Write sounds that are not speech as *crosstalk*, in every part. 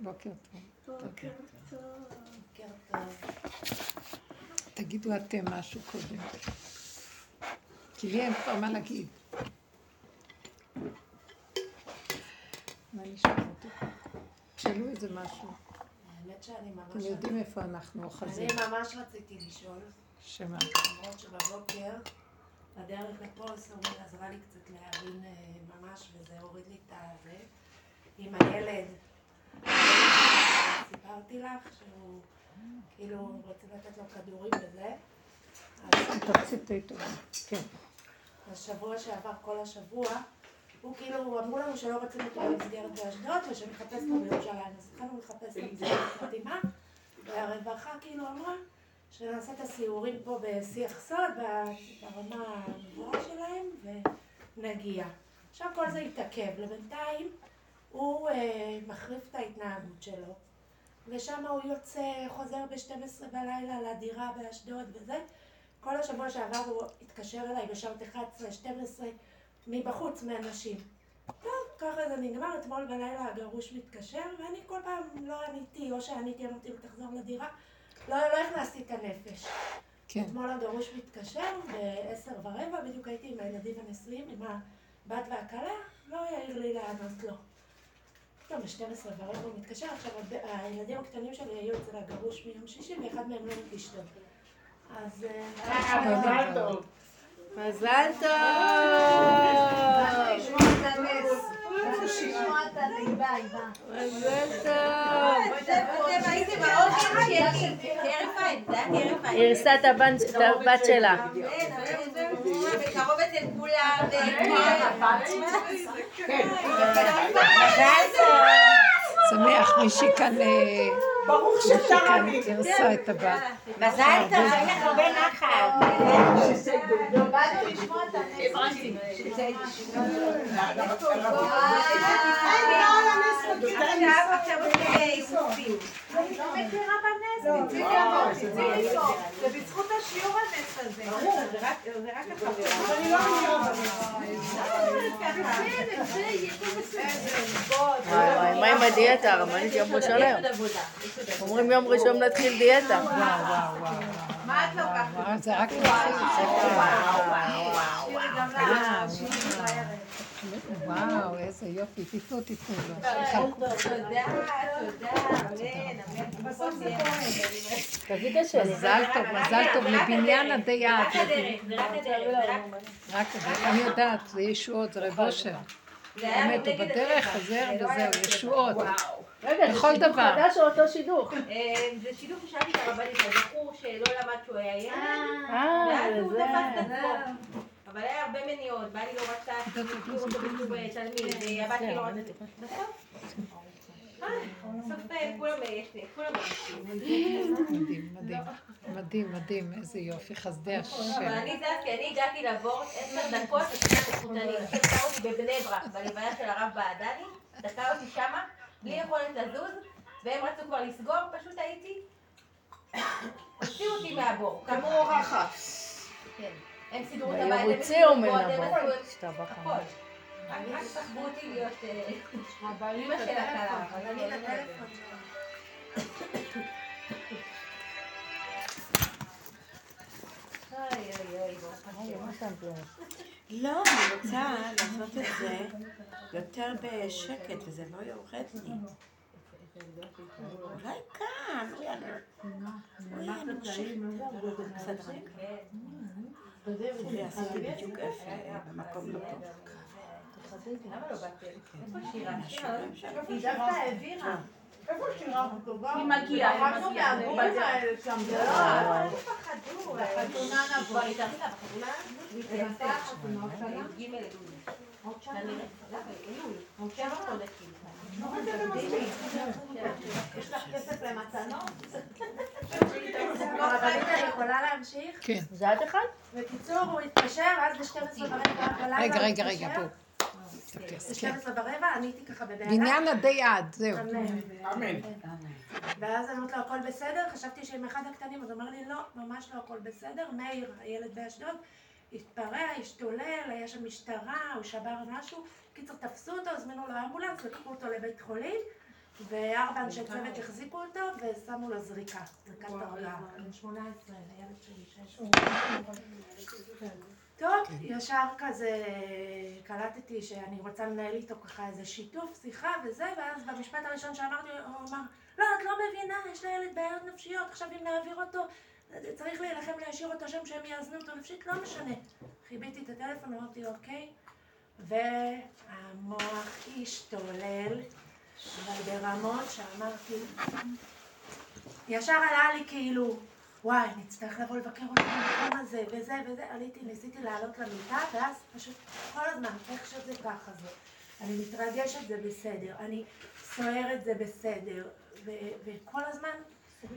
בוקר טוב. בוקר טוב. תגידו אתם משהו קודם. כי לי אין כבר מה להגיד. מה נשמע אותי? תשאלו איזה משהו. האמת שאני ממש... אתם יודעים איפה אנחנו אוחזים. אני ממש רציתי לשאול, שמה? למרות שבבוקר, בדרך לפה סורי עזרה לי קצת להבין אה, ממש, וזה הוריד לי את הזה, עם הילד. סיפרתי לך שהוא, כאילו, רוצים לתת לו כדורים וזה. אז תרצי את כן. השבוע שעבר, כל השבוע, הוא כאילו, אמרו לנו שלא רוצים אותו במסגרת באשדוד ושנחפש אותו בירושלים. אז התחלנו לחפש לו מסגרת מתאימה, והרווחה כאילו אמרה שנעשה את הסיורים פה בשיח סוד, ברמה הגבוהה שלהם, ונגיע. עכשיו כל זה התעכב. לבינתיים הוא אה, מחריף את ההתנהגות שלו, ושם הוא יוצא, חוזר ב-12 בלילה לדירה באשדוד וזה. כל השבוע שעבר הוא התקשר אליי בשעות 11-12 מבחוץ מאנשים. טוב, ככה זה נגמר, אתמול בלילה הגרוש מתקשר, ואני כל פעם לא עניתי, או שעניתי, אמרתי לו תחזור לדירה, לא, לא הכנסתי את הנפש. כן. אתמול הגרוש מתקשר בעשר ורבע, בדיוק הייתי עם הילדים הנשואים, עם הבת והכלה, לא יעיר לי לענות לו. פתאום ב-12 ורבע הוא מתקשר, עכשיו הילדים הקטנים שלי היו אצל הגרוש מיום שישי, ואחד מהם לא מגיש טוב. אז... אה, מזל טוב. מזל טוב! היא את הבת שלה. שמח, מישהי כאן... ברוך ששרה לי. הרסה את הבת. מזל טוב, אין לך הרבה נחת. לשמוע את עכשיו איסופים. אני לא מכירה בנס, תצאי תצאי מפה. זה בזכות השיעור הנס הזה. זה רק אני לא מכירה וואי, מה עם הדיאטה? הרמנית יום ראשון היום. אומרים יום ראשון נתחיל דיאטה. וואו, וואו, וואו. מה את לוקחת? וואו, זה רק וואו, איזה יופי, תיתנו, תיתנו לו. תודה, תודה, אמן. מזל טוב, מזל טוב לבניין עדי יעד. רק הדרך, אני יודעת, זה ישועות, זה רב אושר. באמת, הוא בדרך. חוזר לא וזהו. ישועות. רגע, זה בכל שידוך דבר. חדש או אותו שידוך? אה, זה שידוך ששאלתי את הרבנית, על בחור שלא למד שהוא היה ילד, אה, ואז הוא. תפס את עצמו. אבל היה הרבה מניעות, בעלי לא רצה להכיר אותו בתור תלמיד, הבת שלי לא רצתה. בסוף, אה, בסוף כולם יש לי, כולם יש לי. מדהים, מדהים. מדהים, מדהים, איזה יופי, חסדי אבל השם. אני יודעת, כי אני הגעתי לעבור עשר דקות לספינת החוטנים. דקה אותי בבני ברק, בלוויה של הרב בעדני, דקה אותי שמה, בלי יכולת לזוז, והם רצו כבר לסגור, פשוט הייתי... הוציאו אותי מהבור. כמו הוכחה. כן. הם סידרו את הבית, הם. עשו את הכל. רק סחבו אותי להיות אמא של הכלה, אבל אני לא השם. לא, אני רוצה לעשות את זה יותר בשקט, וזה לא יורד לי. אולי כאן, אולי אני... אני. בסדר, אני כאן. בדיוק איפה, במקום לא טוב. למה לא באתם? איפה שירה? שירה העבירה. איפה שירה? היא מגיעה. אל תפחדו. בחתונה נבוא. חודשים. יש לך כסף למתנות? הרבנית, אני יכולה להמשיך? כן. זה את אחד? בקיצור, הוא התקשר, אז ב-12 ורבע בלילה רגע, רגע, רגע. בואו. תאפס, כן. ב-12 ורבע, עניתי ככה בבהלה. בניין עדי יעד, זהו. אמן. ואז אני אומרת לו, הכל בסדר? חשבתי שעם אחד הקטנים, אז הוא אומר לי, לא, ממש לא הכל בסדר. מאיר, הילד באשדוד, התפרע, השתולל, היה שם משטרה, הוא שבר משהו. קיצר, תפסו אותו, הזמינו לו אמבולנס, לקחו אותו לבית חולים, וארבע אנשי צוות החזיקו אותו ושמו לו זריקה. זריקת הרגעה. בן 18, הילד שלי, שש. טוב, ישר כזה קלטתי שאני רוצה לנהל איתו ככה איזה שיתוף, שיחה וזה, ואז במשפט הראשון שאמרתי, הוא אמר, לא, את לא מבינה, יש לילד בעיות נפשיות, עכשיו אם נעביר אותו, צריך להילחם להשאיר אותו שם שהם יאזנו אותו נפשית, לא משנה. חיביתי את הטלפון, אמרתי, אוקיי, והמוח השתולל, אבל ברמות שאמרתי, ישר עלה לי כאילו, וואי, נצטרך לבוא לבקר אותו במקום הזה, וזה וזה, עליתי, ניסיתי לעלות למיטה, ואז פשוט כל הזמן, איך שזה ככה זה. אני מתרגשת זה בסדר, אני סוערת זה בסדר, ו- וכל הזמן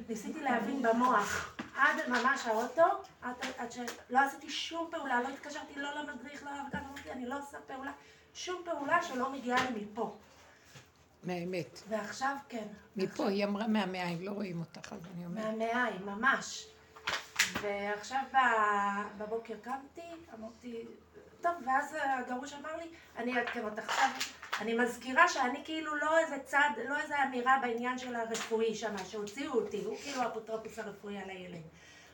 ניסיתי להבין במוח, עד ממש האוטו, עד, עד שלא עשיתי שום פעולה, לא התקשרתי לא למדריך, לא לאף אמרתי, אני לא עושה פעולה, שום פעולה שלא מגיעה לי מפה. מהאמת. ועכשיו כן. מפה, היא אמרה מהמעיים, לא רואים אותך, אז אני אומרת. מהמעיים, ממש. ועכשיו בבוקר קמתי, אמרתי, טוב, ואז הגרוש אמר לי, אני אעדכן אותך עכשיו. אני מזכירה שאני כאילו לא איזה צד, לא איזה אמירה בעניין של הרפואי שם, שהוציאו אותי, הוא כאילו האפוטרופוס הרפואי על הילד.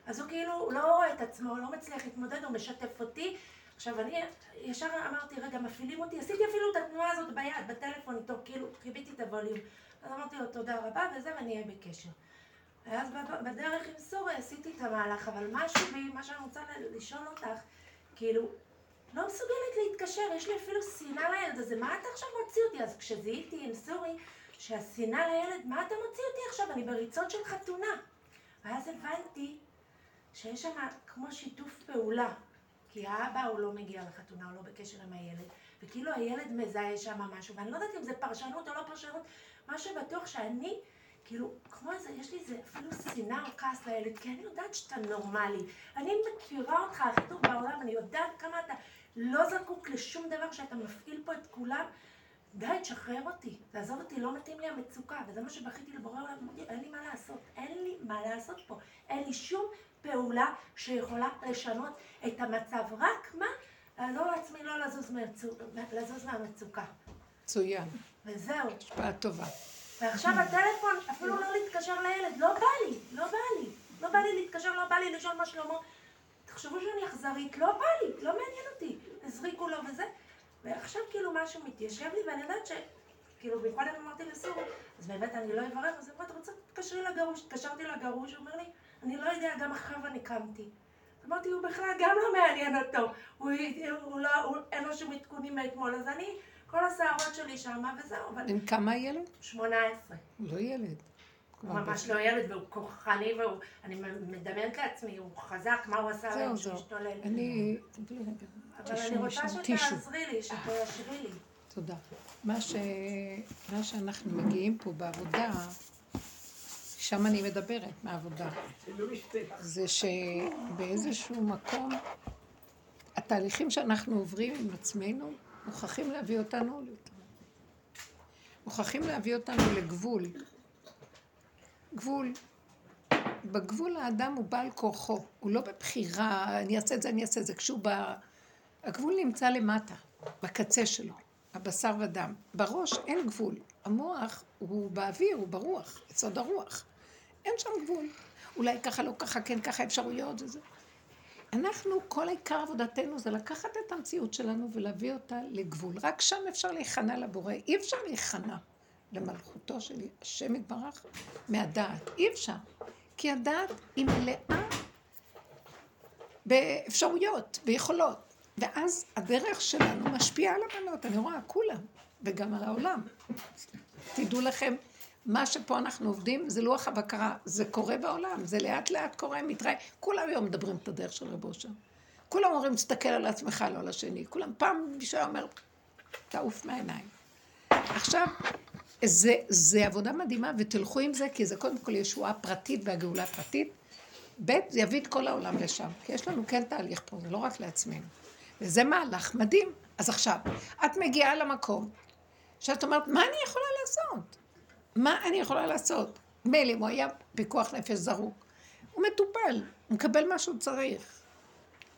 אז הוא כאילו לא רואה את עצמו, לא מצליח להתמודד, הוא משתף אותי. עכשיו אני ישר אמרתי, רגע, מפעילים אותי, עשיתי אפילו את התנועה הזאת ביד, בטלפון איתו, כאילו, חיביתי את הווליום. אז אמרתי לו תודה רבה וזה, ואני אהיה בקשר. ואז בד- בדרך עם סורי עשיתי את המהלך, אבל משהו בי, מה שאני רוצה לשאול אותך, כאילו, לא מסוגלת להתקשר, יש לי אפילו שנאה לילד הזה, מה אתה עכשיו מוציא אותי? אז כשזיהיתי עם סורי שהשנאה לילד, מה אתה מוציא אותי עכשיו? אני בריצות של חתונה. ואז הבנתי שיש שם כמו שיתוף פעולה, כי האבא הוא לא מגיע לחתונה, הוא לא בקשר עם הילד, וכאילו הילד מזהה שם משהו, ואני לא יודעת אם זה פרשנות או לא פרשנות, מה שבטוח שאני, כאילו, כמו איזה, יש לי איזה אפילו שנאה או כעס לילד, כי אני יודעת שאתה נורמלי. אני מכירה אותך הכי טוב בעולם, אני יודעת כמה אתה לא זקוק לשום דבר שאתה מפעיל פה את כולם. די, תשחרר אותי, תעזוב אותי, לא מתאים לי המצוקה, וזה מה שבכיתי לבורא עולם, אמרתי, אין לי מה לעשות, אין לי מה לעשות פה, אין לי שום פעולה שיכולה לשנות את המצב, רק מה? לעזור לעצמי לא לזוז, מהמצו- לזוז מהמצוקה, מצוין. וזהו. השפעה טובה. ועכשיו הטלפון, אפילו לא להתקשר לילד, לא בא לי, לא בא לי. לא בא לי להתקשר, לא בא לי לשאול מה שלמה. תחשבו שאני אכזרית, לא בא לי, לא מעניין אותי. הזריקו לו וזה. ועכשיו כאילו משהו מתיישב לי, ואני יודעת ש... כאילו, מקודם אמרתי לסורו, אז באמת אני לא אברך, אז אמרתי, רוצה, תתקשרי לגרוש. התקשרתי לגרוש, הוא אומר לי, אני לא יודע, גם עכשיו אני קמתי. אמרתי, הוא בכלל גם לא מעניין אותו. הוא, הוא לא, הוא, אין לו שום עדכונים מאתמול, אז אני, כל השערות שלי שמה וזהו, אבל... בן כמה הילד? 18. הוא לא ילד. הוא ממש לא ילד, והוא כוחני, והוא... אני מדמיינת לעצמי, הוא חזק, מה הוא עשה להם זהו. שהשתולל. אני... אבל אני רוצה. שתעזרי לי, שתיישרי לי. תודה. מה, ש... מה שאנחנו מגיעים פה בעבודה, שם אני מדברת מהעבודה, זה שבאיזשהו מקום, התהליכים שאנחנו עוברים עם עצמנו, מוכרחים להביא אותנו, מוכרחים להביא אותנו לגבול. גבול. בגבול האדם הוא בעל כורחו, הוא לא בבחירה, אני אעשה את זה, אני אעשה את זה. כשהוא ב... הגבול נמצא למטה, בקצה שלו, הבשר ודם. בראש אין גבול. המוח הוא באוויר, הוא ברוח, יסוד הרוח. אין שם גבול. אולי ככה, לא ככה, כן ככה, אפשרויות וזה. אנחנו, כל עיקר עבודתנו זה לקחת את המציאות שלנו ולהביא אותה לגבול. רק שם אפשר להיכנע לבורא. אי אפשר להיכנע למלכותו של השם יתברך מהדעת. אי אפשר. כי הדעת היא מלאה באפשרויות, ביכולות. ואז הדרך שלנו משפיעה על הבנות, אני רואה, כולם, וגם על העולם. תדעו לכם, מה שפה אנחנו עובדים זה לוח הבקרה, זה קורה בעולם, זה לאט לאט קורה, מתראה. כולם היום מדברים את הדרך של רב אושר. כולם אומרים, תסתכל על עצמך, לא על השני. כולם, פעם מישהו היה אומר, תעוף מהעיניים. עכשיו, זה, זה עבודה מדהימה, ותלכו עם זה, כי זה קודם כל ישועה פרטית והגאולה פרטית. ב', זה יביא את כל העולם לשם, כי יש לנו כן תהליך פה, זה לא רק לעצמנו. וזה מהלך מדהים. אז עכשיו, את מגיעה למקום שאת אומרת, מה אני יכולה לעשות? מה אני יכולה לעשות? מילא, אם הוא היה פיקוח נפש זרוק, הוא מטופל, הוא מקבל מה שהוא צריך.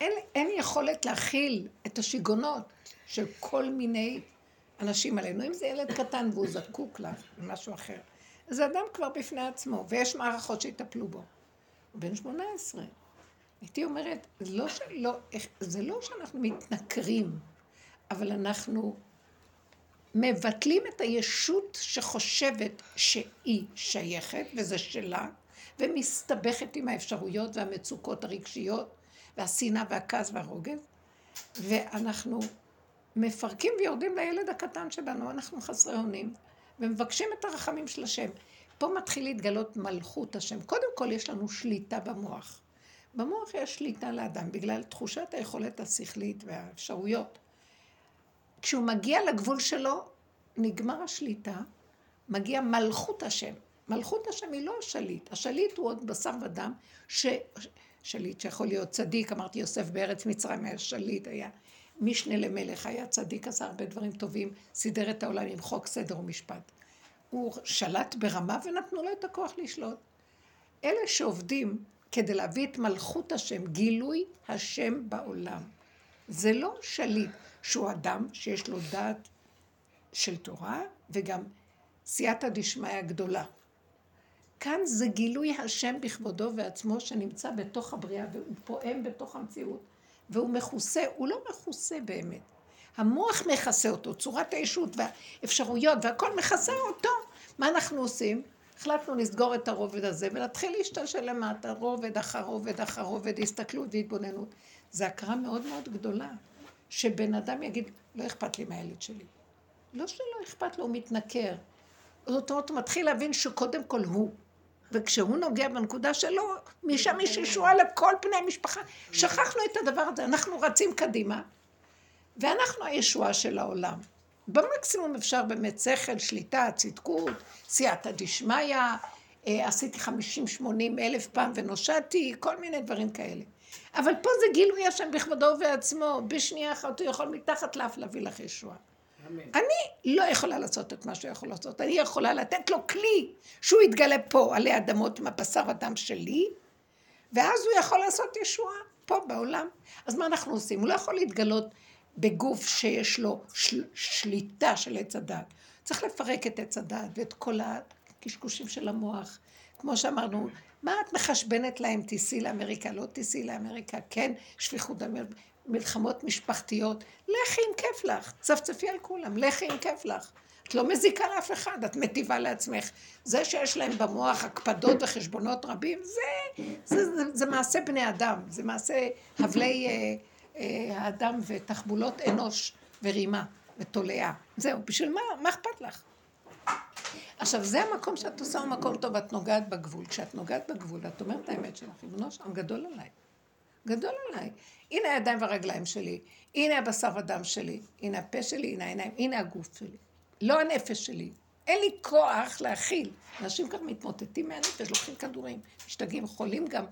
אין, אין יכולת להכיל את השיגעונות של כל מיני אנשים עלינו. אם זה ילד קטן והוא זקוק למשהו אחר. זה אדם כבר בפני עצמו, ויש מערכות שיטפלו בו. הוא בן 18. הייתי אומרת, לא, שלא, זה לא שאנחנו מתנכרים, אבל אנחנו מבטלים את הישות שחושבת שהיא שייכת, וזה שלה, ומסתבכת עם האפשרויות והמצוקות הרגשיות, והשנאה והכעס והרוגז, ואנחנו מפרקים ויורדים לילד הקטן שבנו, אנחנו חסרי אונים, ומבקשים את הרחמים של השם. פה מתחיל להתגלות מלכות השם. קודם כל יש לנו שליטה במוח. במוח יש שליטה לאדם בגלל תחושת היכולת השכלית והאפשרויות. כשהוא מגיע לגבול שלו, נגמר השליטה, מגיע מלכות השם. מלכות השם היא לא השליט, השליט הוא עוד בשר ודם, ש... שליט שיכול להיות צדיק, אמרתי יוסף בארץ מצרים היה שליט, היה משנה למלך, היה צדיק, עשה הרבה דברים טובים, סידר את העולם עם חוק סדר ומשפט. הוא שלט ברמה ונתנו לו את הכוח לשלוט. אלה שעובדים כדי להביא את מלכות השם, גילוי השם בעולם. זה לא שליט שהוא אדם שיש לו דעת של תורה וגם סייעתא דשמיא גדולה. כאן זה גילוי השם בכבודו ועצמו שנמצא בתוך הבריאה והוא פועם בתוך המציאות והוא מכוסה, הוא לא מכוסה באמת. המוח מכסה אותו, צורת הישות והאפשרויות והכל מכסה אותו. מה אנחנו עושים? החלטנו לסגור את הרובד הזה ולהתחיל להשתלשל למטה, רובד אחר רובד אחר רובד, הסתכלות והתבוננות. זו הכרה מאוד מאוד גדולה, שבן אדם יגיד, לא אכפת לי מהילד שלי. לא שלא אכפת לו, הוא מתנכר. זאת אומרת, הוא מתחיל להבין שקודם כל הוא. וכשהוא נוגע בנקודה שלו, משם יש ישועה לכל פני המשפחה. שכחנו את הדבר הזה, אנחנו רצים קדימה, ואנחנו הישועה של העולם. במקסימום אפשר באמת שכל, שליטה, צדקות, סייעתא דשמיא, אה, עשיתי חמישים, שמונים אלף פעם ונושעתי, כל מיני דברים כאלה. אבל פה זה גילוי השם בכבודו ובעצמו, בשנייה אחת הוא יכול מתחת לאף להביא לך ישועה. אני לא יכולה לעשות את מה שהוא יכול לעשות, אני יכולה לתת לו כלי שהוא יתגלה פה עלי אדמות עם הבשר אדם שלי, ואז הוא יכול לעשות ישועה פה בעולם. אז מה אנחנו עושים? הוא לא יכול להתגלות בגוף שיש לו של, שליטה של עץ הדת. צריך לפרק את עץ הדת ואת כל הקשקושים של המוח. כמו שאמרנו, מה את מחשבנת להם, תיסעי לאמריקה, לא תיסעי לאמריקה, כן, שפיכות דמי, מלחמות משפחתיות, לכי אם כיף לך, צפצפי על כולם, לכי אם כיף לך. את לא מזיקה לאף אחד, את מטיבה לעצמך. זה שיש להם במוח הקפדות וחשבונות רבים, זה, זה, זה, זה מעשה בני אדם, זה מעשה הבלי אה, אה, האדם ותחבולות אנוש ורימה ותולעה. זהו, בשביל מה, מה אכפת לך? עכשיו, זה המקום שאת עושה הוא מקום טוב, את נוגעת בגבול. כשאת נוגעת בגבול, את אומרת האמת שלך, ריבונו שם גדול עליי. גדול עליי. הנה הידיים והרגליים שלי, הנה הבשר ודם שלי, הנה הפה שלי, הנה העיניים, הנה הגוף שלי. לא הנפש שלי. אין לי כוח להכיל. אנשים כאן מתמוטטים מהנפש, לוקחים כדורים, משתגעים, חולים גם.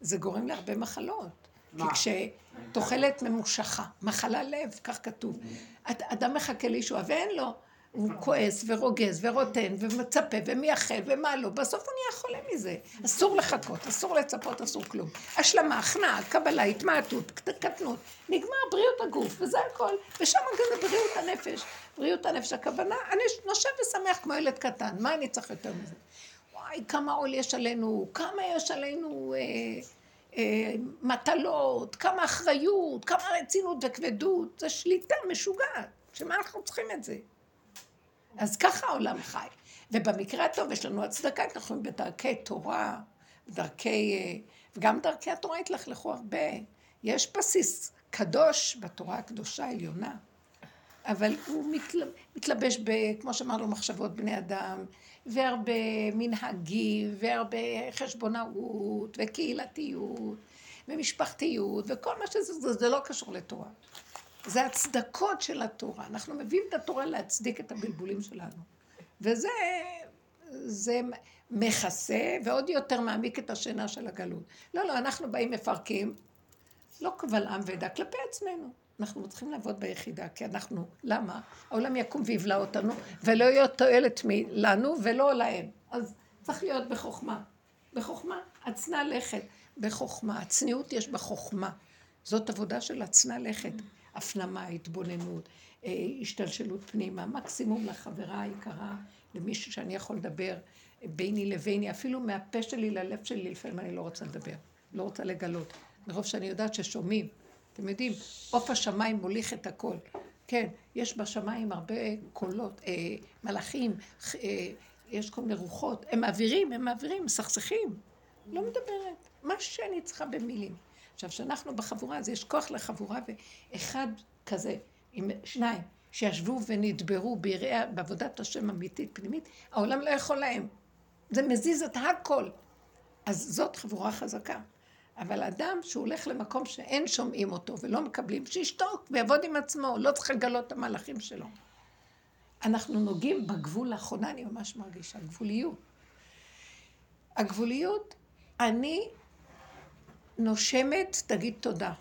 זה גורם להרבה מחלות. מה? כי כשתוחלת ממושכה, מחלה לב, כך כתוב. אדם מחכה לישועה ואין לו. הוא כועס ורוגז ורוטן ומצפה ומייחל ומה לא, בסוף הוא נהיה חולה מזה. אסור לחכות, אסור לצפות, אסור כלום. השלמה, הכנעה, קבלה, התמעטות, קטנות, נגמר בריאות הגוף, וזה הכל. ושם גם זה בריאות הנפש. בריאות הנפש, הכוונה, אני נושב ושמח כמו ילד קטן, מה אני צריך יותר מזה? וואי, כמה עול יש עלינו, כמה יש עלינו אה, אה, מטלות, כמה אחריות, כמה רצינות וכבדות, זה שליטה משוגעת, שמה אנחנו צריכים את זה? אז ככה העולם חי. ובמקרה הטוב יש לנו הצדקה, אנחנו בדרכי תורה, בדרכי... אה, וגם דרכי התורה התלכלכו הרבה. יש בסיס קדוש בתורה הקדושה העליונה, אבל הוא מתלבש ב... כמו שאמרנו, מחשבות בני אדם, והרבה מנהגים, והרבה חשבונאות, וקהילתיות, ומשפחתיות, וכל מה שזה, זה, זה לא קשור לתורה. זה הצדקות של התורה. אנחנו מביאים את התורה להצדיק את הבלבולים שלנו. וזה זה מכסה ועוד יותר מעמיק את השינה של הגלות. לא, לא, אנחנו באים מפרקים, לא קבל עם ועדה, כלפי עצמנו. אנחנו צריכים לעבוד ביחידה, כי אנחנו, למה? העולם יקום ויבלע אותנו, ולא יהיה תועלת לנו ולא להם. אז צריך להיות בחוכמה. בחוכמה, הצנע לכת. בחוכמה. הצניעות יש בחוכמה. זאת עבודה של עצמה לכת. הפנמה, התבוננות, אה, השתלשלות פנימה, מקסימום לחברה היקרה, למישהו שאני יכול לדבר ביני לביני, אפילו מהפה שלי ללב שלי, לפעמים אני לא רוצה לדבר, לא רוצה לגלות. מרוב שאני יודעת ששומעים. אתם יודעים, עוף השמיים מוליך את הכל. כן, יש בשמיים הרבה קולות, אה, מלאכים, אה, יש כל מיני רוחות, הם מעבירים, הם מעבירים, מסכסכים. לא מדברת, מה שאני צריכה במילים. עכשיו, כשאנחנו בחבורה, אז יש כוח לחבורה, ואחד כזה, עם שניים, שישבו ונדברו ביראה, בעבודת השם אמיתית פנימית, העולם לא יכול להם. זה מזיז את הכל. אז זאת חבורה חזקה. אבל אדם שהוא הולך למקום שאין שומעים אותו ולא מקבלים, שישתוק ויעבוד עם עצמו, לא צריך לגלות את המהלכים שלו. אנחנו נוגעים בגבול, לאחרונה אני ממש מרגישה, גבוליות. הגבוליות, אני נושמת, תגיד תודה.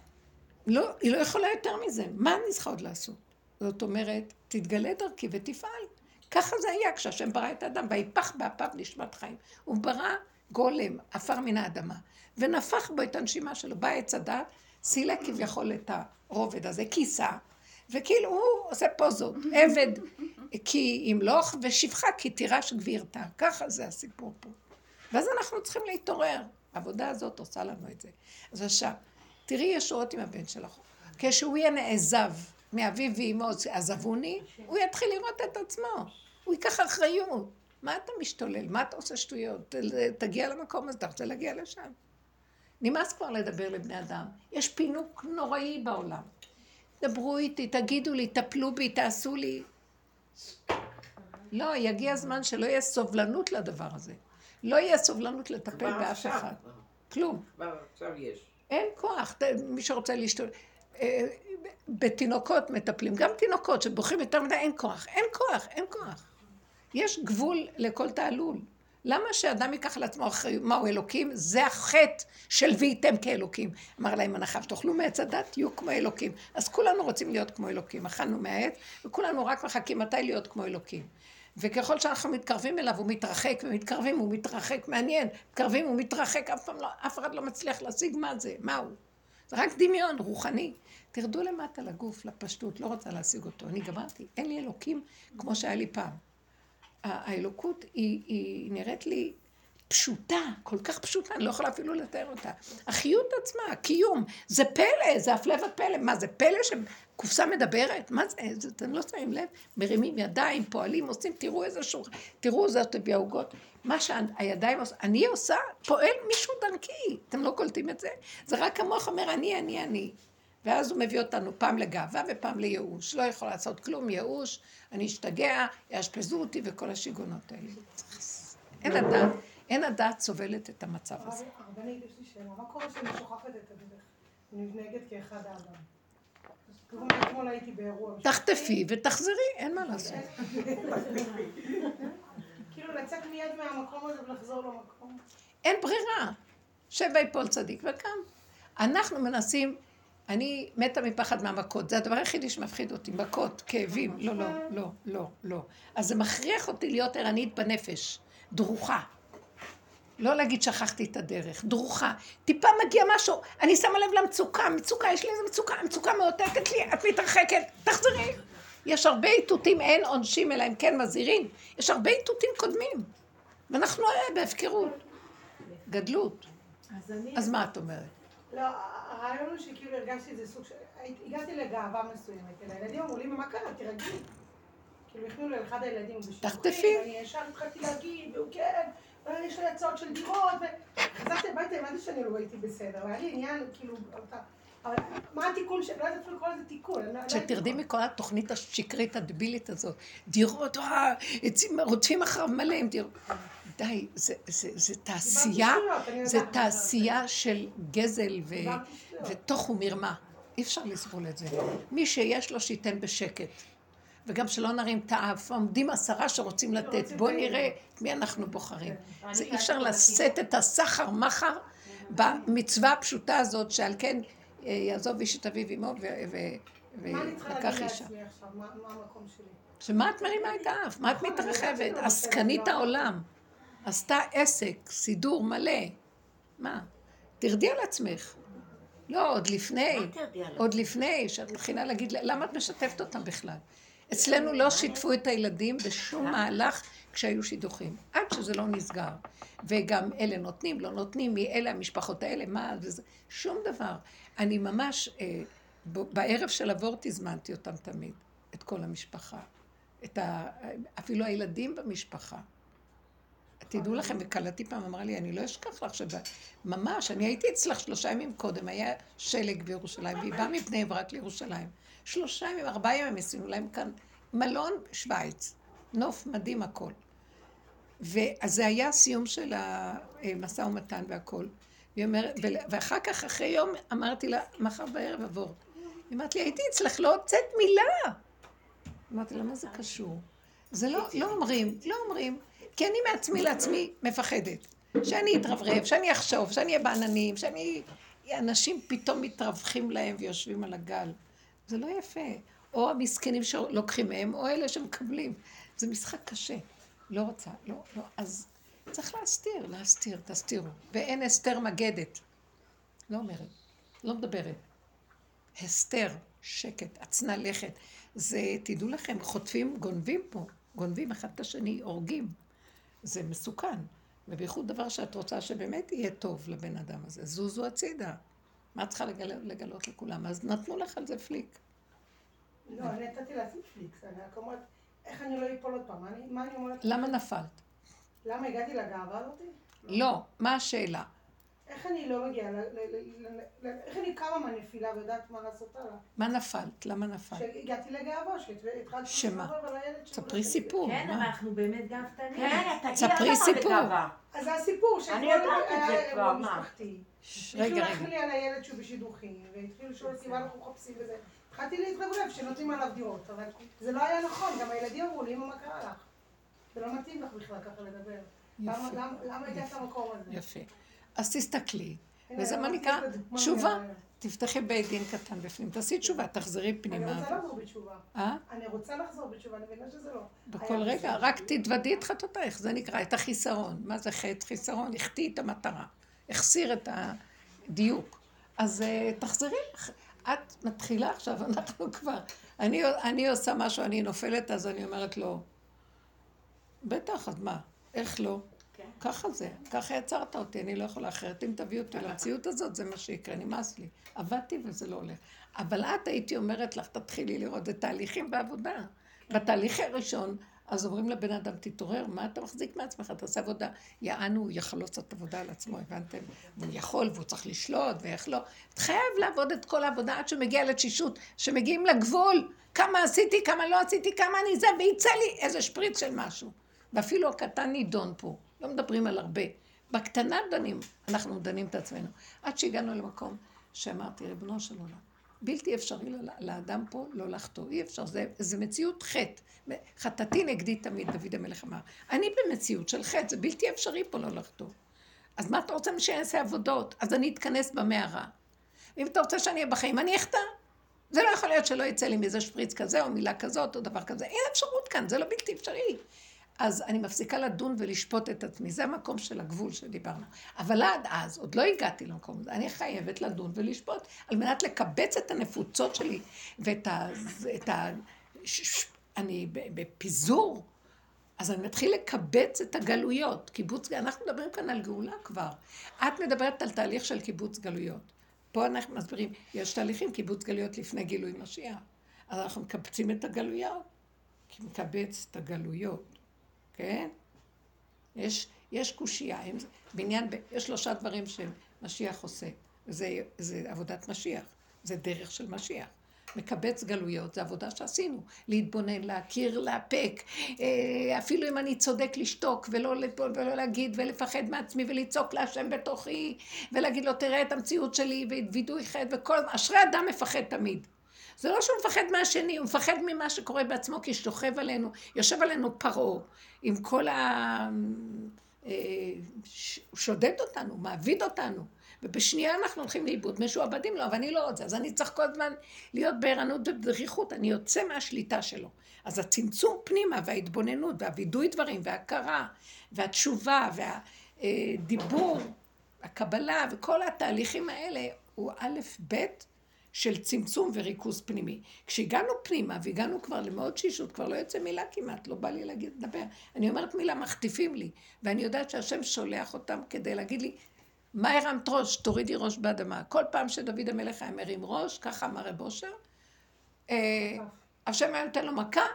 לא, היא לא יכולה יותר מזה, מה אני צריכה עוד לעשות? זאת אומרת, תתגלה דרכי ותפעל. ככה זה היה כשהשם ברא את האדם, ויפח באפיו נשמת חיים. הוא ברא גולם, עפר מן האדמה, ונפח בו את הנשימה שלו. בא עץ הדת, סילק כביכול את הרובד הזה, כיסה, וכאילו הוא עושה פוזות, עבד כי ימלוך ושפחה כי תירש גבירתה. ככה זה הסיפור פה. ואז אנחנו צריכים להתעורר. העבודה הזאת עושה לנו את זה. אז עכשיו, תראי ישועות עם הבן שלך. כשהוא יהיה נעזב מאביו ואמו, עזבוני, הוא יתחיל לראות את עצמו. הוא ייקח אחריות. מה אתה משתולל? מה אתה עושה שטויות? תגיע למקום הזה, אתה רוצה להגיע לשם. נמאס כבר לדבר לבני אדם. יש פינוק נוראי בעולם. דברו איתי, תגידו לי, טפלו בי, תעשו לי. לא, יגיע הזמן שלא יהיה סובלנות לדבר הזה. לא יהיה סובלנות לטפל באף אחד. כלום. כבר עכשיו יש. אין כוח. מי שרוצה להשתולל... אה, בתינוקות מטפלים, גם תינוקות שבוכים יותר מדי, אין כוח. אין כוח, אין כוח. יש גבול לכל תעלול. למה שאדם ייקח על עצמו אחריות? מהו אלוקים? זה החטא של והייתם כאלוקים. אמר להם הנחש, תאכלו מעץ הדת, תהיו כמו אלוקים. אז כולנו רוצים להיות כמו אלוקים. אכלנו מהעץ, וכולנו רק מחכים מתי להיות כמו אלוקים. וככל שאנחנו מתקרבים אליו, הוא מתרחק, ומתקרבים, הוא מתרחק, מעניין. מתקרבים, הוא מתרחק, אף פעם לא, אף אחד לא מצליח להשיג מה זה, מה הוא. זה רק דמיון רוחני. תרדו למטה לגוף, לפשטות, לא רוצה להשיג אותו. אני גמרתי, אין לי אלוקים כמו שהיה לי פעם. האלוקות היא, היא נראית לי פשוטה, כל כך פשוטה, אני לא יכולה אפילו לתאר אותה. החיות עצמה, הקיום, זה פלא, זה הפלא ופלא. מה, זה פלא שקופסה מדברת? מה זה? זה אתם לא שמים לב? מרימים ידיים, פועלים, עושים, תראו איזה שור... תראו זאת הביא העוגות. מה שהידיים עושה, אני עושה, פועל מישהו דרכי. אתם לא קולטים את זה? זה רק המוח אומר, אני, אני, אני. ואז הוא מביא אותנו פעם לגאווה ופעם לייאוש. לא יכול לעשות כלום, ייאוש, אני אשתגע, יאשפזו אותי וכל השיגעונות האלה. אין הדעת, אין הדעת סובלת את המצב הזה. הרבנית, יש לי שאלה, מה קורה כשאני שוכחת את הדרך? אני מתנהגת כאחד האדם. תחטפי ותחזרי, אין מה לעשות. כאילו לצאת מיד מהמקום הזה ולחזור למקום. אין ברירה. שבע יפול צדיק וקם. אנחנו מנסים אני מתה מפחד מהמכות, זה הדבר היחידי שמפחיד אותי, מכות, כאבים, לא, לא, לא, לא, לא. אז זה מכריח אותי להיות ערנית בנפש, דרוכה. לא להגיד שכחתי את הדרך, דרוכה. טיפה מגיע משהו, אני שמה לב למצוקה, מצוקה, יש לי איזה מצוקה, מצוקה מאותתת לי, את מתרחקת, תחזרי. יש הרבה איתותים, אין עונשים אלא אם כן מזהירים. יש הרבה איתותים קודמים. ואנחנו אה, בהפקרות. גדלות. אז מה את אומרת? לא, הרעיון הוא שכאילו הרגשתי איזה סוג של... הגעתי לגאווה מסוימת, אל הילדים אמרו לי, מה קרה? תירגעי. כאילו הכניעו לאחד הילדים תחטפי. ואני ישר התחלתי להגיד, והוא כן, ויש לי הצעות של דירות, וחזרתי הביתה, הבנתי שאני לא הייתי בסדר, והיה לי עניין, כאילו, אבל מה התיקון, לא יודעת אפילו לקרוא לזה תיקון. לא שתרדי מכל התוכנית השקרית הדבילית הזאת. דירות, אה, רודפים אחריו מלא עם דירות. די, זה, תעשייה, זה תעשייה של גזל ותוך ומרמה. אי אפשר לסבול את זה. מי שיש לו שייתן בשקט. וגם שלא נרים את האף, עומדים עשרה שרוצים לתת, בואו נראה את מי אנחנו בוחרים. כן. זה אי אפשר לשאת את הסחר מחר במצווה הפשוטה הזאת, שעל כן אה, יעזוב איש את אביו עמו ולקח אישה. שמה את מרימה את האף? מה את מתרחבת? עסקנית העולם. עשתה עסק, סידור מלא. מה? תרדי על עצמך. לא, עוד לפני? עוד לפני, שאת מתחילה להגיד, למה את משתפת אותם בכלל? אצלנו לא שיתפו את הילדים בשום מהלך כשהיו שידוכים, עד שזה לא נסגר. וגם אלה נותנים, לא נותנים, מי אלה המשפחות האלה, מה, וזה, שום דבר. אני ממש, אה, ב- בערב של אבורט הזמנתי אותם תמיד, את כל המשפחה. את ה... אפילו הילדים במשפחה. תדעו לכם, וקלטי פעם אמרה לי, אני לא אשכח לך שממש, אני הייתי אצלך שלושה ימים קודם, היה שלג בירושלים, והיא באה מבני ברק לירושלים. שלושה ימים, ארבעה ימים עשינו להם כאן מלון שווייץ, נוף מדהים הכל. ואז זה היה סיום של המשא ומתן והכל. אומרת, ואחר כך, אחרי יום, אמרתי לה, מחר בערב עבור. היא אמרת לי, הייתי אצלך, לא הוצאת מילה. אמרתי לה, מה זה קשור? זה לא, לא אומרים, לא אומרים, כי אני מעצמי לעצמי מפחדת. שאני אתרברב, שאני אחשוב, שאני אהיה בעננים, שאני... אנשים פתאום מתרווחים להם ויושבים על הגל. זה לא יפה. או המסכנים שלוקחים מהם, או אלה שמקבלים. זה משחק קשה. לא רוצה, לא, לא. אז צריך להסתיר, להסתיר, תסתירו. ואין אסתר מגדת. לא אומרת, לא מדברת. הסתר, שקט, עצנה לכת. זה, תדעו לכם, חוטפים, גונבים פה, גונבים אחד את השני, הורגים. זה מסוכן. ובייחוד דבר שאת רוצה שבאמת יהיה טוב לבן אדם הזה. זוזו הצידה. מה את צריכה לגל... לגלות לכולם? אז נתנו לך על זה פליק. לא, אני נתתי לעצמי פליקס, אני רק אומרת, איך אני לא אפול עוד פעם? מה אני- מה אני אומרת? למה נפלת? למה הגעתי לגאווה הזאתי? לא, מה השאלה? איך אני לא מגיעה, ל- ל- ל- ל- ל- איך אני קמה מהנפילה ויודעת מה לעשות הלאה? מה נפלת? למה נפלת? שהגעתי לגאווה, שהתחלתי שמה? ספרי סיפור. כן? אנחנו באמת גאוותנים. כן, תגידי ספרי למה סיפור. בגאווה. אז זה הסיפור, אני שאתמול יודעת את זה היה כבר, אירוע מה? התחילו רגע, להכין. לי על הילד שהוא בשידוכים, והתחילו לשאול אותי מה אנחנו מחפשים וזה. התחלתי להתרברב שנותנים עליו דירות, אבל זה לא היה נכון, גם הילדים אמרו לי, אמא, מה קרה לך? זה לא מתאים לך בכלל ככה לדבר. למה- יפה. למה- למה הגעת למקום הזה? יפה. אז תסתכלי. וזה מה נקרא תשובה. תפתחי בית דין קטן בפנים. תעשי תשובה, תחזרי אני פנימה. רוצה לחזור בתשובה. אה? אני רוצה לחזור בתשובה, אני מבינה שזה לא. בכל רגע. רק תתוודי את חטאותייך, זה נקרא, את החיסרון. מה זה חטא? חיסרון, החטיא את המטרה. החסיר את הדיוק. אז אה, תחזרי, את מתחילה עכשיו, *laughs* אנחנו כבר, אני, אני עושה משהו, אני נופלת, אז אני אומרת לו, בטח, אז מה? איך לא? ככה זה, ככה יצרת אותי, אני לא יכולה אחרת. אם תביאו אותי למציאות הזאת, זה מה שיקרה, נמאס לי. עבדתי וזה לא הולך. אבל את הייתי אומרת לך, תתחילי לראות, זה תהליכים בעבודה. בתהליך הראשון, אז אומרים לבן אדם, תתעורר, מה אתה מחזיק מעצמך? תעשה עבודה. יענו, הוא יכול לעשות עבודה על עצמו, הבנתם? והוא יכול, והוא צריך לשלוט, ואיך לא. את חייב לעבוד את כל העבודה עד שמגיע לתשישות, שמגיעים לגבול, כמה עשיתי, כמה לא עשיתי, כמה אני זה, ויצא לי איזה שפריץ של משהו. ואפילו הקטן נידון פה, לא מדברים על הרבה. בקטנה דנים, אנחנו דנים את עצמנו. עד שהגענו למקום שאמרתי, ריבונו של עולם, בלתי אפשרי לאדם פה לא לחטוא, אי אפשר, זה, זה מציאות חטא. חטאתי נגדי תמיד, דוד המלך אמר. אני במציאות של חטא, זה בלתי אפשרי פה לא לחטוא. אז מה אתה רוצה שאני אעשה עבודות? אז אני אתכנס במערה. ואם אתה רוצה שאני אהיה בחיים, אני אחטא. זה לא יכול להיות שלא יצא לי מזה שפריץ כזה, או מילה כזאת, או דבר כזה. אין אפשרות כאן, זה לא בלתי אפשרי. אז אני מפסיקה לדון ולשפוט את עצמי, זה המקום של הגבול שדיברנו. אבל עד אז, עוד לא הגעתי למקום הזה, אני חייבת לדון ולשפוט, על מנת לקבץ את הנפוצות שלי, ואת ה... את ה ש, ש, אני בפיזור, אז אני מתחיל לקבץ את הגלויות. קיבוץ, אנחנו מדברים כאן על גאולה כבר. את מדברת על תהליך של קיבוץ גלויות. פה אנחנו מסבירים, יש תהליכים, קיבוץ גלויות לפני גילוי משיח. אז אנחנו מקבצים את הגלויות, כי מקבץ את הגלויות. כן? יש, יש קושייה, בעניין, יש שלושה דברים שמשיח עושה, זה, זה עבודת משיח, זה דרך של משיח. מקבץ גלויות, זה עבודה שעשינו, להתבונן, להכיר, לאפק, אה, אפילו אם אני צודק לשתוק ולא, ולא להגיד ולפחד מעצמי ולצעוק להשם בתוכי ולהגיד לו תראה את המציאות שלי ווידוי חטא וכל, אשרי אדם מפחד תמיד. זה לא שהוא מפחד מהשני, הוא מפחד ממה שקורה בעצמו, כי שוכב עלינו, יושב עלינו פרעה, עם כל ה... אה, הוא שודד אותנו, מעביד אותנו, ובשנייה אנחנו הולכים לאיבוד, משועבדים לו, אבל אני לא רוצה, אז אני צריך כל הזמן להיות בערנות ובדריכות, אני יוצא מהשליטה שלו. אז הצמצום פנימה וההתבוננות והווידוי דברים וההכרה והתשובה והדיבור, הקבלה וכל התהליכים האלה הוא א', ב', של צמצום וריכוז פנימי. כשהגענו פנימה והגענו כבר למאוד שישות, כבר לא יוצא מילה כמעט, לא בא לי להגיד, לדבר. אני אומרת מילה, מחטיפים לי. ואני יודעת שהשם שולח אותם כדי להגיד לי, מה הרמת ראש? תורידי ראש באדמה. כל פעם שדוד המלך היה מרים ראש, ככה אמר רב אושר, אה, השם היה נותן לו מכה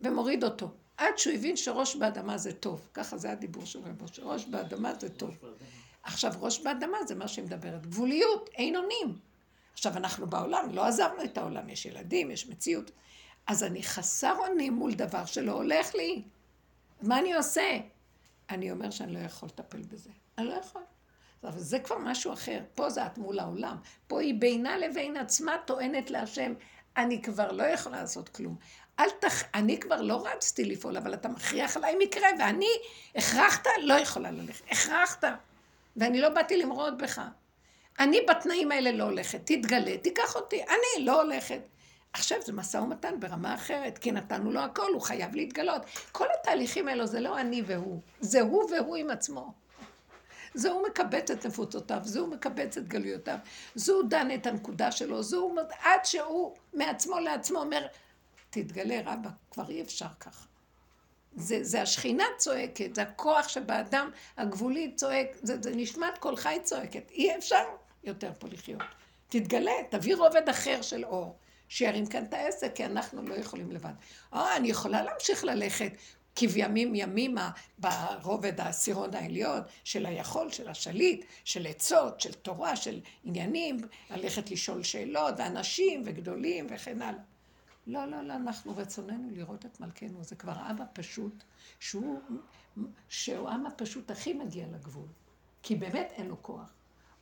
ומוריד אותו. עד שהוא הבין שראש באדמה זה טוב. ככה זה הדיבור של רב אושר, ראש באדמה זה טוב. עכשיו, ראש באדמה זה מה שהיא מדברת. גבוליות, אין אונים. עכשיו, אנחנו בעולם, לא עזבנו את העולם, יש ילדים, יש מציאות. אז אני חסר אונים מול דבר שלא הולך לי. מה אני עושה? אני אומר שאני לא יכול לטפל בזה. אני לא יכול. אבל זה כבר משהו אחר. פה זה את מול העולם. פה היא בינה לבין עצמה טוענת להשם, אני כבר לא יכולה לעשות כלום. אל תח... אני כבר לא רצתי לפעול, אבל אתה מכריח עליי מקרה, ואני הכרחת, לא יכולה ללכת. הכרחת. ואני לא באתי למרוד בך. אני בתנאים האלה לא הולכת, תתגלה, תיקח אותי, אני לא הולכת. עכשיו זה משא ומתן ברמה אחרת, כי נתנו לו הכל, הוא חייב להתגלות. כל התהליכים האלו זה לא אני והוא, זה הוא והוא עם עצמו. זה הוא מקבץ את נפוצותיו, זה הוא מקבץ את גלויותיו, זה הוא דן את הנקודה שלו, זה הוא, עד שהוא מעצמו לעצמו אומר, תתגלה רבא, כבר אי אפשר ככה. זה, זה השכינה צועקת, זה הכוח שבאדם הגבולי צועק, זה, זה נשמת כל חי צועקת, אי אפשר יותר פה לחיות. תתגלה, תביא רובד אחר של אור, שירים כאן את העסק, כי אנחנו לא יכולים לבד. אה, אני יכולה להמשיך ללכת כבימים ימימה ברובד העשירון העליון של היכול, של השליט, של עצות, של תורה, של עניינים, ללכת לשאול שאלות, ואנשים וגדולים וכן הלאה. לא, לא, לא, אנחנו רצוננו לראות את מלכנו, זה כבר אבא פשוט, שהוא, שהוא העם הפשוט הכי מגיע לגבול, כי באמת אין לו כוח.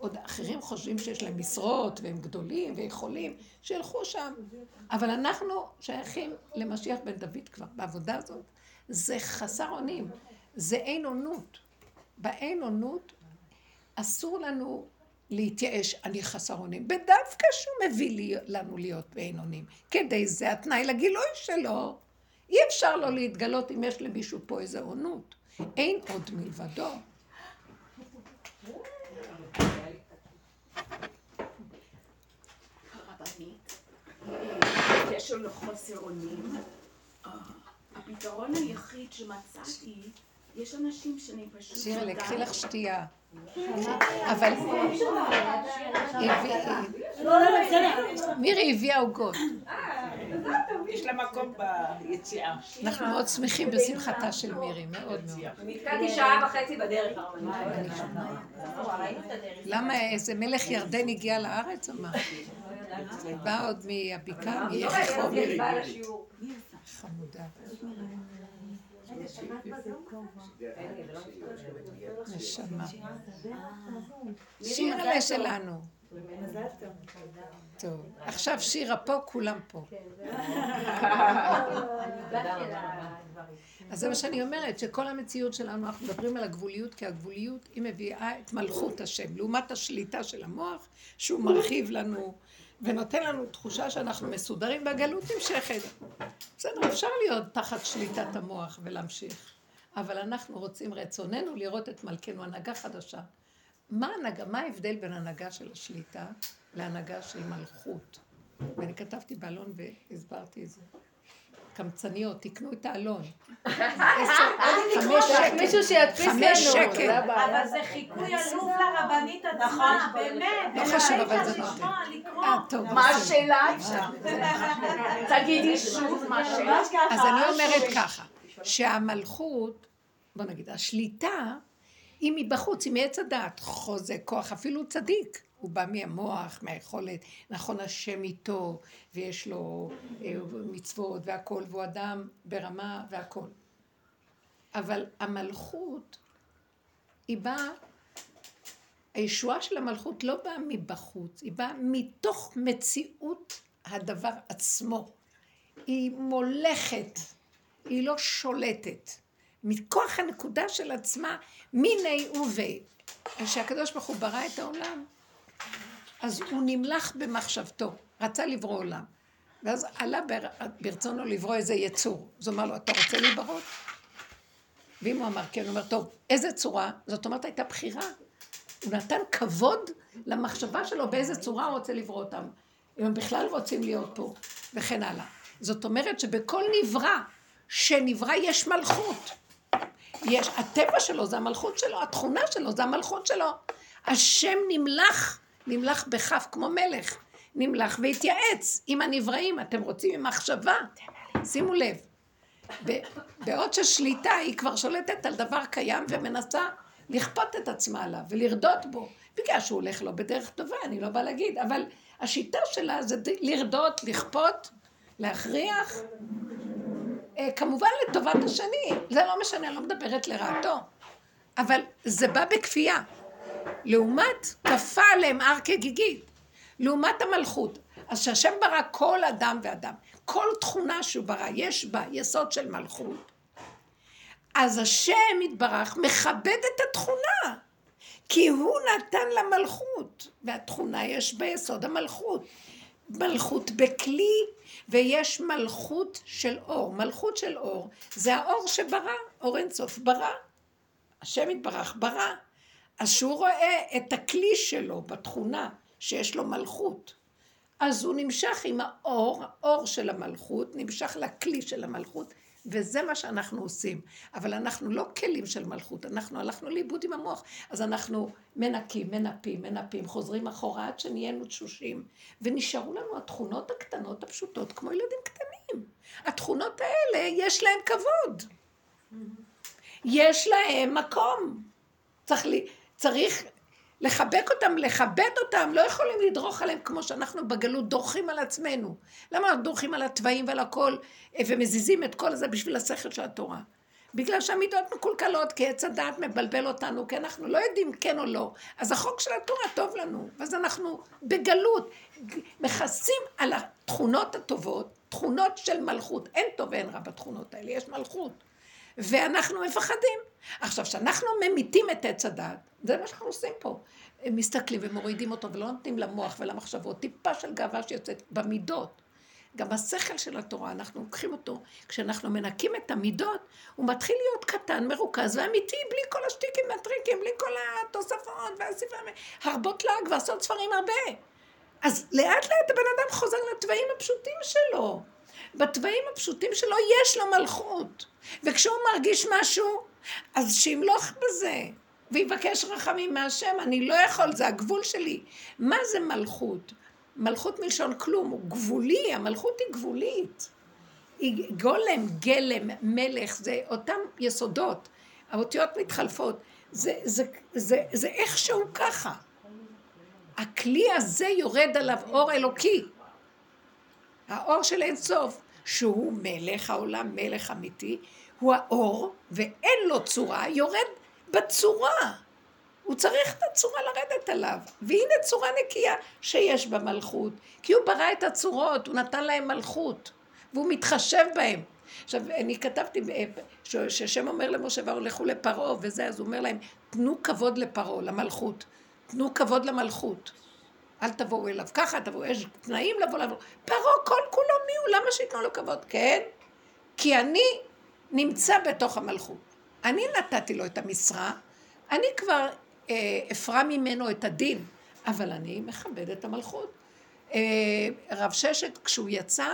עוד אחרים חושבים שיש להם משרות, והם גדולים ויכולים, שילכו שם. אבל אנחנו שייכים למשיח בן דוד כבר, בעבודה הזאת. זה חסר אונים, זה אין אונות. באין אונות אסור לנו להתייאש, אני חסר אונים. בדווקא שהוא מביא לי, לנו להיות באין אונים. כדי זה התנאי לגילוי שלו. אי אפשר לו להתגלות אם יש למישהו פה איזה אונות. אין עוד מלבדו. בקשר לחוסר אונים, אה, הפתרון היחיד שמצאתי, יש אנשים שאני פשוט... שירה, לקחי לך שתייה. אבל... מירי הביאה עוגות. יש לה מקום ביציאה. אנחנו מאוד שמחים בשמחתה של מירי, מאוד מאוד. נתקעתי שעה וחצי בדרך. למה איזה מלך ירדן הגיע לארץ או מה? בא עוד מהבקעה. חמודה. נשמה. שירה שלנו. טוב, עכשיו שירה פה, כולם פה. *laughs* אז זה מה שאני אומרת, שכל המציאות שלנו, אנחנו מדברים על הגבוליות, כי הגבוליות היא מביאה את מלכות השם, לעומת השליטה של המוח, שהוא מרחיב לנו ונותן לנו תחושה שאנחנו מסודרים והגלות נמשכת. בסדר, אפשר להיות תחת שליטת המוח ולהמשיך, אבל אנחנו רוצים רצוננו לראות את מלכנו, הנהגה חדשה. מה הנהגה, מה ההבדל בין הנהגה של השליטה להנהגה של מלכות? ואני כתבתי באלון והסברתי את זה. קמצניות, תקנו את האלון. חמש שקל. מישהו שידפיס לנו. חמש שקל. אבל זה חיקוי עלוב לרבנית עצמה, באמת. לא חשוב, אבל זה נותן. לקרוא. אה, טוב. מה. השאלה? תגידי שוב מה השאלה. אז אני אומרת ככה, שהמלכות, בוא נגיד, השליטה היא מבחוץ, היא מעץ הדעת, חוזק, כוח, אפילו צדיק. הוא בא מהמוח, מהיכולת, נכון השם איתו, ויש לו אה, מצוות והכל, והוא אדם ברמה והכל. אבל המלכות, היא באה, הישועה של המלכות לא באה מבחוץ, היא באה מתוך מציאות הדבר עצמו. היא מולכת, היא לא שולטת. מכוח הנקודה של עצמה, מיני ובי. כשהקדוש ברוך הוא ברא את העולם, אז הוא נמלך במחשבתו, רצה לברוא עולם. ואז עלה בר... ברצונו לברוא איזה יצור. אז הוא אמר לו, אתה רוצה להיברות? ואם הוא אמר כן, הוא אומר, טוב, איזה צורה? זאת אומרת, הייתה בחירה. הוא נתן כבוד למחשבה שלו באיזה צורה הוא רוצה לברוא אותם. אם הם בכלל רוצים להיות פה, וכן הלאה. זאת אומרת שבכל נברא שנברא יש מלכות. יש, הטבע שלו זה המלכות שלו, התכונה שלו זה המלכות שלו. השם נמלך, נמלך בכף כמו מלך, נמלך והתייעץ. עם הנבראים, אתם רוצים עם מחשבה? שימו לב. בעוד ששליטה היא כבר שולטת על דבר קיים ומנסה לכפות את עצמה עליו ולרדות בו, בגלל שהוא הולך לא בדרך טובה, אני לא באה להגיד, אבל השיטה שלה זה לרדות, לכפות, להכריח, אה, כמובן לטובת השני, זה לא משנה, אני לא מדברת לרעתו, אבל זה בא בכפייה. לעומת כפה עליהם הר כגיגית, לעומת המלכות. אז שהשם ברא כל אדם ואדם, כל תכונה שהוא ברא, יש בה יסוד של מלכות, אז השם יתברך מכבד את התכונה, כי הוא נתן לה מלכות, והתכונה יש ביסוד המלכות. מלכות בכלי, ויש מלכות של אור. מלכות של אור זה האור שברא, אור אינסוף ברא. השם יתברך ברא. אז שהוא רואה את הכלי שלו בתכונה שיש לו מלכות, אז הוא נמשך עם האור, האור של המלכות, נמשך לכלי של המלכות, וזה מה שאנחנו עושים. אבל אנחנו לא כלים של מלכות, אנחנו הלכנו לאיבוד עם המוח. אז אנחנו מנקים, מנפים, מנפים, חוזרים אחורה עד שנהיינו תשושים. ונשארו לנו התכונות הקטנות הפשוטות, כמו ילדים קטנים. התכונות האלה, יש להם כבוד. יש להם מקום. צריך, לי, צריך לחבק אותם, לכבד אותם, לא יכולים לדרוך עליהם כמו שאנחנו בגלות דורכים על עצמנו. למה אנחנו דורכים על התוואים ועל הכל אה, ומזיזים את כל זה בשביל השכל של התורה? בגלל שהמידות מקולקלות, כי עץ הדעת מבלבל אותנו, כי אנחנו לא יודעים כן או לא. אז החוק של התורה טוב לנו, ואז אנחנו בגלות מכסים על התכונות הטובות, תכונות של מלכות. אין טוב ואין רע בתכונות האלה, יש מלכות. ואנחנו מפחדים. עכשיו, כשאנחנו ממיתים את עץ הדעת, זה מה שאנחנו עושים פה. הם מסתכלים ומורידים אותו ולא נותנים למוח ולמחשבות, טיפה של גאווה שיוצאת במידות. גם השכל של התורה, אנחנו לוקחים אותו, כשאנחנו מנקים את המידות, הוא מתחיל להיות קטן, מרוכז ואמיתי, בלי כל השטיקים והטריקים, בלי כל התוספות והספרים, הרבות לעג ועשות ספרים הרבה. אז לאט לאט הבן אדם חוזר לתוואים הפשוטים שלו. בתוואים הפשוטים שלו יש לו מלכות. וכשהוא מרגיש משהו, אז שימלוך בזה. ויבקש רחמים מהשם, אני לא יכול, זה הגבול שלי. מה זה מלכות? מלכות מלשון כלום, הוא גבולי, המלכות היא גבולית. היא גולם, גלם, מלך, זה אותם יסודות. האותיות מתחלפות. זה, זה, זה, זה איכשהו ככה. הכלי הזה יורד עליו אור אלוקי. האור של אין סוף, שהוא מלך העולם, מלך אמיתי, הוא האור, ואין לו צורה, יורד בצורה. הוא צריך את הצורה לרדת עליו. והנה צורה נקייה שיש בה מלכות. כי הוא ברא את הצורות, הוא נתן להם מלכות. והוא מתחשב בהם. עכשיו, אני כתבתי, שהשם אומר למשה ואהרון, לכו לפרעה וזה, אז הוא אומר להם, תנו כבוד לפרעה, למלכות. תנו כבוד למלכות. אל תבואו אליו ככה, תבואו, יש תנאים לבוא לבוא. פרעה כל כולו מי הוא? למה שייתנו לו כבוד? כן? כי אני נמצא בתוך המלכות. אני נתתי לו את המשרה, אני כבר אה, אפרע ממנו את הדין, אבל אני מכבד את המלכות. אה, רב ששת, כשהוא יצא,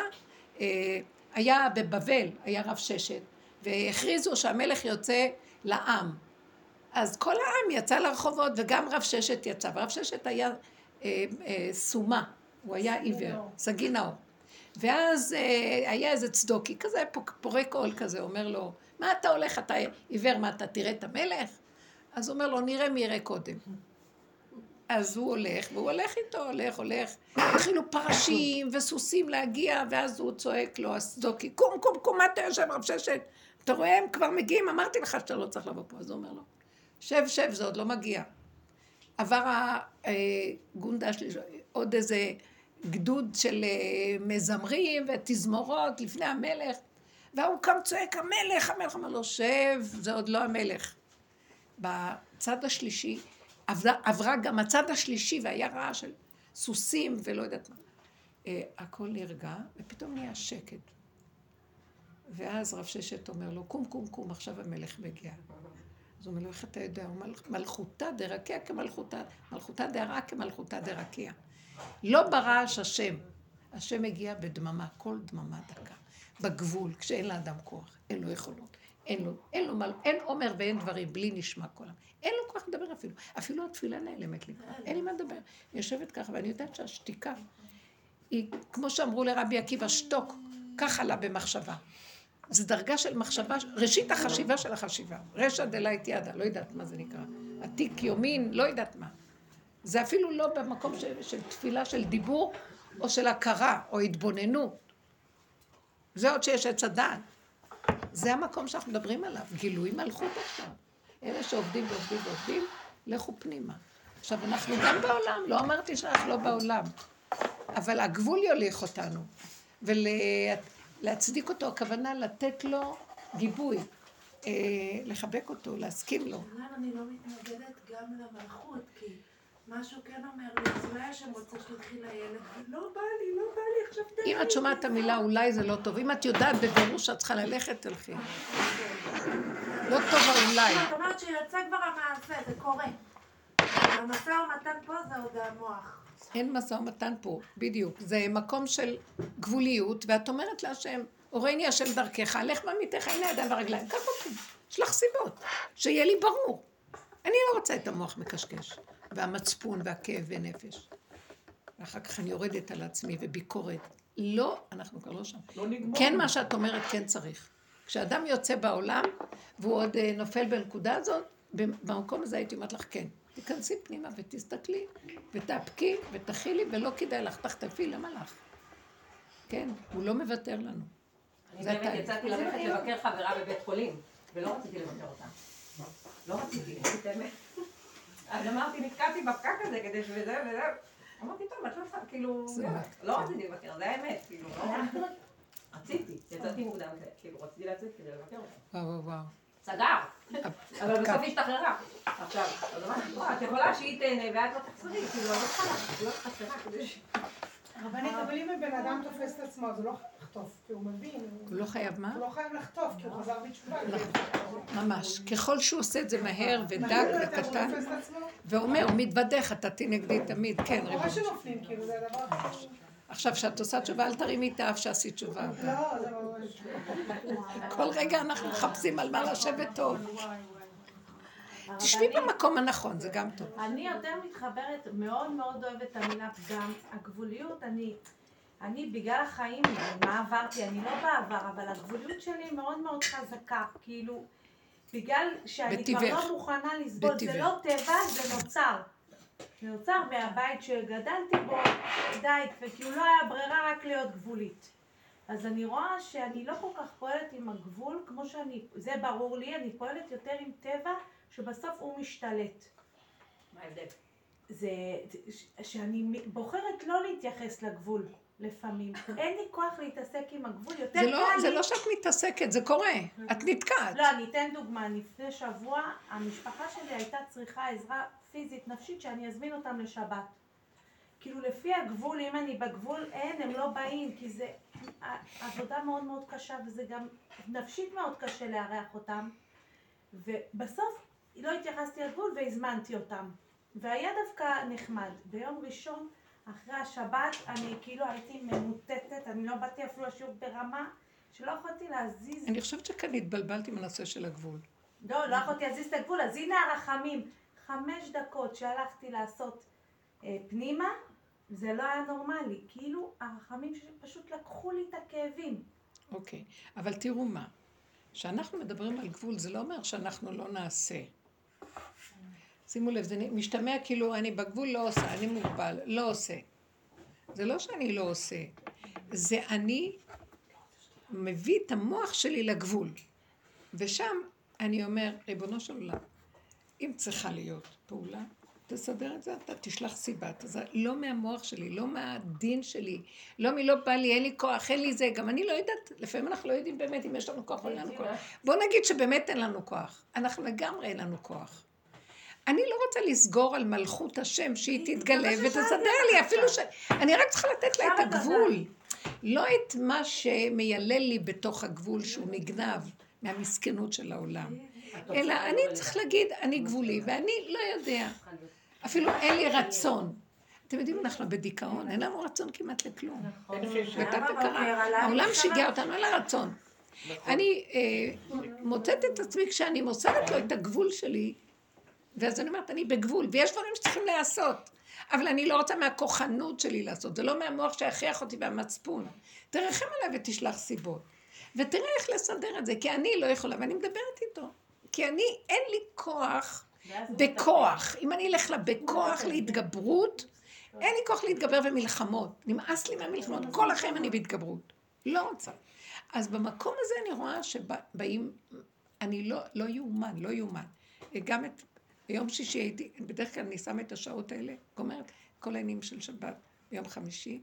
אה, היה בבבל, היה רב ששת, והכריזו שהמלך יוצא לעם. אז כל העם יצא לרחובות, וגם רב ששת יצא, ורב ששת היה אה, אה, סומה, הוא היה עיוור, סגי נאור. ואז אה, היה איזה צדוקי כזה, פורק עול כזה, אומר לו, מה אתה הולך, אתה עיוור, מה אתה תראה את המלך? אז הוא אומר לו, נראה מי יראה קודם. אז הוא הולך, והוא הולך איתו, הולך, הולך. התחילו פרשים וסוסים להגיע, ואז הוא צועק לו, הסדוקי, קום, קום, קום, מה אתה יושב רב ששת? אתה רואה, הם כבר מגיעים, אמרתי לך שאתה לא צריך לבוא פה. אז הוא אומר לו, שב, שב, זה עוד לא מגיע. עבר הגונדה שלי, עוד איזה גדוד של אה, מזמרים ותזמורות לפני המלך, והוא קם צועק, המלך, המלך אמר לו, שב, זה עוד לא המלך. בצד השלישי, עברה, עברה גם הצד השלישי, והיה רעש של סוסים ולא יודעת מה. אה, הכל נרגע, ופתאום נהיה שקט. ואז רב ששת אומר לו, קום, קום, קום, עכשיו המלך מגיע. אז הוא אומר לו, איך אתה יודע? הוא מלכותה דרקיע כמלכותה, מלכותה דהרה כמלכותה דרקיע. לא ברעש השם. השם מגיע בדממה, כל דממה דקה. בגבול, כשאין לאדם כוח, אין לו יכולות, אין לו, אין לו, אין עומר ואין דברים, בלי נשמע קולם. אין לו כוח לדבר אפילו. אפילו התפילה נעלמת לי כבר, אין לי מה לדבר. אני יושבת ככה, ואני יודעת שהשתיקה היא, כמו שאמרו לרבי עקיבא, שתוק, ככה לה במחשבה. זו דרגה של מחשבה, ראשית החשיבה של החשיבה. רשע דלית ידה, לא יודעת מה זה נקרא. עתיק יומין, לא יודעת מה. זה אפילו לא במקום של, של תפילה, של דיבור, או של הכרה, או התבוננות. זה עוד שיש עץ הדעת. זה המקום שאנחנו מדברים עליו, גילוי מלכות עכשיו. אלה שעובדים ועובדים ועובדים, לכו פנימה. עכשיו, אנחנו גם בעולם, לא אמרתי שאנחנו לא בעולם, אבל הגבול יוליך אותנו. ולהצדיק אותו, הכוונה לתת לו גיבוי, אה, לחבק אותו, להסכים לו. אני לא מתנגדת גם למלכות, כי... משהו כן אומר לי, אז אולי השם רוצה שתלכי לילד, לא בא לי, לא בא לי, עכשיו תן לי. אם את שומעת את המילה אולי זה לא טוב, אם את יודעת בבירוש שאת צריכה ללכת, תלכי. לא טוב האולי. זאת אומרת שיוצא כבר המעשה, זה קורה. המשא ומתן פה זה עוד המוח. אין משא ומתן פה, בדיוק. זה מקום של גבוליות, ואת אומרת להשם, הורני השם דרכך, לך מעמיתך, הנה הידיים והרגליים, קח אותי, יש לך סיבות, שיהיה לי ברור. אני לא רוצה את המוח מקשקש. והמצפון והכאב ונפש. ואחר כך אני יורדת על עצמי וביקורת. לא, אנחנו כבר לא שם. לא נגמור. כן, מה שאת אומרת, כן צריך. כשאדם יוצא בעולם, והוא עוד אה, נופל בנקודה הזאת, במקום הזה הייתי אומרת לך, כן. תיכנסי פנימה ותסתכלי, ותאפקי, ותכילי, ולא כדאי לך, תחטפי, למה לך? כן, הוא לא מוותר לנו. אני באמת יצאתי ללכת לבקר חברה בבית חולים, ולא רציתי לבקר אותה. לא רציתי, באמת. אז אמרתי, נתקעתי בפקק הזה כדי שזה וזה. אמרתי, טוב, את לא עושה, כאילו, לא רציתי לבקר, זה האמת, כאילו, לא רציתי, יצאתי מוקדם, כאילו, רציתי לצאת כדי לבקר אותה. וואו, וואו. סגר, אבל בסוף השתחררה. עכשיו, אז אמרתי, את יכולה שהיא תהנה ואת לא תחזרי, כאילו, לא צריכה, לא חסרה כדי ש... רבנית, אבל אם הבן אדם תופס את עצמו, אז הוא לא חייב לחטוף, כי הוא מבין. הוא לא חייב מה? הוא לא חייב לחטוף, כי הוא חזר בתשובה. ממש. ככל שהוא עושה את זה מהר ודק וקטן, ואומר, הוא אתה תהי נגדי תמיד, כן, ריבונו. ממש שנופלים, כאילו, זה הדבר הכי... עכשיו, כשאת עושה תשובה, אל תרימי את האף שעשית תשובה. לא, זה ממש... כל רגע אנחנו מחפשים על מה לשבת טוב. תשבי במקום הנכון, זה גם טוב. אני יותר מתחברת, מאוד מאוד אוהבת את המילה פגם. הגבוליות, אני, אני בגלל החיים, מה עברתי, אני לא בעבר, אבל הגבוליות שלי מאוד מאוד חזקה. כאילו, בגלל שאני כבר לא מוכנה לסבול, זה לא טבע, זה נוצר. זה נוצר מהבית שגדלתי בו, די, וכאילו לא היה ברירה רק להיות גבולית. אז אני רואה שאני לא כל כך פועלת עם הגבול, כמו שאני, זה ברור לי, אני פועלת יותר עם טבע. שבסוף הוא משתלט. מה ההבדל? זה שאני בוחרת לא להתייחס לגבול לפעמים. *laughs* אין לי כוח להתעסק עם הגבול, יותר זה לא, קל לי... זה לא שאת מתעסקת, זה קורה. את נתקעת. לא, אני אתן דוגמה. לפני שבוע המשפחה שלי הייתה צריכה עזרה פיזית, נפשית, שאני אזמין אותם לשבת. כאילו לפי הגבול, אם אני בגבול, אין, הם לא באים, כי זה עבודה מאוד מאוד קשה, וזה גם נפשית מאוד קשה לארח אותם. ובסוף לא התייחסתי לגבול והזמנתי אותם. והיה דווקא נחמד. ביום ראשון, אחרי השבת, אני כאילו הייתי ממוטטת, אני לא באתי אפילו לשיעור ברמה שלא יכולתי להזיז. אני חושבת שכאן התבלבלתי בנושא של הגבול. לא, לא יכולתי להזיז את הגבול, אז הנה הרחמים. חמש דקות שהלכתי לעשות אה, פנימה, זה לא היה נורמלי. כאילו, הרחמים שפשוט לקחו לי את הכאבים. אוקיי, אבל תראו מה. כשאנחנו מדברים על גבול, זה לא אומר שאנחנו לא נעשה. שימו לב, זה משתמע כאילו אני בגבול לא עושה, אני מוגבל, לא עושה. זה לא שאני לא עושה, זה אני מביא את המוח שלי לגבול. ושם אני אומר, ריבונו של עולם, אם צריכה להיות פעולה, תסדר את זה, אתה תשלח סיבה. תזר... לא מהמוח שלי, לא מהדין שלי, לא מלא בא לי, אין לי כוח, אין לי זה. גם אני לא יודעת, לפעמים אנחנו לא יודעים באמת אם יש לנו כוח או אין לנו כוח. בואו נגיד שבאמת אין לנו כוח. אנחנו לגמרי אין לנו כוח. אני לא רוצה לסגור על מלכות השם שהיא תתגלה ותסדר לי, אפילו ש... אני רק צריכה לתת לה את הגבול. לא את מה שמיילל לי בתוך הגבול שהוא נגנב מהמסכנות של העולם. אלא אני צריך להגיד, אני גבולי, ואני לא יודע. אפילו אין לי רצון. אתם יודעים, אנחנו בדיכאון, אין לנו רצון כמעט לכלום. בתת הכרה. העולם שיגע אותנו, אין לה רצון. אני אה, מוצאת את עצמי כשאני מוסרת לו את הגבול שלי, ואז אני אומרת, אני בגבול, ויש דברים שצריכים להיעשות. אבל אני לא רוצה מהכוחנות שלי לעשות, זה לא מהמוח שיכריח אותי והמצפון. תרחם עליי ותשלח סיבות. ותראה איך לסדר את זה, כי אני לא יכולה, ואני מדברת איתו. כי אני, אין לי כוח בכוח. אם אני אלך לה בכוח להתגברות, אין לי כוח להתגבר במלחמות. נמאס לי מהמלחמות, כל החיים אני בהתגברות. לא רוצה. אז במקום הזה אני רואה שבאים, אני לא, לא יאומן, לא יאומן. גם את, ביום שישי הייתי, בדרך כלל אני שמה את השעות האלה, גומרת כל העניינים של שבת ביום חמישי,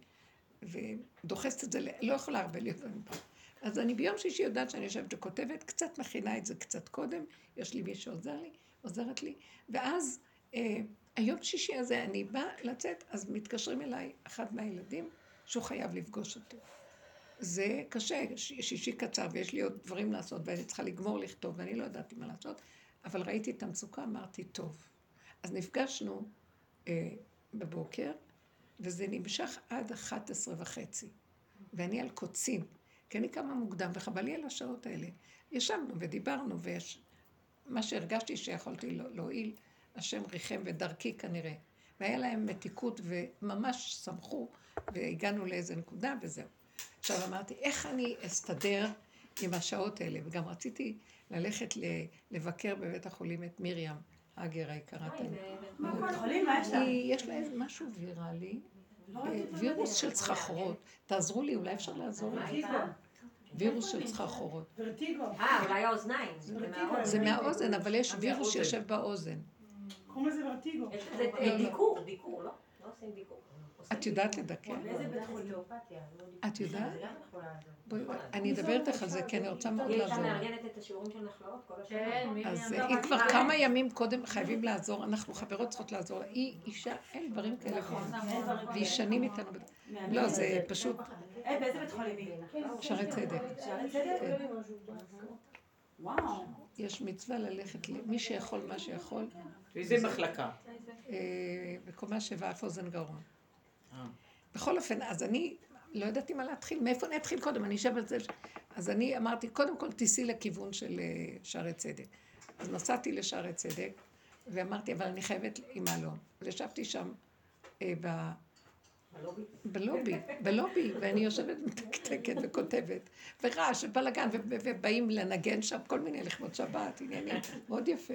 ודוחסת את זה, לא יכולה הרבה להיות במפה. אז אני ביום שישי יודעת שאני יושבת וכותבת, קצת מכינה את זה קצת קודם, יש לי מי שעוזר לי, עוזרת לי, ואז אה, היום שישי הזה אני באה לצאת, אז מתקשרים אליי אחד מהילדים שהוא חייב לפגוש אותי. זה קשה, שישי קצר ויש לי עוד דברים לעשות ואני צריכה לגמור לכתוב ואני לא ידעתי מה לעשות, אבל ראיתי את המצוקה, אמרתי, טוב. אז נפגשנו אה, בבוקר, וזה נמשך עד 11 וחצי, ואני על קוצים, כי אני קמה מוקדם וחבל לי על השעות האלה. ישבנו ודיברנו, ומה שהרגשתי שיכולתי לא, להועיל, השם ריחם ודרכי כנראה. והיה להם מתיקות וממש שמחו, והגענו לאיזה נקודה וזהו. עכשיו אמרתי, איך אני אסתדר עם השעות האלה? וגם רציתי ללכת לבקר בבית החולים את מרים, הגר היקרה יש לה איזה משהו ויראלי, לא אה, וירוס של סחרחורות. תעזרו לי, אולי אפשר לעזור לי. וירוס של סחרחורות. אה, אולי האוזניים. זה מהאוזן, אבל יש וירוס שיושב באוזן. קוראים לזה ורטיגו. זה דיקור, דיקור, לא? לא עושים דיקור. את יודעת לדכא? את יודעת? אני אדבר איתך על זה, כי אני רוצה מאוד לעזור. כל השבוע. אז היא כבר כמה ימים קודם חייבים לעזור, אנחנו חברות צריכות לעזור לה. היא אישה, אין דברים כאלה. והיא שנים איתנו. לא, זה פשוט... באיזה בית חולים היא? שערי צדק. שערי צדק? וואו. יש מצווה ללכת, מי שיכול מה שיכול. איזה מחלקה? בקומה שבעה אף אוזן גרון. בכל אופן, אז אני לא ידעתי מה להתחיל, מאיפה אני אתחיל קודם, אני אשב על זה. אז אני אמרתי, קודם כל תיסעי לכיוון של אה, שערי צדק. אז נסעתי לשערי צדק, ואמרתי, אבל אני חייבת עם אלון. אז ישבתי שם אה. בלובי, בלובי, ואני יושבת מתקתקת וכותבת, ורעש ובלאגן, ובאים לנגן שם כל מיני לכבוד שבת, עניינים, מאוד יפה.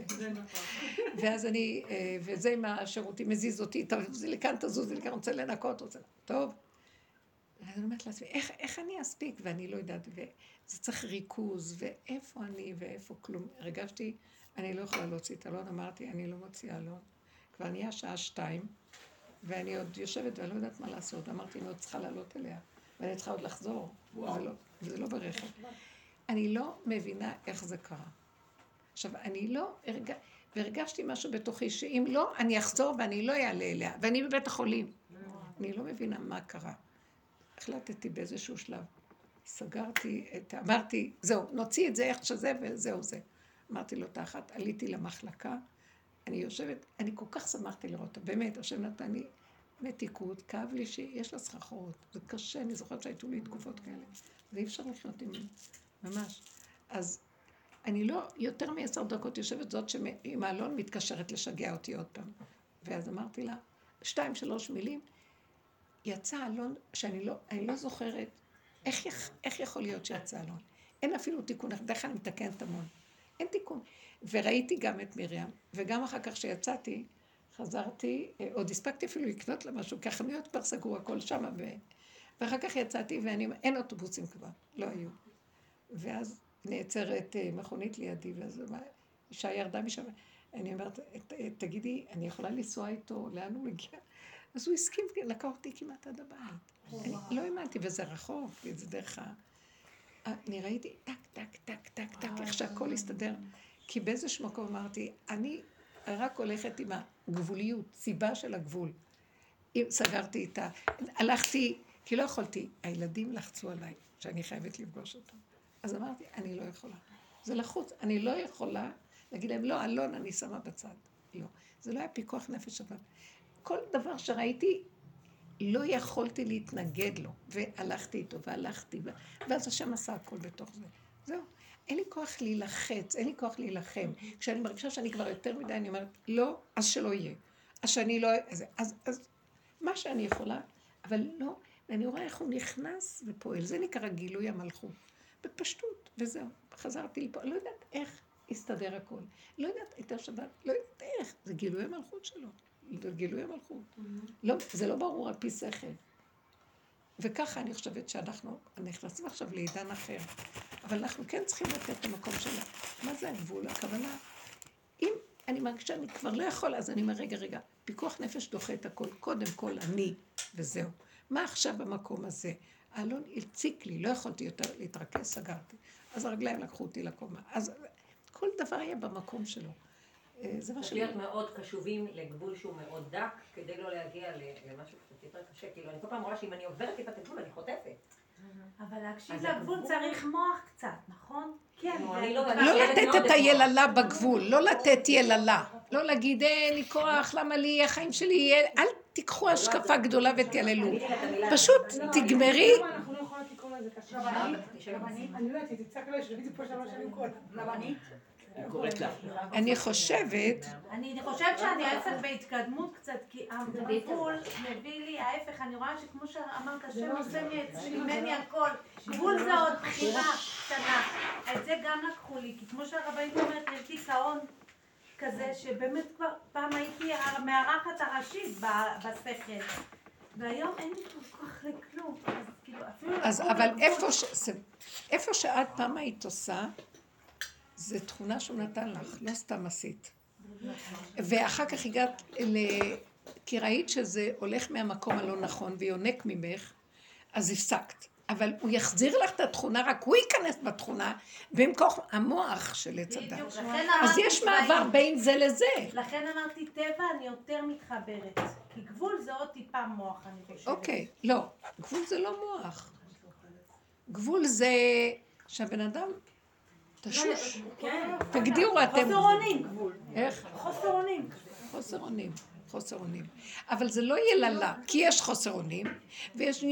ואז אני, אה, וזה עם השירותים מזיז אותי, תזוזי לי כאן, תזוזי לי כאן, רוצה לנקות, רוצה, טוב. ואז אני אומרת לעצמי, איך, איך אני אספיק? ואני לא יודעת, וזה צריך ריכוז, ואיפה אני ואיפה כלום. הרגשתי, אני לא יכולה להוציא את אלון, אמרתי, אני לא מוציאה אלון. כבר נהיה שעה שתיים. ואני עוד יושבת ואני לא יודעת מה לעשות. אמרתי, אני עוד צריכה לעלות אליה, ואני צריכה עוד לחזור, וזה לא, וזה לא ברכב. אני לא מבינה איך זה קרה. עכשיו, אני לא, הרג... והרגשתי משהו בתוכי, שאם לא, אני אחזור ואני לא אעלה אליה, ואני בבית החולים. אני לא מבינה מה קרה. החלטתי באיזשהו שלב, סגרתי את, אמרתי, זהו, נוציא את זה איך שזה וזהו זה. אמרתי לו תחת, עליתי למחלקה, אני יושבת, אני כל כך שמחתי לראות אותה, באמת, השם נתן לי מתיקות, כאב לי שיש לה סחרחורות, זה קשה, אני זוכרת שהייתו לי תקופות כאלה, ואי אפשר לחיות עם, ממש. אז אני לא יותר מעשר דקות יושבת זאת שעם האלון מתקשרת לשגע אותי עוד פעם. ואז אמרתי לה, שתיים, שלוש מילים, יצא אלון שאני לא, אני לא זוכרת, איך, איך יכול להיות שיצא אלון? אין אפילו תיקון, בדרך כלל אני מתקנת המון. אין תיקון. וראיתי גם את מרים, וגם אחר כך שיצאתי, חזרתי, אה, עוד הספקתי אפילו לקנות לה משהו, כי החנויות כבר סגרו הכל שם, ו... ואחר כך יצאתי ואני, אין אוטובוסים כבר, לא היו. ואז נעצרת אה, מכונית לידי, ואז אישה ירדה משם, אני אומרת, תגידי, אני יכולה לנסוע איתו, לאן הוא מגיע? אז הוא הסכים, לקח אותי כמעט עד הבית. אני לא האמנתי, וזה רחוק, וזה דרך ה... אני ראיתי טק, טק, טק, טק, טק, איך שהכל הסתדר. כי באיזשהו מקום אמרתי, אני רק הולכת עם הגבוליות, סיבה של הגבול. אם סגרתי איתה, הלכתי, כי לא יכולתי, הילדים לחצו עליי שאני חייבת לפגוש אותם. אז אמרתי, אני לא יכולה. זה לחוץ, אני לא יכולה להגיד להם, לא, אלון, אני שמה בצד. לא. זה לא היה פיקוח נפש, אבל כל דבר שראיתי, לא יכולתי להתנגד לו, והלכתי איתו, והלכתי. ואז השם עשה הכל בתוך זה. זהו. אין לי כוח להילחץ, אין לי כוח להילחם. כשאני מרגישה שאני כבר יותר מדי, אני אומרת, לא, אז שלא יהיה. אז שאני לא... אז, אז, אז מה שאני יכולה, אבל לא, ואני רואה איך הוא נכנס ופועל. זה נקרא גילוי המלכות. בפשטות, וזהו. חזרתי לפה, לא יודעת איך הסתדר הכל. לא יודעת, הייתה שבת, לא יודעת איך. זה גילוי המלכות שלו. זה גילוי המלכות. לא, זה לא ברור על פי שכל. וככה אני חושבת שאנחנו נכנסים עכשיו לעידן אחר. אבל אנחנו כן צריכים לתת את המקום שלנו. מה זה הגבול? הכוונה, אם אני מרגישה שאני כבר לא יכול, אז אני אומר, רגע, רגע, פיקוח נפש דוחה את הכל. קודם כל אני, וזהו. מה עכשיו במקום הזה? האלון הציק לי, לא יכולתי יותר להתרכז, סגרתי. אז הרגליים לקחו אותי לקומה. אז כל דבר היה במקום שלו. אה, זה מה שאני... להיות מאוד קשובים לגבול שהוא מאוד דק, כדי לא להגיע ל- למשהו קצת יותר קשה. כאילו, אני כל פעם רואה שאם אני עוברת טיפה את הגבול, אני חוטפת. אבל להקשיב לגבול צריך מוח קצת, נכון? כן. לא- לא לתת את. היללה בגבול, לא לתת יללה. לא להגיד, אין לי כוח, למה לי, החיים שלי יהיה... אל תיקחו השקפה גדולה ותייללו. פשוט. תגמרי. לא? אני לא יודעת, היא תצעק עליי שראיתי פה שלוש שנים כל רבנית? היא קוראת לך. אני חושבת, אני חושבת שאני ההפך בהתקדמות קצת, כי הגבול מביא לי ההפך, אני רואה שכמו שאמרת, השם עושה מי- ממני הכל. גבול זה עוד בחירה קטנה. את זה גם לקחו לי, כי כמו שהרבנית אומרת, יש דיכאון כזה, שבאמת כבר פעם הייתי המארחת הראשית בשכל. והיום אין לי כל כך לכלום. אז כאילו, אפילו... אז אבל איפה שאת פעם היית עושה, זה תכונה שהוא נתן לך, לא סתם עשית. ואחר כך הגעת ל... כי ראית שזה הולך מהמקום הלא נכון ויונק ממך, אז הפסקת. אבל הוא יחזיר לך את התכונה, רק הוא ייכנס בתכונה, במקום המוח של עץ הדת. אז יש מעבר. בין זה לזה. לכן אמרתי טבע, אני יותר מתחברת. כי גבול זה עוד טיפה מוח, אני חושבת. אוקיי, לא, גבול זה לא מוח. גבול זה שהבן אדם תשוש. כן. תגדירו אתם. חוסר אונים גבול. איך? חוסר אונים. חוסר אונים. חוסר אונים. אבל זה לא יללה, כי יש חוסר אונים, ויש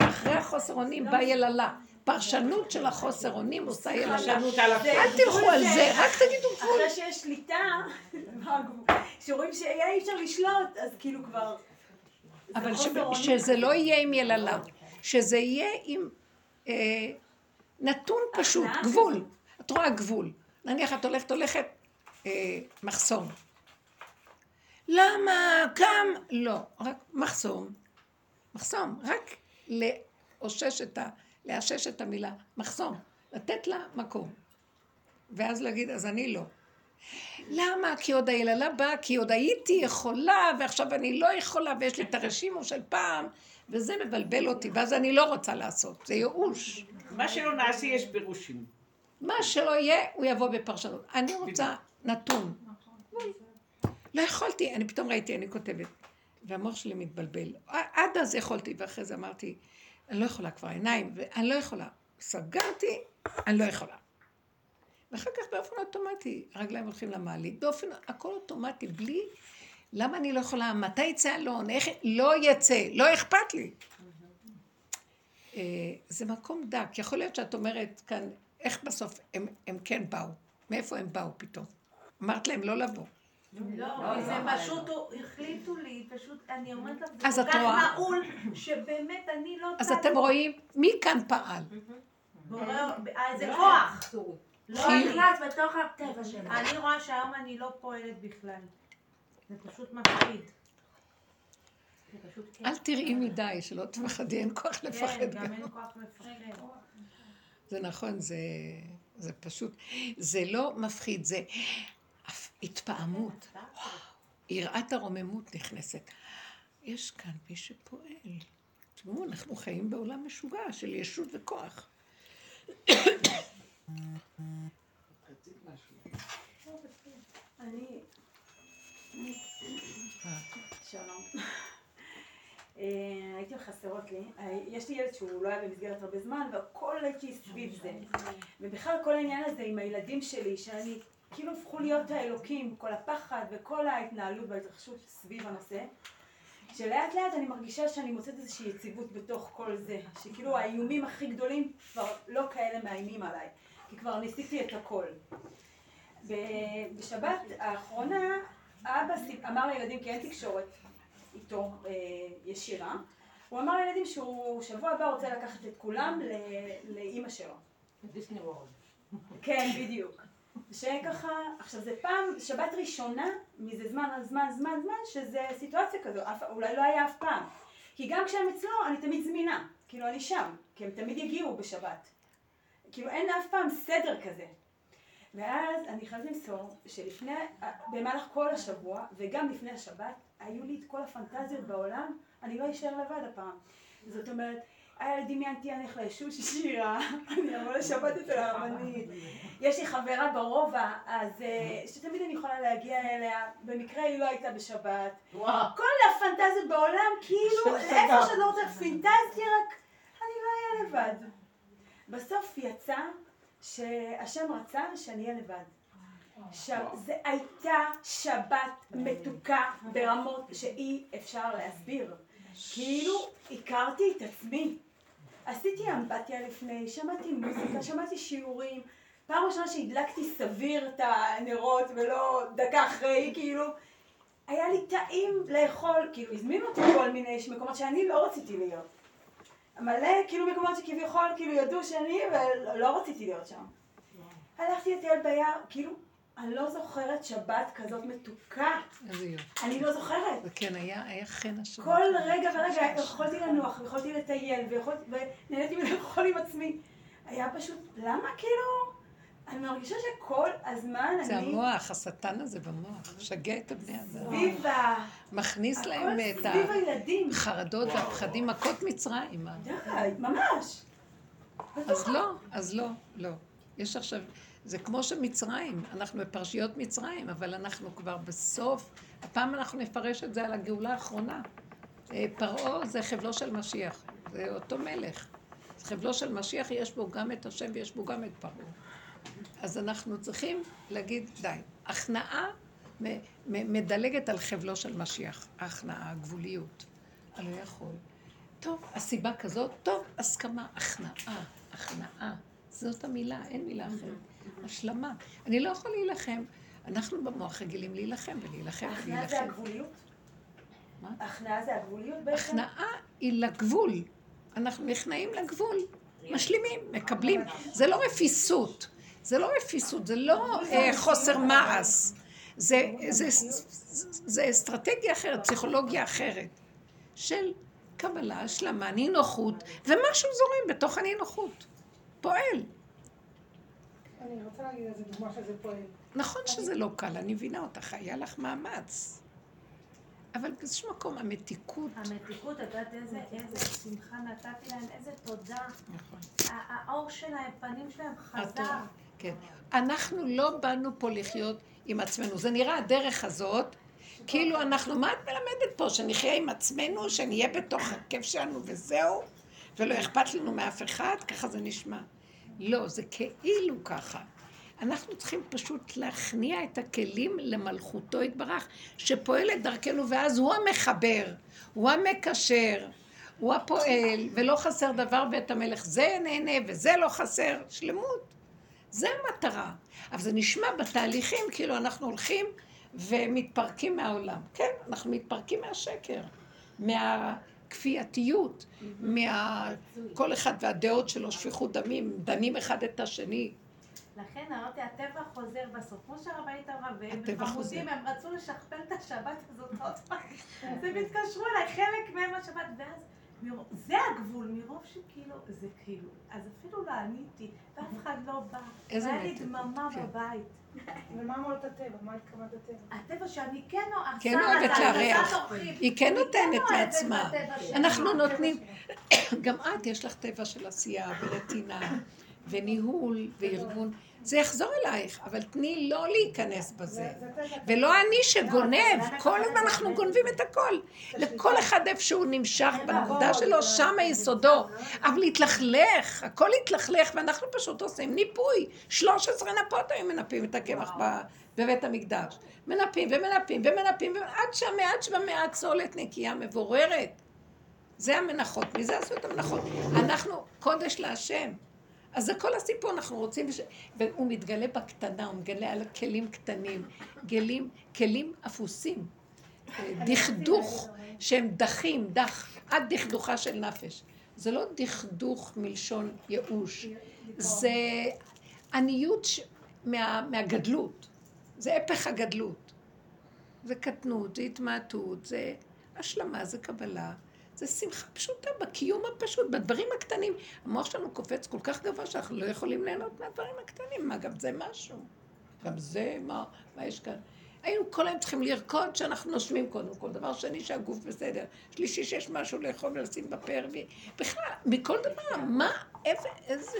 אחרי החוסר אונים בא יללה. פרשנות של החוסר אונים עושה יללה. אל תלכו על זה, רק תגידו גבול. אחרי שיש שליטה? *laughs* שרואים שאי אפשר לשלוט, אז כאילו כבר... אבל. שזה לא יהיה עם יללה, שזה יהיה עם אה, נתון פשוט, גבול. את רואה גבול. נניח את הולכת, הולכת, אה, מחסום. למה? קם? לא, רק מחסום. מחסום, רק לאושש את ה... לאשש את המילה מחסום, לתת לה מקום. ואז להגיד, אז אני לא. למה? כי עוד היללה באה, כי עוד הייתי יכולה, ועכשיו אני לא יכולה, ויש לי את הרשימו של פעם, וזה מבלבל אותי, ואז אני לא רוצה לעשות, זה ייאוש. מה שלא נעשה יש פירושים. מה שלא יהיה, הוא יבוא בפרשנות. אני רוצה נתון. לא יכולתי, אני פתאום ראיתי, אני כותבת, והמוח שלי מתבלבל. עד אז יכולתי, ואחרי זה אמרתי, אני לא יכולה כבר עיניים, ואני לא יכולה. סגרתי, אני לא יכולה. ואחר כך באופן אוטומטי, הרגליים הולכים למעלית, באופן, הכל אוטומטי, בלי, למה אני לא יכולה, מתי יצא אלון, איך, לא יצא, לא אכפת לי. אה, זה מקום דק, יכול להיות שאת אומרת כאן, איך בסוף הם, הם כן באו, מאיפה הם באו פתאום? אמרת להם לא לבוא. לא, כי זה פשוט, החליטו לי, פשוט, אני אומרת לך, אז זה את כל כך רואה? מעול, שבאמת אני לא... אז אתם רואים, מי כאן פעל? בורא- אה, זה כוח. לא. נכנס בתוך הטבע שלנו. אני רואה שהיום אני לא פועלת בכלל. זה פשוט מפחיד. זה פשוט כן. אל תראי מדי, שלא תפחדי, אין כוח לפחד כן, גם. אין כוח לפחד. זה נכון, זה, זה פשוט, זה לא מפחיד, זה התפעמות. יראת הרוממות נכנסת. יש כאן מי שפועל. תראו, אנחנו חיים בעולם משוגע של ישות וכוח. אני... שלום. אה, הייתי חסרות לי, אה, יש לי ילד שהוא לא היה במסגרת הרבה זמן והכל הייתי סביב זה ובכלל כל העניין הזה עם הילדים שלי שאני כאילו הפכו להיות האלוקים, כל הפחד וכל ההתנהלות וההתרחשות סביב הנושא. שלאט לאט אני מרגישה שאני מוצאת איזושהי יציבות בתוך כל זה, שכאילו האיומים הכי גדולים כבר לא כאלה מאיימים עליי, כי כבר ניסיתי את הכל. בשבת האחרונה אבא אמר לילדים, כי אין תקשורת איתו אה, ישירה, הוא אמר לילדים שהוא שבוע הבא רוצה לקחת את כולם לאימא שלו. דיסני וורד. כן, בדיוק. שככה, עכשיו זה פעם, שבת ראשונה, מזה זמן זמן, זמן, זמן, שזה סיטואציה כזו, אף, אולי לא היה אף פעם. כי גם כשהם אצלו, אני תמיד זמינה, כאילו אני שם, כי הם תמיד יגיעו בשבת. כאילו אין אף פעם סדר כזה. ואז אני חייבת למסור שלפני, במהלך כל השבוע, וגם לפני השבת, היו לי את כל הפנטזיות בעולם, אני לא אשאר לבד הפעם. זאת אומרת, היה דמיינתי אני הולך לישוב שירה, *laughs* אני אבוא לשבת אצל הרבנית. יש לי חברה ברובע, אז אה, שתמיד אני יכולה להגיע אליה, במקרה היא לא הייתה בשבת. וואו. כל הפנטזיות בעולם, כאילו, איפה שאני לא רוצה, פנטזתי רק, אני לא אהיה לבד. בסוף יצא שהשם רצה שאני אהיה לבד. זו הייתה שבת מתוקה ברמות שאי אפשר להסביר. כאילו, הכרתי את עצמי. עשיתי אמבטיה לפני, שמעתי מוזיקה, שמעתי שיעורים. פעם ראשונה שהדלקתי סביר את הנרות ולא דקה אחרי, כאילו, היה לי טעים לאכול, כאילו, הזמינו אותי כל מיני מקומות שאני לא רציתי להיות. מלא, כאילו, מקומות שכביכול, כאילו, ידעו שאני, ולא רציתי להיות שם. הלכתי לטייל ביער, כאילו, אני לא זוכרת שבת כזאת מתוקה. איזה יופי. אני לא זוכרת. וכן, היה היה חן השבת. כל רגע ורגע יכולתי לנוח, ויכולתי לטייל, ונהניתי לאכול עם עצמי. היה פשוט, למה כאילו, אני מרגישה שכל הזמן זה אני המוח, השטן הזה במוח, משגע את הבני אדם. סביב ה... מכניס להם את. החרדות והפחדים, מכות מצרים. די, ממש. אז לא, אז לא, לא. יש עכשיו, זה כמו שמצרים, אנחנו בפרשיות מצרים, אבל אנחנו כבר בסוף, הפעם אנחנו נפרש את זה על הגאולה האחרונה. אה, פרעה זה חבלו של משיח, זה אותו מלך. חבלו של משיח יש בו גם את השם ויש בו גם את פרעה. אז אנחנו צריכים להגיד, די. הכנעה מדלגת על חבלו של משיח, ההכנעה, הגבוליות. אני לא יכול. טוב, הסיבה כזאת, טוב, הסכמה, הכנעה, הכנעה. זאת המילה, אין מילה אחרת. השלמה. אני לא יכול להילחם. אנחנו במוח רגילים להילחם ולהילחם הכנעה זה ולהילחם. הגבוליות? מה? הכנעה זה הגבוליות בעצם? הכנעה היא לגבול. אנחנו נכנעים לגבול. משלימים, מקבלים. זה לא רפיסות. זה לא רפיסות, זה לא אה, חוסר מעש. זה, זה, זה, זה אסטרטגיה אחרת, פסיכולוגיה אחרת. של קבלה, השלמה, נינוחות, ומשהו זורם בתוך הנינוחות. פועל. אני רוצה להגיד איזה דוגמה שזה פועל. נכון שזה לא קל, אני מבינה אותך, היה לך מאמץ. אבל באיזשהו מקום, המתיקות... המתיקות, את יודעת איזה, איזה שמחה נתתי להם, איזה תודה. נכון. האור שלהם, פנים שלהם חזר. כן. אנחנו לא באנו פה לחיות עם עצמנו. זה נראה הדרך הזאת, כאילו אנחנו, מה את מלמדת פה? שנחיה עם עצמנו, שנהיה בתוך הכיף שלנו וזהו, ולא אכפת לנו מאף אחד? ככה זה נשמע. לא, זה כאילו ככה. אנחנו צריכים פשוט להכניע את הכלים למלכותו יתברך, שפועלת דרכנו, ואז הוא המחבר, הוא המקשר, הוא הפועל, ולא חסר דבר בית המלך. זה נהנה וזה לא חסר, שלמות. זה המטרה. אבל זה נשמע בתהליכים כאילו אנחנו הולכים ומתפרקים מהעולם. כן, אנחנו מתפרקים מהשקר, מהכפייתיות, מה... כל אחד והדעות שלו, שפיכות דמים, דנים אחד את השני. לכן אמרתי, הטבע חוזר בסוף. כמו שהרבנית אמרה, והם חמודים, הם רצו לשכפל את השבת הזאת עוד פעם. אז הם התקשרו אליי, חלק מהם השבת, ואז... מרוב- זה הגבול, מרוב שכאילו, זה כאילו, אז אפילו לא עניתי, ואף אחד לא בא. איזה והיה לי דממה כן. בבית. אבל מה אמרת הטבע? מה התכוונת הטבע? הטבע שאני כן עושה, כן אוהבת לארח. היא כן אני נותנת אוהבת שלי. אנחנו נותנים, *coughs* גם את יש לך טבע של עשייה ונתינה וניהול וארגון. זה יחזור אלייך, אבל תני לא להיכנס בזה. זה- זה- זה- ולא אני שגונב, כל הזמן אנחנו גונבים את הכל. לכל אחד איפה שהוא נמשך בנקודה שלו, שם היסודו. אבל להתלכלך, הכל התלכלך, ואנחנו פשוט עושים ניפוי. 13 נפות היו מנפים את הקמח בבית המקדש. מנפים ומנפים ומנפים, עד שהמעט שבמעט סולת נקייה מבוררת. זה המנחות, מזה עשו את המנחות. אנחנו קודש להשם. אז זה כל הסיפור, אנחנו רוצים, ש... והוא מתגלה בקטנה, הוא מתגלה על כלים קטנים, גלים, כלים אפוסים, דכדוך, שהם דחים, דח, עד דכדוכה של נפש. זה לא דכדוך מלשון ייאוש, זה עניות ש... מה... מהגדלות, זה הפך הגדלות. זה קטנות, זה התמעטות, זה השלמה, זה קבלה. זה שמחה פשוטה בקיום הפשוט, בדברים הקטנים. המוח שלנו קופץ כל כך גבוה שאנחנו לא יכולים ליהנות מהדברים הקטנים. מה, גם זה משהו? גם זה, מה, מה יש כאן? היינו כל היום צריכים לרקוד שאנחנו נושמים קודם כל. דבר שני, שהגוף בסדר. שלישי, שיש משהו לאכול ולשים רביעי. בכלל, מכל דבר, מה, איזה, איזה,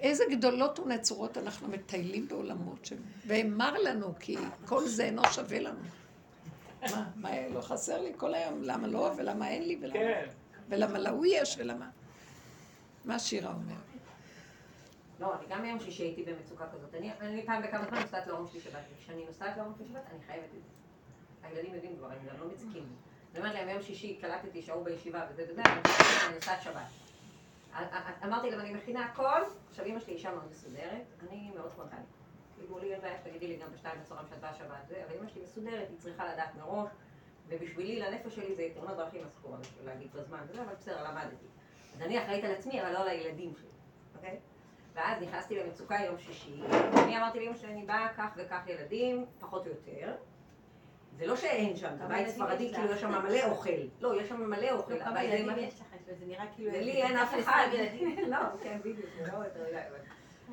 איזה גדולות ונצורות אנחנו מטיילים בעולמות שלנו. ואמר לנו, כי כל זה אינו שווה לנו. מה, מה, לא חסר לי כל היום? למה לא, ולמה אין לי, ולמה... כן. ולמה להוא יש, ולמה... מה שירה אומרת? לא, אני גם ביום שישי הייתי במצוקה כזאת. אני, אני פעם בכמה זמן נוסעת להורים שלי שבת. וכשאני נוסעת להורים שלי שבת, אני חייבת את זה. הילדים יודעים כבר, הם גם לא מציקים לי. אני אומרת להם, ביום שישי קלטתי שההוא בישיבה וזה וזה, אני נוסעת- שבת. אמרתי להם, אני מכינה הכל, עכשיו אמא שלי אישה מאוד מסודרת, אני מאוד ספונטנית. לי אין בעיה שתגידי לי גם בשתיים בצהריים שאת באה שבת, זה, אבל אמא שלי מסודרת, היא צריכה לדעת מראש, ובשבילי, לנפש שלי זה תאונות דרכים אסור להגיד בזמן וזה, אבל בסדר, למדתי. אז אני אחראית על עצמי, אבל לא על הילדים שלי, אוקיי? ואז נכנסתי למצוקה יום שישי, ואני אמרתי לאמא שלי, אני באה כך וכך ילדים, פחות או יותר. זה לא שאין שם, זה כמה בית ילדים ספרדי, כאילו? יש שם מלא אוכל. לא, יש שם מלא אוכל. כמה הבית ילדים יש לך? זה נראה כאילו... ולי אין אף אחד. *laughs* לא, כן, בדיוק, זה לא יותר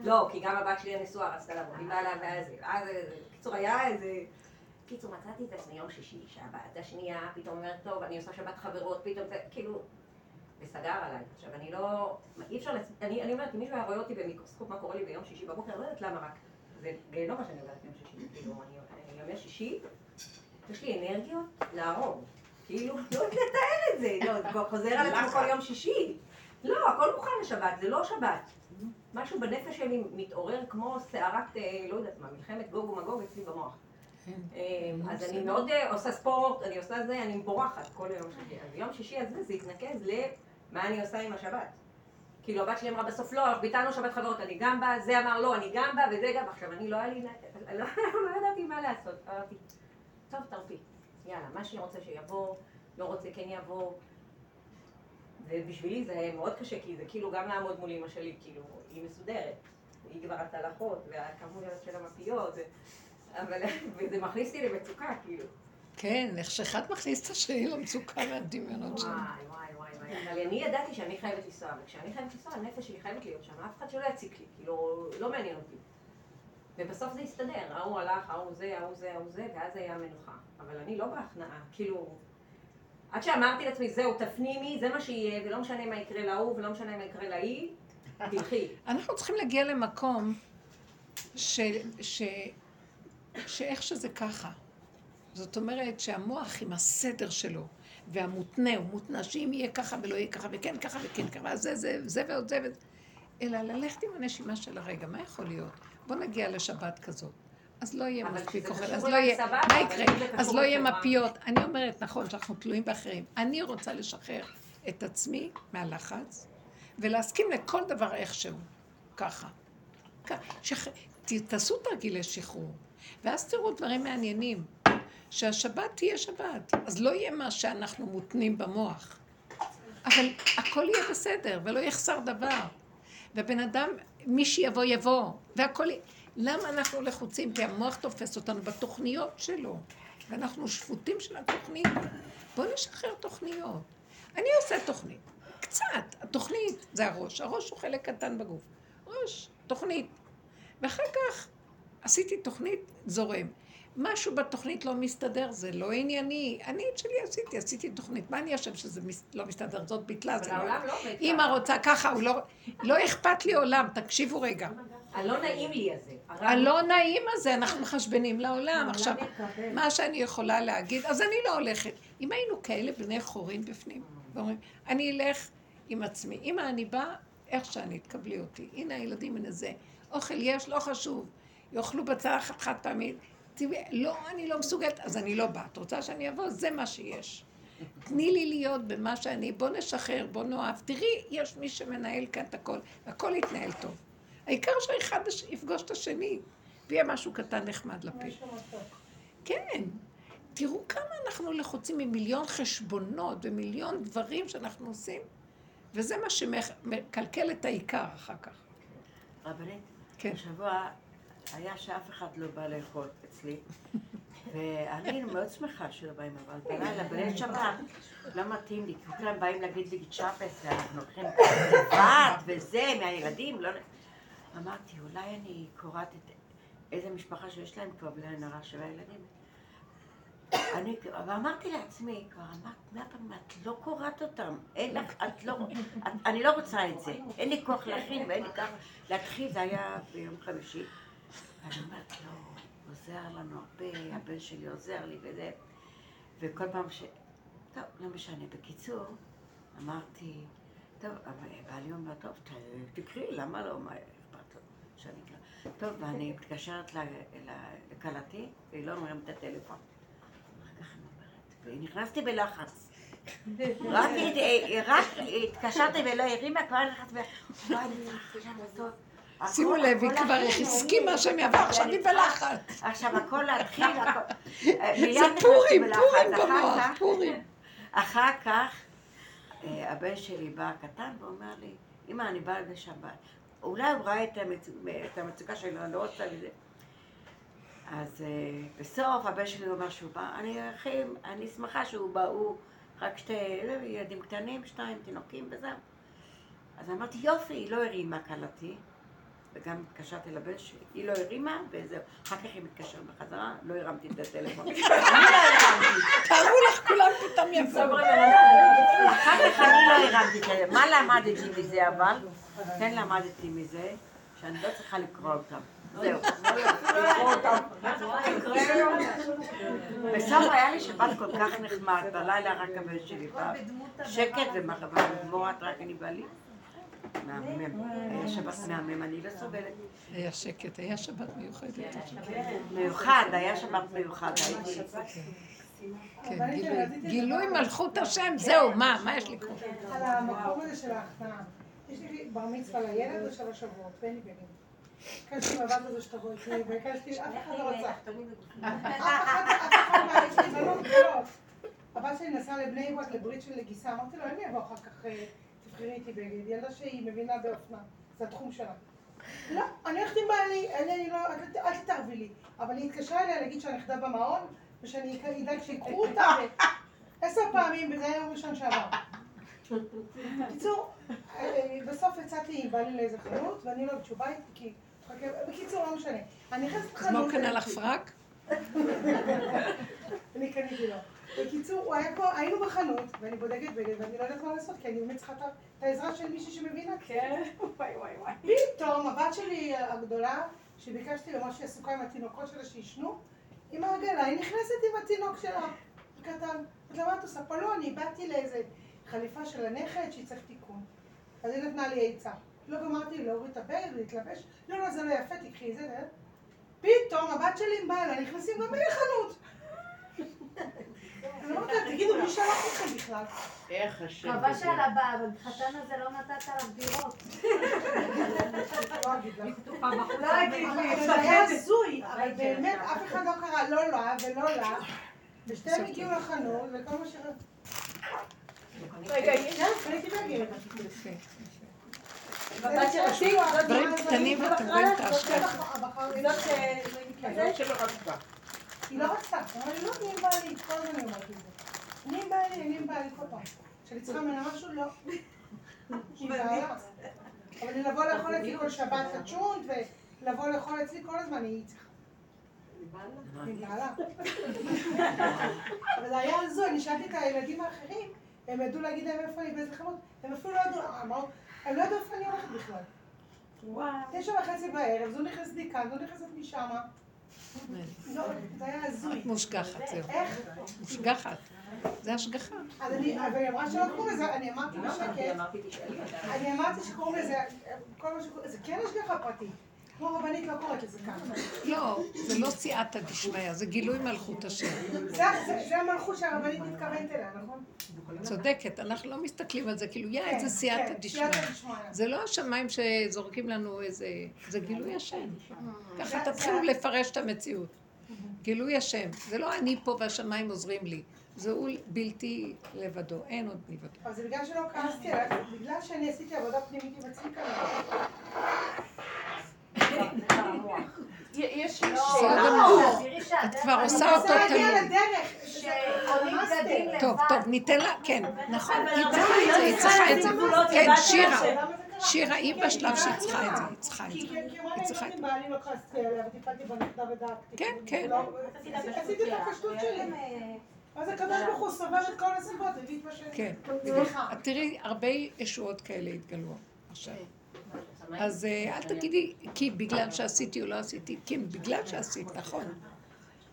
לא, כי גם הבת שלי הנשואה רצתה לבוא, היא באה לה והיה זה. אז, אה, קיצור, היה איזה... קיצור, מצאתי את עצמי יום שישי, שהבת השנייה פתאום אומרת, טוב, אני עושה שבת חברות, פתאום זה, כאילו... וסגר עליי. עכשיו, אני לא... אי אפשר... לצ... אני, אני אומרת, אם מישהו היה רואה אותי במיקרוסקופ, מה קורה לי ביום שישי בבוקר, אני לא יודעת למה רק. זה גיהנום מה שאני עוברת ביום שישי. כאילו, אני, ימי שישי, יש לי אנרגיות להרוג. כאילו, לא יודעת לתאר את זה. לא, זה כבר חוזר על עצמו כל יום שישי. לא, הכל מוכן לשבת, זה לא שבת. משהו בנפש שלי מתעורר כמו סערת, אה, לא יודעת מה, מלחמת גוג ומגוג אצלי במוח. אה, אז אני מאוד אה, עושה ספורט, אני עושה זה, אני בורחת כל יום שישי. אז יום שישי הזה זה התנקז למה אני עושה עם השבת. כאילו הבת שלי אמרה בסוף לא, ביטלנו שבת חברות, אני גם באה, זה אמר לא, אני גם באה וזה גם, עכשיו אני לא היה לי, לא *laughs* לא ידעתי מה לעשות. אמרתי, טוב, תרפי, יאללה, מה שהיא רוצה שיבוא, לא רוצה כן יבוא. ובשבילי זה היה מאוד קשה, כי זה כאילו גם לעמוד מול אמא שלי, כאילו, היא מסודרת. היא כבר הצלחות, והכמויות של המפיות. אבל, וזה מכניס אותי למצוקה, כאילו. כן, איך שאחד מכניס את השני למצוקה מהדמיונות שלו. וואי, וואי, וואי, וואי. אבל אני ידעתי שאני חייבת לנסוע, וכשאני חייבת לנסוע, הנפש שלי חייבת להיות שם, אף אחד שלא יציק לי, כאילו, לא מעניין אותי. ובסוף זה הסתדר, ההוא הלך, ההוא זה, ההוא זה, ההוא זה, ואז היה מנוחה. אבל אני לא בהכנעה, כאילו... עד שאמרתי לעצמי, זהו, תפנימי, זה מה שיהיה, ולא משנה מה יקרה להוא, ולא משנה מה יקרה להיא, תלכי. *laughs* אנחנו צריכים להגיע למקום ש... ש... שאיך שזה ככה. זאת אומרת שהמוח עם הסדר שלו, והמותנה, הוא מותנה שאם יהיה ככה ולא יהיה ככה, וכן ככה וכן ככה, זה, זה, זה ועוד זה וזה. אלא ללכת עם הנשימה של הרגע, מה יכול להיות? בוא נגיע לשבת כזאת. אז לא יהיה מספיק אוכל, אז לא יהיה, מה יקרה? אז לא יהיה מפיות. אני אומרת, נכון, שאנחנו תלויים באחרים. אני רוצה לשחרר את עצמי מהלחץ, ולהסכים לכל דבר איכשהו, ככה. שח... תעשו תרגילי שחרור, ואז תראו דברים מעניינים. שהשבת תהיה שבת, אז לא יהיה מה שאנחנו מותנים במוח. אבל הכל יהיה בסדר, ולא יחסר דבר. ובן אדם, מי שיבוא יבוא, והכל... י- למה אנחנו לחוצים? כי המוח תופס אותנו בתוכניות שלו, ואנחנו שפוטים של התוכנית. בואו נשחרר תוכניות. אני עושה תוכנית, קצת. התוכנית זה הראש, הראש הוא חלק קטן בגוף. ראש, תוכנית. ואחר כך עשיתי תוכנית זורם. משהו בתוכנית לא מסתדר, זה לא ענייני. אני את שלי עשיתי, עשיתי תוכנית. מה אני אשם שזה מס- לא מסתדר? זאת ביטלה, זה לא... העולם לא. רוצה ככה, הוא לא... לא אכפת לי עולם, תקשיבו רגע. הלא נעים לי הזה. הלא נעים הזה, אנחנו מחשבנים לעולם. עכשיו. מה שאני יכולה להגיד, אז אני לא הולכת. אם היינו כאלה בני חורים בפנים, ואומרים, אני אלך עם עצמי. אמא, אני באה, איך שאני, תקבלי אותי. הנה הילדים, הנה זה. אוכל יש, לא חשוב. יאכלו בצלחת חד פעמית. תראי, לא, אני לא מסוגלת, אז אני לא באה. את רוצה שאני אבוא? זה מה שיש. תני לי להיות במה שאני, בוא נשחרר, בוא נאהב. תראי, יש מי שמנהל כאן את הכל, הכל יתנהל טוב. העיקר שהאחד הש- יפגוש את השני, ויהיה משהו קטן נחמד לפה. כן. תראו כמה אנחנו לחוצים ממיליון חשבונות ומיליון דברים שאנחנו עושים, וזה מה שמקלקל את העיקר אחר כך. רבנית, כן. השבוע היה שאף אחד לא בא לאכול אצלי, ואני מאוד שמחה שלא באים, אבל בלילה, בליל שבת, לא מתאים לי, כי כולם באים להגיד לי צ'אפס, ואנחנו הולכים לבד, וזה, מהילדים, לא... אמרתי, אולי אני קוראת את איזה משפחה שיש להם כבר בלי הרע של הילדים. אני, ואמרתי לעצמי, כבר אמרת מאה פעמים, את לא קוראת אותם, אין לך, את לא, את, אני לא רוצה את זה, אין לי כוח להכין ואין לי כוח להתחיל, זה היה ביום חמישי. ואני אומרת, לא, עוזר לנו הרבה, הבן שלי עוזר לי וזה, וכל פעם ש... טוב, לא משנה. בקיצור, אמרתי, טוב, אבל בעלי אומר, טוב, ת- תקראי, למה לא, מה אכפת לו שאני אקרא? טוב, ואני מתקשרת לכלתי, והיא לא אומרת את הטלפון. אחר כך אני אומרת, ונכנסתי בלחץ. רק, הת- רק התקשרתי ולא הרימה, כבר נכנסת ב... וואי, אני צריכה לעשות... שימו לב, היא כבר. הסכימה שהם יבואו, עכשיו היא בלחץ. עכשיו הכל להתחיל, *laughs* זה פורים. פורים במוח, פורים. אחר כך, אה, הבן שלי בא הקטן ואומר לי, אמא, אני באה בשבת. אולי הוא ראה את, המצ... את המצוקה שלי, אני לא רוצה לזה. אז אה, בסוף הבן שלי אומר שהוא בא, אני הכי, אני שמחה שהוא בא, הוא רק שתי ילדים קטנים, שתיים תינוקים וזהו. אז אמרתי, יופי, היא לא הרימה כלתי, וגם התקשרתי לבן שלי, היא לא הרימה, וזהו. אחר כך היא מתקשרת בחזרה, לא הרמתי את הטלפון. *laughs* אני לא הרמתי. תארו לך, כולם פתאום יבואו. אחר כך אני לא הרמתי את זה. מה למדתי מזה אבל? כן למדתי מזה שאני לא צריכה לקרוא אותם. זהו. בסוף היה לי שבת כל כך נחמד, בלילה רק הבן שלי בא. שקט ומחמורת רק אני בעלי. מהמם. היה שבת מהמם, אני לא סובלת. היה שקט, היה שבת מיוחדת. מיוחד, היה שבת מיוחד, הייתי. כן, גילוי- גילוי מלכות השם, זהו, מה, מה יש לקרוא? על המקום הזה של ההכנעה. יש לי בר מצווה לילד בשלוש שבועות, בני בני. ביקשתי מהבת הזו שתבוא איתי, וביקשתי, אף אחד לא רצה. אף אחד, אף אחד לי בנות גדולות. הבת שלי נסעה לבני ברק לברית של נגיסה, אמרתי לו, אני אבוא אחר כך, אה, תבחרי איתי בגד. ילדה שהיא מבינה באופנה, זה התחום שלה. לא, אני הולכת עם בעלי, אני לא, אל תתערבי לי. אבל היא התקשרה אליה להגיד שהנכדה במעון, ושאני אדאג שיקחו אותה, עשר פעמים, וזה היה יום ראשון שעבר. בקיצור, אה, אה, בסוף יצאתי עם בעלי לאיזה חנות, ואני לא בתשובה איתי, כי... בקיצור, לא משנה. אני נכנסת אז מה הוא לחנות... קנה לך פרק? אני קניתי לו. בקיצור, הוא היה פה, היינו בחנות, ואני בודקת בגד, ואני לא יודעת מה לעשות, כי אני באמת צריכה את העזרה של מישהי שמבינה. כן, וואי וואי וואי. פתאום הבת שלי הגדולה, שביקשתי לומר שהיא עסוקה עם התינוקות שלה שישנו, עם העגלה, היא נכנסת עם התינוק שלה, הקטן. את למה את עושה פה? לא, אני באתי לאיזה חליפה של הנכד שהיא צריך תיקון. אז היא נתנה לי עצה. לא גמרתי להוריד את הבגד ולהתלבש, לא, לא, זה לא יפה, תקחי את זה. פתאום הבת שלי עם בעלה נכנסים גם היא לחנות. אני אומרת להם, תגידו, מי שלח אתכם בכלל? איך השם מקווה גדול. שעל החתן הזה לא נתת עליו דירות. לא אגיד. לא לי, זה היה הזוי, אבל באמת אף אחד לא קרא לא לה ולא לה. ושתיהם הגיעו לחנות, וכל מה ש... רגע, דברים קטנים ואתם רואים היא לא רצתה, היא אמרה לי, לא, אני עם בעלי, כל הזמן אני אומרת את זה. אני עם בעלי, אני עם בעלי כל פעם. כשאני צריכה ממנה משהו, לא. *laughs* היא בעיה. אבל אני לבוא לאכול אצלי כל שבת לצ'ונט, ולבוא לאכול אצלי כל הזמן, היא צריכה. אבל זה היה הזוי, אני שאלתי את הילדים האחרים, הם ידעו להגיד להם איפה אני, באיזה חנות, הם אפילו לא ידעו, אמרו, הם לא ידעו איפה אני הולכת בכלל. תשע וחצי בערב, זו נכנסת מכאן, זו נכנסת משמה. מושגחת, זהו. איך? מושגחת. זה השגחה. אז אני, אבל היא אמרה שלא קוראים לזה, אני אמרתי בשקט, אני אמרתי שקוראים לזה, כל מה שקוראים, זה כן השגחה פרטית. כמו רבנית לא קוראת לזה ככה. לא, זה לא סייעתא דשמיא, זה גילוי מלכות השם. זה- המלכות שהרבנית מתכוונת אליה, נכון? צודקת, אנחנו לא מסתכלים על זה כאילו, יא, כן, איזה סייעתא כן, דשמיא. סייעתא דשמיא. זה לא השמיים שזורקים לנו איזה... זה גילוי השם. ככה תתחילו לפרש את המציאות. גילוי השם. זה לא אני פה והשמיים עוזרים לי. זה הוא בלתי לבדו, אין עוד מלבדו. אבל זה בגלל שלא כעסתי עליו, בגלל שאני עשיתי עבודה פנימית עם עצמי כנראה. יש בסדר שאלה. את כבר עושה אותו לבד. טוב, טוב, ניתן לה, כן, נכון, אבל היא צריכה את זה, היא לא צריכה את זה. כן, שירה, זה? שירה, היא כן, בשלב שהיא צריכה את זה. היא צריכה את זה. היא לי, צריכה את בעלי לא בנכדה ודאגתי. כן, כן. לא, עשית עשיתי את הפשטות שלי. אז הקדוש ברוך הוא סובב את כל הסיבות, הביא את מה ש... כן. תראי, הרבה ישועות כאלה התגלו עכשיו. אז אה, אל תגידי, כי בגלל שעשיתי או לא עשיתי, כן, בגלל שעשית, נכון.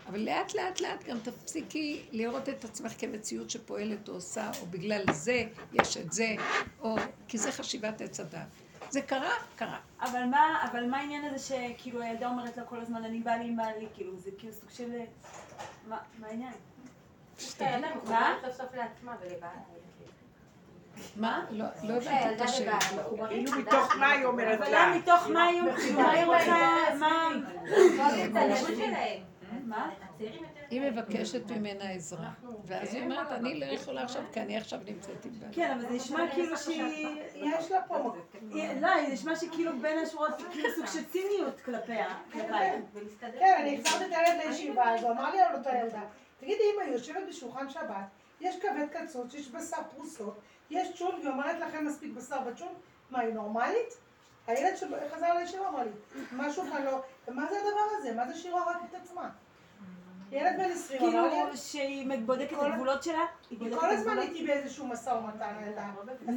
אבל לאט לאט לאט גם תפסיקי לראות את עצמך כמציאות שפועלת או עושה, או בגלל זה יש את זה, או כי זה חשיבת עץ הדת. זה קרה, קרה. אבל מה, אבל מה העניין הזה שכאילו הילדה אומרת לה כל הזמן אני בא לי עם בעלי, כאילו זה כאילו סוג של... מה מה העניין? שהילדה מחוברת סוף סוף לעצמה ולבעלה. מה? לא לא הבנתי את השאלה. כאילו מתוך מה היא אומרת אבל לה? לא מתוך מה היא כאילו, מה היא רוצה, מה... היא מבקשת ממנה עזרה, ואז היא אומרת, אני לא יכולה עכשיו, כי אני עכשיו נמצאת עם בעלי. כן, אבל זה נשמע כאילו שהיא... יש לה פה... לא, זה נשמע שכאילו בין השורות כאילו סוג של ציניות כלפיה. כן, אני החזרתי את הילד לישיבה, אז הוא אמר לי על אותה ילדה, תגידי, אמא, יושבת בשולחן שבת, יש כבד קצוץ, יש בשר פרוסות, יש צ'ון, והיא אומרת לכם מספיק בשר בצ'ון, מה, היא נורמלית? הילד שחזר לישיבה אמר לי, משהו כאן לא, ומה זה הדבר הזה? מה זה שירה רק את עצמה? ילד בן 20 אמר לי, כאילו שהיא בודקת את הגבולות שלה? היא היא כל הזמן? איתי באיזשהו משא ומתן.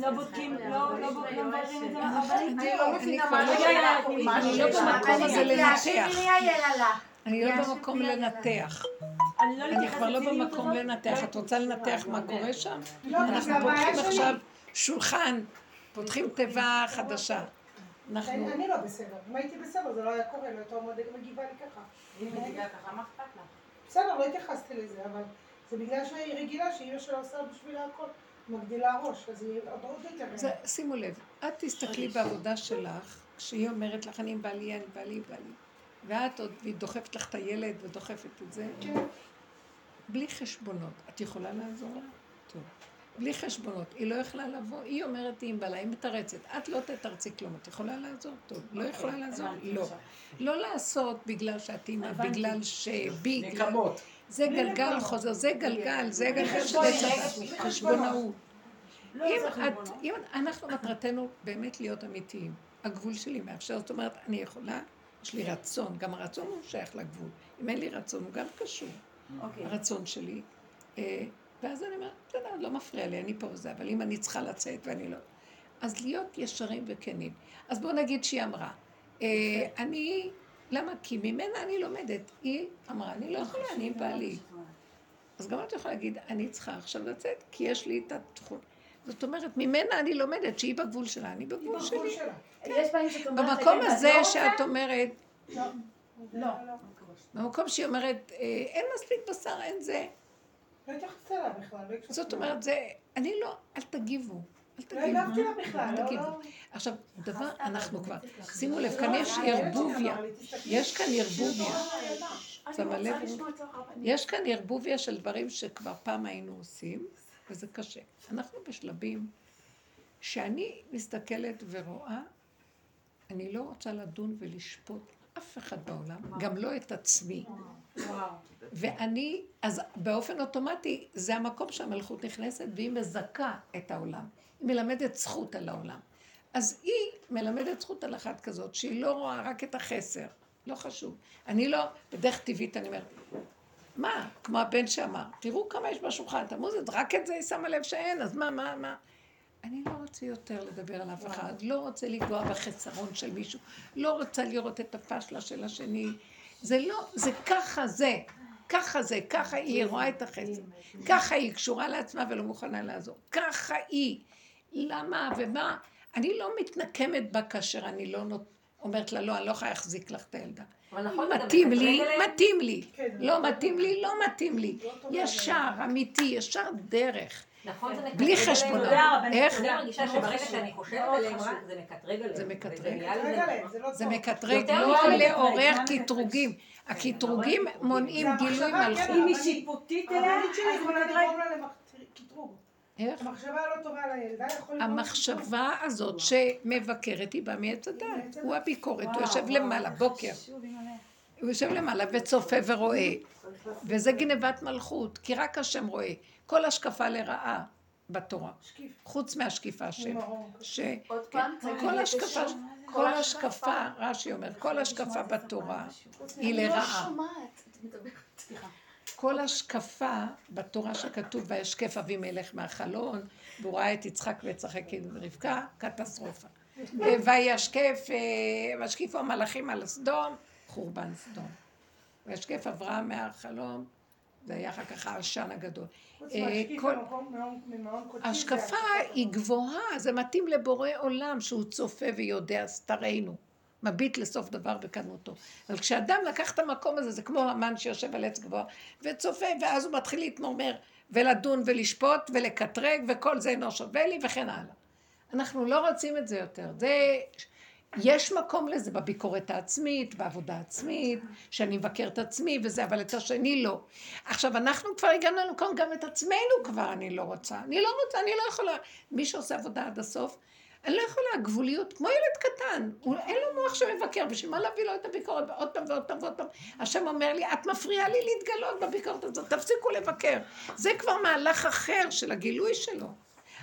לא בודקים, לא לא בודקים, לא מבררים את זה, אבל... אני לא, אני לא... רגע, אני לא במקום הזה לנתח. אני לא במקום לנתח. אני לא אני כבר לא במקום. לנתח. את רוצה לנתח מה קורה שם? לא, אנחנו פותחים. עכשיו שולחן, פותחים תיבה חדשה. אנחנו... אני לא בסדר. אם הייתי בסדר זה לא היה קורה, לא הייתה עומדת מגיבה לי ככה. אם היא מגיבה ככה, מה אכפת לך? בסדר, לא התייחסתי לזה, אבל זה בגלל שהיא רגילה שאימא שלה עושה בשבילה הכל. מגדילה ראש, אז היא עוד עוד יותר... זה, שימו לב, את תסתכלי בעבודה שלך, כשהיא אומרת לך, אני עם בעלי, אני בעלי, בעלי. ואת עוד, והיא דוחפת לך את הילד ודוחפת את זה. בלי חשבונות. את יכולה לעזור לה? טוב. בלי חשבונות. היא לא יכלה לבוא, היא אומרת היא עם בעלה, היא מתרצת. את לא תתרצי כלום. את יכולה לעזור? טוב. לא יכולה לעזור? לא. לא לעשות בגלל שאת אימא, בגלל שבי, נקמות. זה גלגל חוזר, זה גלגל, זה גלגל. חשבונאות. לא, אם את. אם אנחנו מטרתנו באמת להיות אמיתיים, הגבול שלי מאפשר, זאת אומרת, אני יכולה, יש לי רצון, גם הרצון הוא שייך לגבול. אם אין לי רצון, הוא גם קשור. אוקיי. הרצון שלי. אה, ואז אני אומרת, אתה יודע, לא מפריע לי, אני פה וזה, אבל אם אני צריכה לצאת ואני לא... אז להיות ישרים וכנים. אז בואו נגיד שהיא אמרה, אה, אני, למה? כי ממנה אני לומדת. היא אמרה, אני לא יכולה, אני עם בעלי. אז גם את יכולה להגיד, אני צריכה עכשיו לצאת, כי יש לי את התחום. זאת אומרת, ממנה אני לומדת שהיא בגבול שלה, אני בגבול שלי. במקום לגבר, הזה "לא רוצה?" שאת אומרת, לא. לא. במקום שהיא אומרת, אה, אין מספיק בשר, אין זה. לא התייחסתי אליו בכלל, לא. זאת אומרת, זה, אני לא, אל תגיבו. אל לא תגיבו. הגבתי לה בכלל, אל לא, תגיבו. לא. עכשיו, דבר, אנחנו כבר, שימו לב, כאן יש ערבוביה. יש כאן ערבוביה. שמה לב? יש כאן ערבוביה של דברים שכבר פעם היינו עושים, וזה קשה. אנחנו בשלבים שאני מסתכלת ורואה, אני לא רוצה לדון ולשפוט אף אחד בעולם, גם לא את עצמי. ואני, אז באופן אוטומטי, זה המקום שהמלכות נכנסת והיא מזכה את העולם. היא מלמדת זכות על העולם. אז היא מלמדת זכות על אחת כזאת, שהיא לא רואה רק את החסר. לא חשוב. אני לא, בדרך טבעית אני אומרת, מה? כמו הבן שאמר, תראו כמה יש בשולחן, תמוז, רק את זה היא שמה לב שאין, אז מה, מה, מה? אני לא רוצה יותר לדבר על אף אחד, לא רוצה לפגוע בחסרון של מישהו, לא רוצה לראות את הפשלה של השני. זה לא, זה ככה זה, ככה זה, ככה היא רואה את החסר, ככה היא קשורה לעצמה ולא מוכנה לעזור, ככה היא. למה ומה? אני לא מתנקמת בה כאשר אני לא נות... אומרת לה, לא, אני לא יכולה להחזיק לך את הילדה. נכון, מתאים לי, מקטרג עליהם? מתאים לי. כן, לא מתאים לי, לא מתאים לי. ישר, אמיתי, ישר דרך. נכון, זה מקטרג בלי רבנית, איך? אני מרגישה שברגע שאני חושבת עליהם. זה מקטרג עליהם. זה מקטרג. זה לא. מקטרג, לא לעורר קטרוגים. הקטרוגים מונעים גילוי המחשבה, כן, מלכות. אם היא שיפוטית אליה, אז יכולה מקטרג. לגרום לה לקטרוג. איך? המחשבה הלא טובה על הילדה יכול לגרום המחשבה הזאת שמבקרת היא באה מעץ הדת. הוא הביקורת, הוא יושב למעלה, בוקר. הוא יושב למעלה וצופה ורואה. וזה גנבת מלכות, כי רק השם רואה. כל השקפה לרעה בתורה. שקיף. חוץ מהשקיפה של... ש... עוד כן, פעם? כל השקפה, כל השקפה, רש"י אומר, כל השקפה בתורה היא לרעה. כל השקפה בתורה שכתוב וישקף אבימלך מהחלון, והוא ראה את יצחק ויצחק עם רבקה, קטסטרופה. וישקף, אה, וישקיפו המלאכים על סדום, חורבן סדום. וישקף אברהם מהחלום, זה היה אחר כך העשן הגדול. אה, השקפה היא גבוהה, זה מתאים לבורא עולם שהוא צופה ויודע סתרנו. מביט לסוף דבר בקדמותו. אבל כשאדם לקח את המקום הזה, זה כמו המן שיושב על עץ גבוה וצופה, ואז הוא מתחיל להתמרמר ולדון ולשפוט ולקטרג, וכל זה אינו שווה לי וכן הלאה. אנחנו לא רוצים את זה יותר. זה... יש מקום לזה בביקורת העצמית, בעבודה העצמית, שאני מבקר את עצמי וזה, אבל את השני לא. עכשיו, אנחנו כבר הגענו למקום, גם את עצמנו כבר אני לא רוצה. אני לא רוצה, אני לא יכולה. מי שעושה עבודה עד הסוף, אני לא יכולה, הגבוליות, כמו ילד קטן, הוא, אין לו מוח שמבקר, בשביל מה להביא לו את הביקורת עוד פעם ועוד פעם ועוד פעם? השם אומר לי, את מפריעה לי להתגלות בביקורת הזאת, תפסיקו לבקר. זה כבר מהלך אחר של הגילוי שלו.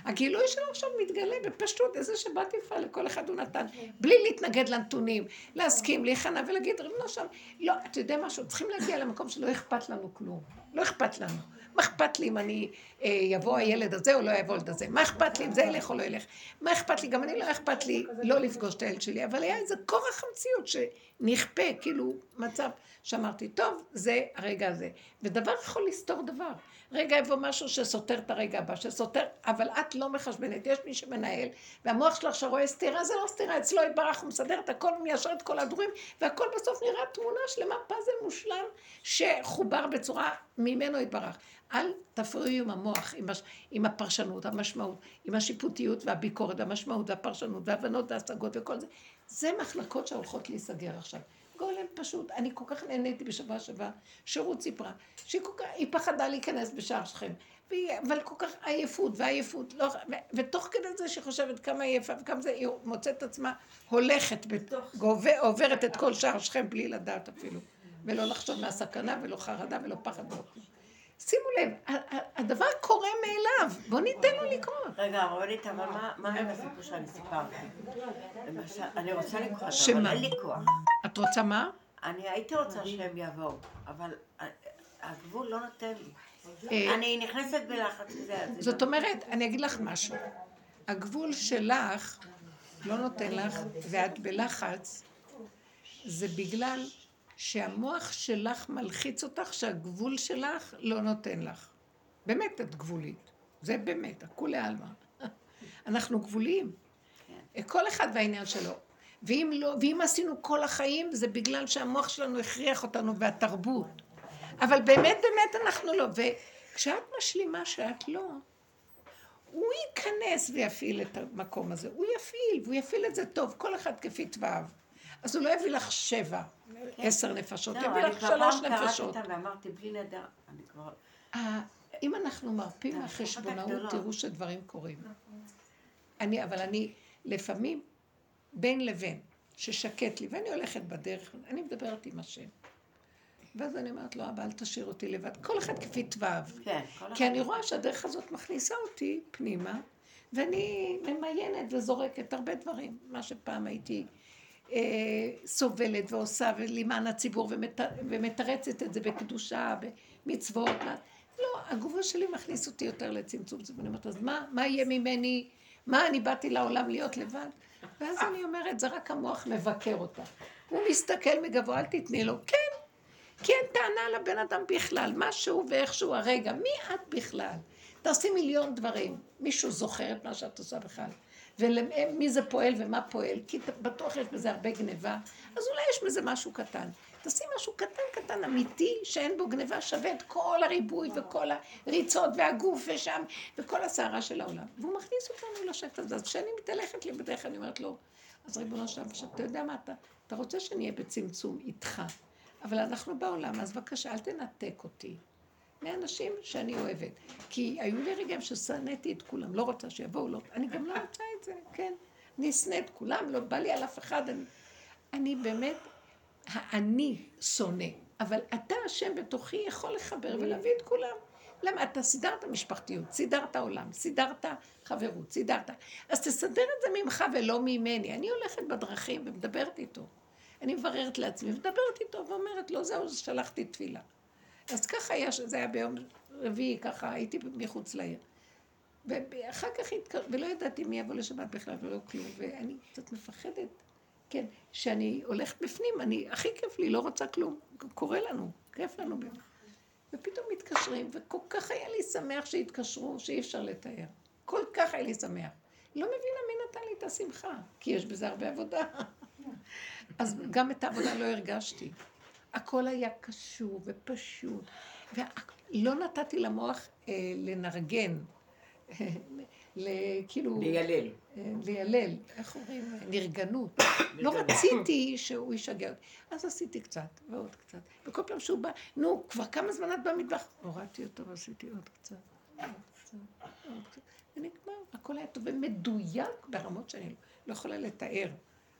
הגילוי שלו עכשיו מתגלה בפשטות, איזה שבת יפה לכל אחד הוא נתן, בלי להתנגד לנתונים, להסכים, להיכנע ולהגיד, ריבונו שם, לא, אתה יודע משהו, צריכים להגיע למקום שלא אכפת לנו כלום, לא אכפת לנו. מה אכפת לי אם אני, אה, יבוא הילד הזה או לא יבוא הילד הזה? מה אכפת לי אם זה ילך או לא ילך? מה אכפת לי? גם אני לא אכפת לי לא לפגוש את הילד שלי, אבל היה איזה כורח המציאות שנכפה, כאילו, מצב שאמרתי, טוב, זה הרגע הזה. ודבר יכול לסתור דבר. רגע יבוא משהו שסותר את הרגע הבא, שסותר, אבל את לא מחשבנת, יש מי שמנהל, והמוח שלך שרואה סתירה, זה לא סתירה, אצלו יתברך, הוא מסדר את הכל, הוא מיישר את כל הדורים, והכל בסוף נראה תמונה שלמה, פאזל מושלם, שחובר בצורה ממנו יתברך. אל תפריעו עם המוח, עם, הש... עם הפרשנות, המשמעות, עם השיפוטיות והביקורת, והמשמעות והפרשנות, והבנות והשגות וכל זה. זה מחלקות שהולכות להיסגר עכשיו. פשוט, אני כל כך נהניתי בשבוע שעבר, שרות סיפרה, שהיא כל כך, היא פחדה להיכנס בשער שכם, והיא, אבל כל כך עייפות ועייפות, לא, ו, ותוך כדי זה שהיא חושבת כמה היא יפה וכמה זה, היא מוצאת את עצמה הולכת, גובה, עוברת את כל שער שכם בלי לדעת אפילו, ולא לחשוב מהסכנה ולא חרדה ולא פחד ולא. שימו לב, הדבר קורה מאליו, בואו ניתן לו לקרות. רגע, רבנית, אבל מה- עם הסיפור שאני סיפרתי? אני רוצה לקרוא, אבל? אין לי כוח. את רוצה מה? אני הייתי רוצה שהם יבואו, אבל ה- הגבול לא נותן לי. אה, אני נכנסת בלחץ וזה. אז זה זאת לא- אומרת, אני אגיד לך משהו. הגבול שלך לא נותן לך, ואת בלחץ, זה בגלל שהמוח שלך מלחיץ אותך, שהגבול שלך לא נותן לך. באמת את גבולית. זה באמת, הכולי עלמא. *laughs* אנחנו גבוליים. כל אחד והעניין שלו. ואם, לא, ואם עשינו כל החיים, זה בגלל שהמוח שלנו הכריח אותנו והתרבות. אבל באמת, באמת אנחנו לא. וכשאת משלימה שאת לא, הוא ייכנס ויפעיל את המקום הזה. הוא יפעיל, והוא יפעיל את זה טוב, כל אחד כפי תוואיו. אז הוא לא יביא לך שבע, עשר נפשות, זהו, יביא אני לך כבר שלוש פעם קראתי נפשות. אותם ואמרתי, בלי נדר, אני כבר... ה- אם אנחנו מרפים זה מהחשבונאות. תראו שדברים קורים. אני, אבל אני לפעמים בין לבין, ששקט לי, ואני הולכת בדרך, אני מדברת עם השם. ואז אני אומרת לו, אבא, אל תשאיר אותי לבד. כל אחד כפי תוואיו. כן, כל אחד. כי אני רואה שהדרך הזאת מכניסה אותי פנימה, ואני ממיינת וזורקת הרבה דברים. מה שפעם הייתי אה, סובלת ועושה למען הציבור ומת, ומתרצת את זה בקדושה, במצוות. לא, הגובה שלי מכניס אותי יותר לצמצום. אני אומרת, אז מה, מה יהיה ממני? מה אני באתי לעולם להיות לבד? ואז אני אומרת, זה רק המוח מבקר אותה. הוא מסתכל מגבוה, אל תתני לו. כן, כי אין טענה לבן אדם בכלל, משהו ואיכשהו הרגע. מי את בכלל? תעשי מיליון דברים. מישהו זוכר את מה שאת עושה בכלל. ומי זה פועל ומה פועל, כי בטוח יש בזה הרבה גניבה, אז אולי יש בזה משהו קטן. תעשי משהו קטן קטן אמיתי, שאין בו גניבה, שווה את כל הריבוי וכל הריצות והגוף ושם, וכל הסערה של העולם. והוא מכניס אותנו לשקט הזה. אז כשאני מתהלכת לי בדרך אני אומרת לו, אז ריבונו שלם, אתה יודע מה אתה, אתה רוצה שאני אהיה בצמצום איתך, אבל אנחנו בעולם, אז בבקשה, אל תנתק אותי. מאנשים שאני אוהבת. כי היו לי רגעים ששנאתי את כולם, לא רוצה שיבואו, לא... אני גם לא רוצה את זה, כן. אני אשנא את כולם, לא בא לי על אף אחד. אני, אני באמת, האני שונא, אבל אתה השם בתוכי יכול לחבר ולהביא את כולם. למה? אתה סידרת משפחתיות, סידרת עולם, סידרת חברות, סידרת. אז תסדר את זה ממך ולא ממני. אני הולכת בדרכים ומדברת איתו. אני מבררת לעצמי, מדברת איתו ואומרת לו, זהו, שלחתי תפילה. אז ככה היה, זה היה ביום רביעי, ככה הייתי מחוץ לעיר. ואחר כך התקר... ולא ידעתי מי יבוא לשבת בכלל ולא כלום, ואני קצת מפחדת, כן, שאני הולכת בפנים, אני, הכי כיף לי, לא רוצה כלום, קורה לנו, כיף לנו. ופתאום מתקשרים, וכל כך היה לי שמח שהתקשרו, שאי אפשר לתאר. כל כך היה לי שמח. לא מבינה מי נתן לי את השמחה, כי יש בזה הרבה עבודה. אז גם את העבודה לא הרגשתי. הכל היה קשור ופשוט, ולא נתתי למוח אה, לנרגן, כאילו... לילל. אה, לילל, איך אומרים? נרגנות. *coughs* לא רציתי שהוא ישגע אותי. אז עשיתי קצת, ועוד קצת. וכל פעם שהוא בא, נו, כבר כמה זמן את במטבח? הורדתי אותו ועשיתי עוד קצת, עוד קצת, עוד קצת. ונגמר, הכל היה טוב ומדויק ברמות שאני לא יכולה לתאר.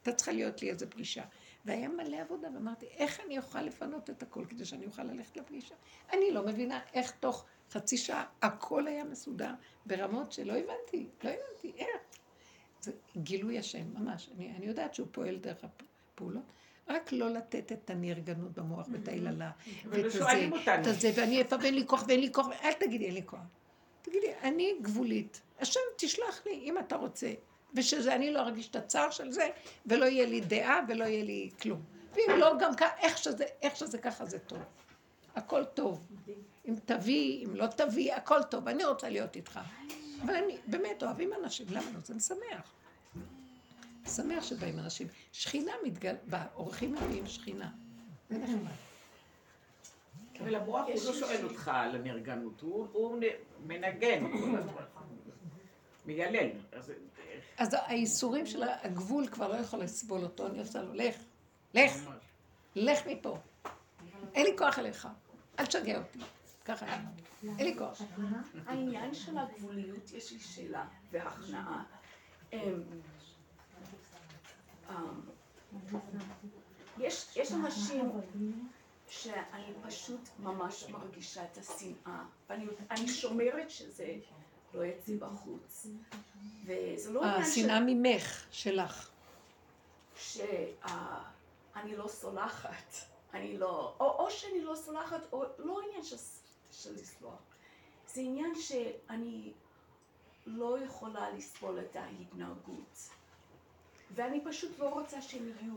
הייתה צריכה להיות לי איזו פגישה. והיה מלא עבודה, ואמרתי, איך אני אוכל לפנות את הכל כדי שאני אוכל ללכת לפגישה? אני לא מבינה איך תוך חצי שעה הכל היה מסודר ברמות שלא הבנתי, לא הבנתי, איך? זה גילוי השם, ממש. אני, אני יודעת שהוא פועל דרך הפעולות. רק לא לתת את הנרגנות במוח ואת היללה, ואת הזה, את הזה, ואני איפה ואין לי כוח ואין לי כוח, אל תגידי אין לי כוח. תגידי, אני גבולית. השם תשלח לי, אם אתה רוצה. ושזה אני לא ארגיש את הצער של זה, ולא יהיה לי דעה ולא יהיה לי כלום. ואם לא, גם ככה, איך שזה, איך שזה ככה זה טוב. הכל טוב. אם תביא, אם לא תביא, הכל טוב. אני רוצה להיות איתך. אבל אני, באמת, אוהבים אנשים, למה לא? זה משמח. שמח שבאים אנשים. שכינה מתגל... באורחים מביאים שכינה. זה נחמד. אבל המוח הוא לא שואל אותך על הנרגנות, הוא מנגן. מיילל. אז האיסורים של הגבול כבר לא יכול לסבול אותו, אני עושה לו, לך, לך, לך מפה. אין לי כוח אליך, אל תשגע אותי. ככה אין לי כוח. העניין של הגבוליות, יש לי שאלה והכנעה. אמ, אמ, יש אנשים שאני פשוט ממש מרגישה את השנאה, ואני שומרת שזה לא יצא בחוץ. וזה לא עניין של... השנאה ממך, שלך. שאני לא סולחת, אני לא... או, או שאני לא סולחת, או לא עניין של, של לסלוח. זה עניין שאני לא יכולה לסבול את ההתנהגות. ואני פשוט לא רוצה שהם יהיו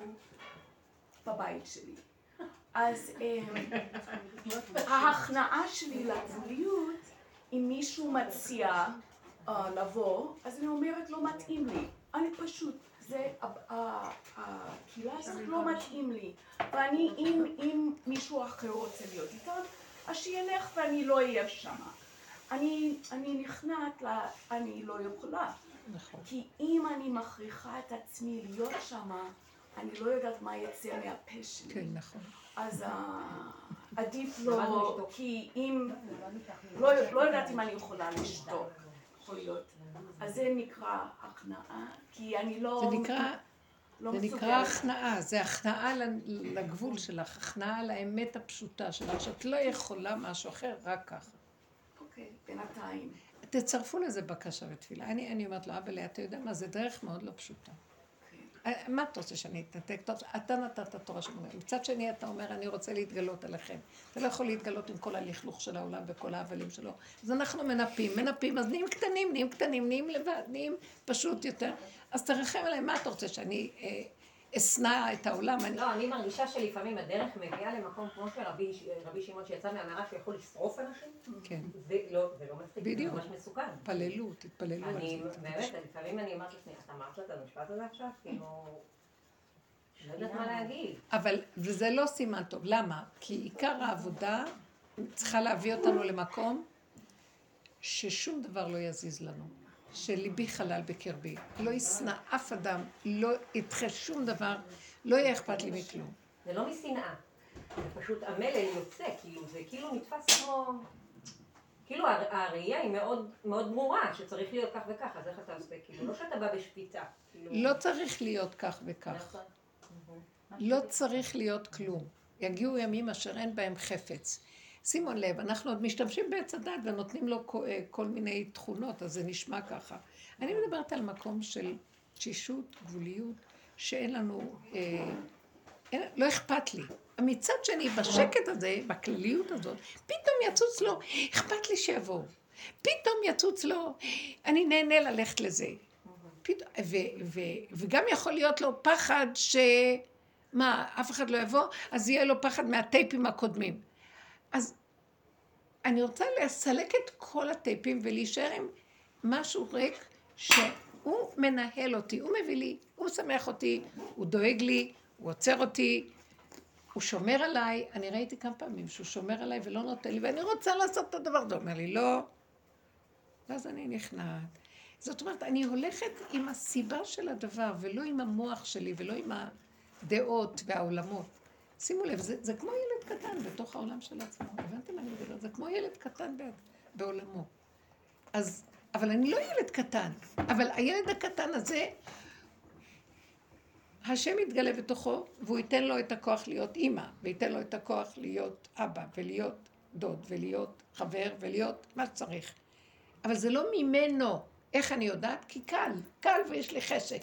בבית שלי. אז אמ, ההכנעה שלי לגבוליות אם מישהו מציע uh, לבוא, אז אני אומרת, לא מתאים לי. אני פשוט, זה, הקהילה הזאת לא מתאים לי. ואני, אם, מישהו אחר רוצה להיות איתו, אז שילך ואני לא אהיה שם. אני, אני נכנעת, לה, אני לא יכולה. נכון. כי אם אני מכריחה את עצמי להיות שם, אני לא יודעת מה יצא מהפה שלי. כן, נכון. אז עדיף לא, כי אם, לא, לא יודעת אם אני יכולה לשתוק, יכול להיות. אז זה נקרא הכנעה, כי אני לא... זה נקרא... לא זה נקרא הכנעה, זה הכנעה לגבול שלך, הכנעה לאמת הפשוטה שלך, שאת לא יכולה משהו אחר, רק ככה. אוקיי, בינתיים. תצרפו לזה בקשה ותפילה. אני, אני אומרת לו, אבא, אתה יודע מה, זה דרך מאוד לא פשוטה. מה אתה רוצה שאני אתנתק? אתה- נתת תורה מלך. מצד שני אתה אומר, אני רוצה להתגלות עליכם. אתה לא יכול להתגלות עם כל הלכלוך של העולם וכל ההבלים שלו. אז אנחנו מנפים, מנפים, אז נהיים קטנים, נהיים קטנים, נהיים לבד, נהיים פשוט יותר. אז תרחם עליהם, מה אתה רוצה, שאני אה, אשנא את העולם? לא, אני מרגישה שלפעמים הדרך מביאה למקום כמו של רבי שמעון שיצא מהמערה שהוא לשרוף אנשים. כן, זה לא זה לא מצחיק, זה. ממש מסוכן. תתפללו, תתפללו אני זה. באמת, לפעמים אני אומרת לעצמי, את אמרת לה את המשפט הזה עכשיו? כאילו... לא יודעת מה להגיד. אבל, וזה לא סימן טוב. למה? כי עיקר העבודה צריכה להביא אותנו למקום ששום דבר לא יזיז לנו. שליבי חלל בקרבי. לא ישנא אף אדם, לא ידחה שום דבר, לא יהיה אכפת לי מכלום. זה לא משנאה. זה פשוט המלל יוצא, כאילו, זה כאילו נתפס כמו... כאילו הר- הראייה היא מאוד מאוד ברורה, שצריך להיות כך וכך, אז איך אתה עושה? כאילו, לא שאתה בא בשפיטה. כאילו... לא צריך להיות כך וכך. נכון. לא צריך להיות כלום. יגיעו ימים אשר אין בהם חפץ. שימו לב, אנחנו עוד משתמשים בעץ הדת ונותנים לו כל, אה, כל מיני תכונות, אז זה נשמע ככה. אני מדברת על מקום של תשישות, גבוליות, שאין לנו, אה, אין, לא אכפת לי. מצד שני, בשקט הזה, בכלליות הזאת, פתאום יצוץ לו, אכפת לי שיבואו. פתאום יצוץ לו, אני נהנה ללכת לזה. פתאום, ו, ו, וגם יכול להיות לו פחד ש... מה, אף אחד לא יבוא? אז יהיה לו פחד מהטייפים הקודמים. אז אני רוצה לסלק את כל הטייפים ולהישאר עם משהו ריק שהוא מנהל אותי, הוא מביא לי, הוא משמח אותי, הוא דואג לי, הוא עוצר אותי, הוא שומר עליי. אני ראיתי כמה פעמים שהוא שומר עליי ולא נותן לי, ואני רוצה לעשות את הדבר הזה. הוא אומר לי, לא. ואז אני נכנעת. זאת אומרת, אני הולכת עם הסיבה של הדבר, ולא עם המוח שלי, ולא עם הדעות והעולמות. שימו לב, זה, זה כמו ילד קטן בתוך העולם של עצמו. הבנתם מה אני מדברת? זה כמו ילד קטן בעולמו. אז, אבל אני לא ילד קטן, אבל הילד הקטן הזה, השם יתגלה בתוכו, והוא ייתן לו את הכוח להיות אימא, וייתן לו את הכוח להיות אבא, ולהיות דוד, ולהיות חבר, ולהיות מה שצריך. אבל זה לא ממנו. איך אני יודעת? כי קל, קל ויש לי חשק.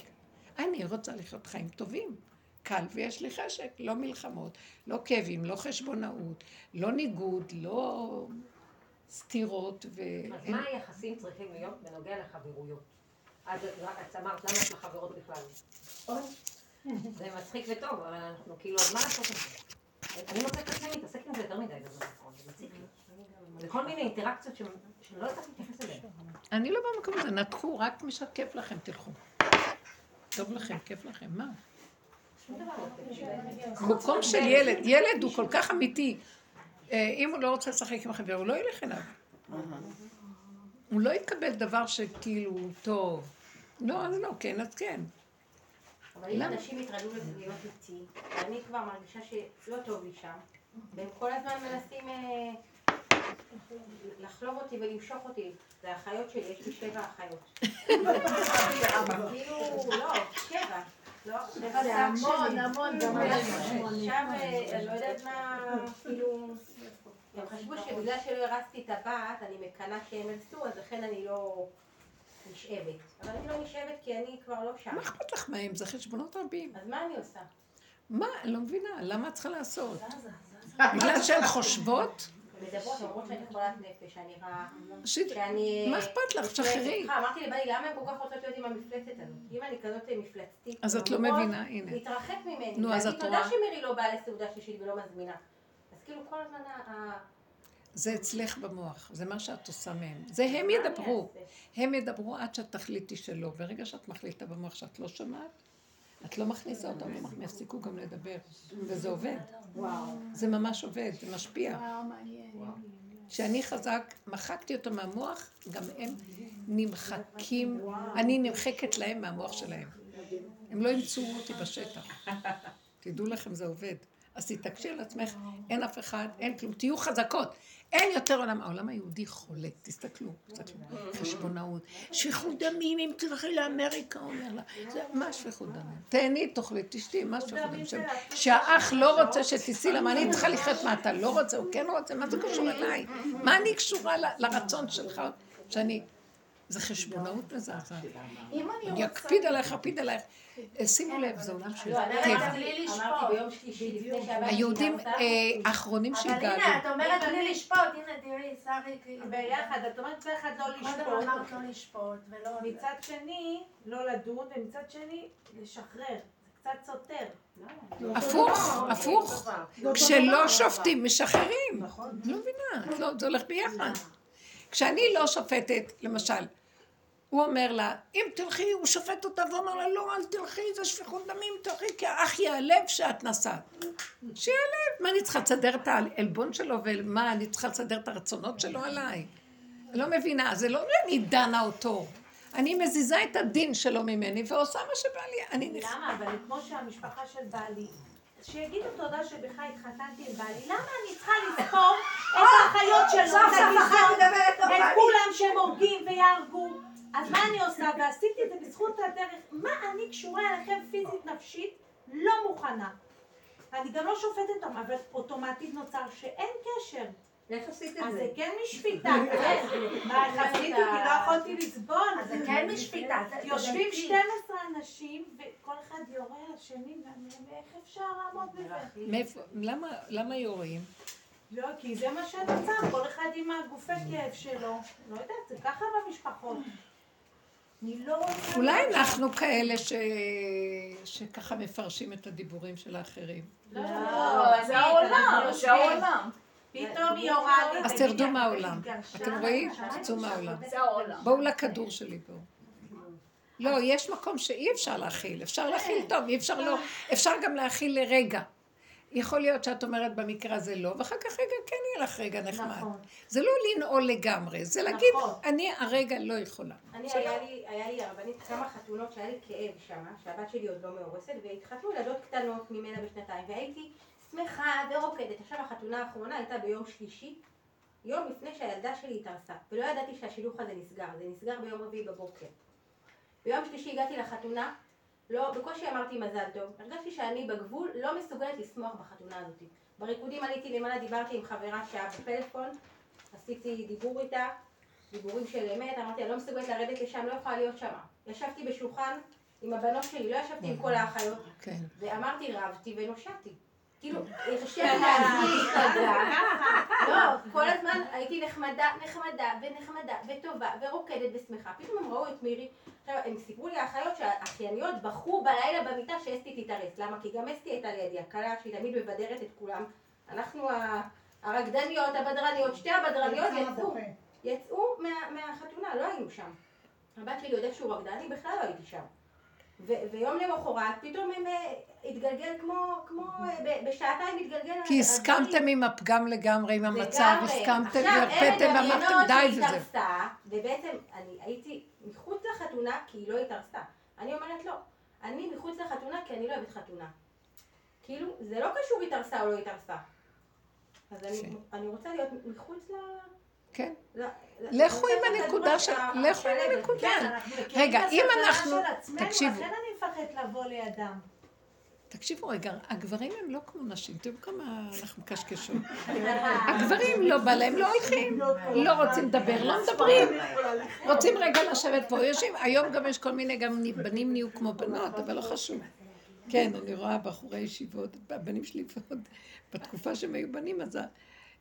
אני רוצה לחיות חיים טובים. קל ויש לי חשק, לא מלחמות, לא כאבים, לא חשבונאות, לא ניגוד, לא סתירות ו... אז מה היחסים צריכים להיות בנוגע לחברויות? אז את אמרת, למה יש לך חברות בכלל? זה מצחיק וטוב, אבל אנחנו כאילו, אז מה לעשות עם זה? אני מוצאת את עצמי מתעסקת עם זה יותר מדי בזמן האחרון, זה מציק לי. זה כל מיני אינטראקציות שלא יודעת להתייחס אליהן. אני לא במקום הזה, נתקו, רק מי שכיף לכם, תלכו. טוב לכם, כיף לכם, מה? שום דבר לא טוב. מקום של ילד, ילד הוא כל כך אמיתי. אה, אם הוא לא רוצה לשחק עם החבר, הוא לא ילך אליו. הוא לא יקבל דבר שכאילו הוא טוב. לא, אז לא, כן, אז כן. אבל אם? אנשים יתרגלו להיות איתי, ואני כבר מרגישה שלא טוב לי שם, והם כל הזמן מנסים אה, לחלוב אותי ולמשוך אותי. זה האחיות שלי, יש לי שבע אחיות. *laughs* כאילו, לא, שבע. לא, זה המון, המון, גם עכשיו, אה, אני לא יודעת מה, כאילו... הם חשבו שבגלל שלא הרסתי את הבת, אני מקנאה שהם הרסו, אז לכן אני לא נשאבת. אבל אני לא נשאבת כי אני כבר לא שם. מה אכפת לך מהם? זה חשבונות רבים. אז מה אני עושה? מה? אני לא מבינה, למה את צריכה לעשות? בגלל שהן חושבות? מדברות, אומרות שאני חולת נפש, שאני רעה, ש- שאני... מה אכפת לך? תשחררי. סליחה, אמרתי לבני, למה הן כל כך רוצות להיות עם המפלצת הזאת? אם אני כזאת מפלצתית, אז את לא מבינה, הנה. להתרחק ממני. נו, אז את תודה רואה? שמירי לא באה לסעודה שלישית ולא מזמינה. אז כאילו כל הזמן ה... זה אצלך במוח, זה מה שאת עושה מהם. זה הם ידברו. הם ידברו עד שאת תחליטי שלא. ברגע שאת מחליטה במוח שאת לא שומעת, את לא מכניסה אותם, הם יפסיקו גם לדבר. וזה עובד. זה ממש עובד, זה משפיע. כשאני חזק, מחקתי אותו מהמוח, גם הם נמחקים, אני נמחקת להם מהמוח שלהם. הם לא ימצאו אותי בשטח. *laughs* תדעו לכם, זה עובד. אז תתעקשי על עצמך, אין אף אחד, אין כלום, תהיו חזקות. אין יותר עולם, העולם היהודי חולה, תסתכלו, תסתכלו, חשבונאות, שפיכות דמים, אם תלכי לאמריקה, אומר לה, זה מה שפיכות דמים? תהני, תאכלי, תשתי, מה שפיכות דמים? שהאח לא רוצה שתיסעי, למה אני צריכה לחיות? מה אתה לא רוצה, הוא כן רוצה, מה זה קשור אליי? מה אני קשורה לרצון שלך, שאני... זה חשבונאות מזעזעת. אני. אקפיד עלייך, אקפיד עלייך. אה, שימו לב, זה עולם של לא, טבע. היהודים אה, האחרונים אבל שהתגעגעו. הנה, את אומרת בלי לשפוט, הנה תראי, שרי, כאילו... ביחד, את אומרת ביחד לא קודם לשפוט. אמרת לא לשפוט, ולא... מצד שני, לא לדון, ומצד שני, לשחרר. קצת סותר. הפוך, הפוך. כשלא. שופטים, משחררים. נכון. לא מבינה, לא- זה הולך ביחד. כשאני לא שופטת, למשל, הוא אומר לה, אם תלכי, הוא שופט אותה ואומר לה, לא, אל תלכי, זה שפיכות דמים, תלכי, כי האח ייעלב שאת נסעת. שיעלב, מה אני צריכה לסדר את העלבון שלו, ומה, אני צריכה לסדר את הרצונות שלו עליי? אני לא מבינה, זה לא אני דנה אותו. אני מזיזה את הדין שלו ממני ועושה מה שבא לי. אני נכ... למה? אבל כמו שהמשפחה של בעלי, שיגידו תודה שבכלל התחתנתי עם בעלי, למה אני צריכה לזכור את האחיות שלו, סוף אחת את על את. כולם שהם הורגים ויהרגו? אז מה אני עושה? ועשיתי את זה בזכות הדרך. מה אני קשורה אליכם פיזית, נפשית? לא מוכנה. אני גם לא שופטת אותם, אבל אוטומטית נוצר שאין קשר. איך עשית את אז זה? זה כן משפיטה, *laughs* כן. עשיתי? כי לא יכולתי לסבול. אז זה כן משפיטה. זה- יושבים תדייקי. 12 אנשים, וכל אחד יורה על השני, ואיך אפשר לעמוד בזה? למה, למה יורים? לא, כי זה מה שנוצר, כל אחד עם הגופי כאב שלו. לא יודעת, זה ככה במשפחות. אני לא רוצה... אולי אנחנו כאלה. שככה מפרשים את הדיבורים של האחרים. לא, לא, זה העולם, זה העולם. פתאום היא לי. אז תרדו מהעולם. אתם רואים? תצאו מהעולם. בואו לכדור שלי פה. לא, יש מקום שאי אפשר להכיל. אפשר להכיל טוב, אי אפשר לא. אפשר גם להכיל לרגע. יכול להיות שאת אומרת במקרה הזה לא, ואחר כך רגע כן יהיה לך רגע נחמד. נכון. זה לא לנעול לגמרי, זה להגיד, נכון. אני הרגע לא יכולה. אני, היה לי, היה לי הרבנית כמה חתונות שהיה לי כאב שם, שהבת שלי עוד לא מאורסת, והתחתנו ילדות קטנות ממנה בשנתיים, והייתי שמחה ורוקדת. עכשיו החתונה האחרונה הייתה ביום שלישי, יום לפני שהילדה שלי התארסה, ולא ידעתי שהשילוח הזה נסגר, זה נסגר ביום רביעי בבוקר. ביום שלישי הגעתי לחתונה, לא, בקושי אמרתי מזל טוב, הרגשתי שאני בגבול לא מסוגלת לשמוח בחתונה הזאת. בריקודים עליתי למעלה, דיברתי עם חברה שעה בפלאפון, עשיתי דיבור איתה, דיבורים של אמת, אמרתי, אני לא מסוגלת לרדת לשם, לא יכולה להיות שם. ישבתי בשולחן עם הבנות שלי, לא ישבתי עם כל האחיות, כן. ואמרתי, רבתי ונושעתי. כאילו, הרשיתי לעצמי להירגע. לא, כל הזמן הייתי נחמדה, נחמדה, ונחמדה, וטובה, ורוקדת ושמחה. פתאום הם ראו את מירי. עכשיו, הם סיפרו לי האחיות שהאחייניות בכו בלילה במיטה שאסתי תתארס. למה? כי גם אסתי הייתה לידי, הכלה שהיא תמיד מבדרת את כולם. אנחנו הרקדניות, הבדרניות, שתי הבדרניות יצאו. יצאו מה- מהחתונה, לא היינו שם. הבת שלי עוד איכשהו רקדה, אני בכלל לא הייתי שם. ויום למחרת פתאום הם אה, התגלגל כמו, כמו אה, בשעתיים התגלגל. כי. הסכמתם עם הפגם לגמרי, עם המצב. הסכמתם ואמרתם דמיינות די וזה. התארסה, ובעצם אני הייתי מחוץ לחתונה כי היא לא התארסה. אני אומרת לא, אני מחוץ לחתונה כי אני לא אוהבת חתונה. כאילו, זה לא קשור התארסה או לא התארסה. אז אני, כן. אני רוצה להיות מחוץ ל... כן. לכו עם הנקודה כדור של... לכו עם. הנקודה. כן, רגע, אם אנחנו... תקשיבו. לכן אני מפחדת לבוא לידם. תקשיבו רגע, הגברים הם לא כמו נשים, תראו כמה אנחנו מקשקשות. הגברים לא בא להם, לא הולכים, לא רוצים לדבר, לא מדברים. רוצים רגע לשבת פה, יושבים, היום גם יש כל מיני, גם בנים נהיו כמו בנות, אבל לא חשוב. כן, אני רואה בחורי ישיבות, הבנים שלי ועוד, בתקופה שהם היו בנים, אז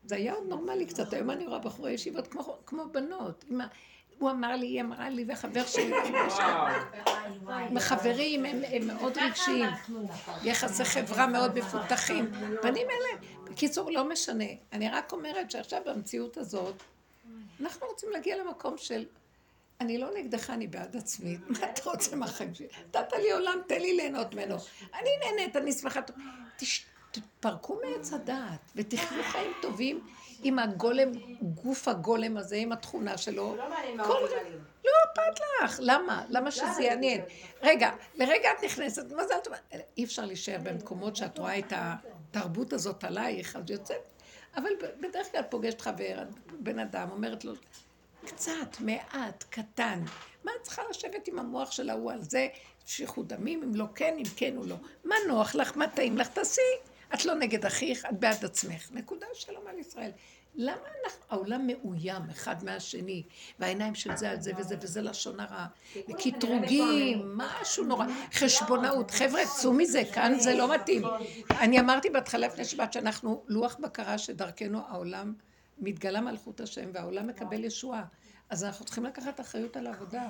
זה היה עוד נורמלי קצת, היום אני רואה בחורי ישיבות כמו, כמו בנות. אמא, הוא אמר לי, היא אמרה לי, וחבר שלי, חברים הם, מאוד רגשיים, יחסי חברה מאוד מפותחים. בנים אלה, בקיצור, לא משנה. אני רק אומרת שעכשיו במציאות הזאת, אנחנו רוצים להגיע למקום של, אני לא נגדך, אני בעד עצמי. מה אתה רוצה מהחיים שלי? נתת לי עולם, תן לי ליהנות ממנו. אני נהנית, אני שמחה. תתפרקו מעץ הדעת ותחיו חיים טובים עם הגולם, גוף הגולם הזה, עם התכונה שלו. לא מעניין מה אומרים. לא אכפת לך, למה? למה שזה יעניין? רגע, לרגע את נכנסת, מזל טוב, אי אפשר להישאר במקומות שאת רואה את התרבות הזאת עלייך, אז יוצאת, אבל בדרך כלל פוגשת חבר, בן אדם, אומרת לו, קצת, מעט, קטן. מה את צריכה לשבת עם המוח של ההוא על זה, שפיכות דמים, אם לא כן, אם כן או לא. מה נוח לך, מה טעים לך, תעשי. את לא נגד אחיך, את בעד עצמך. נקודה שלום על ישראל. למה אנחנו, העולם מאוים אחד מהשני, והעיניים של זה על זה וזה, וזה לשון הרע, וקטרוגים, משהו נורא, חשבונאות, חבר'ה, צאו מזה, כאן זה לא מתאים. אני אמרתי בהתחלה לפני שבת שאנחנו לוח בקרה שדרכנו העולם מתגלה מלכות השם והעולם מקבל ישועה. אז אנחנו צריכים לקחת אחריות על העבודה.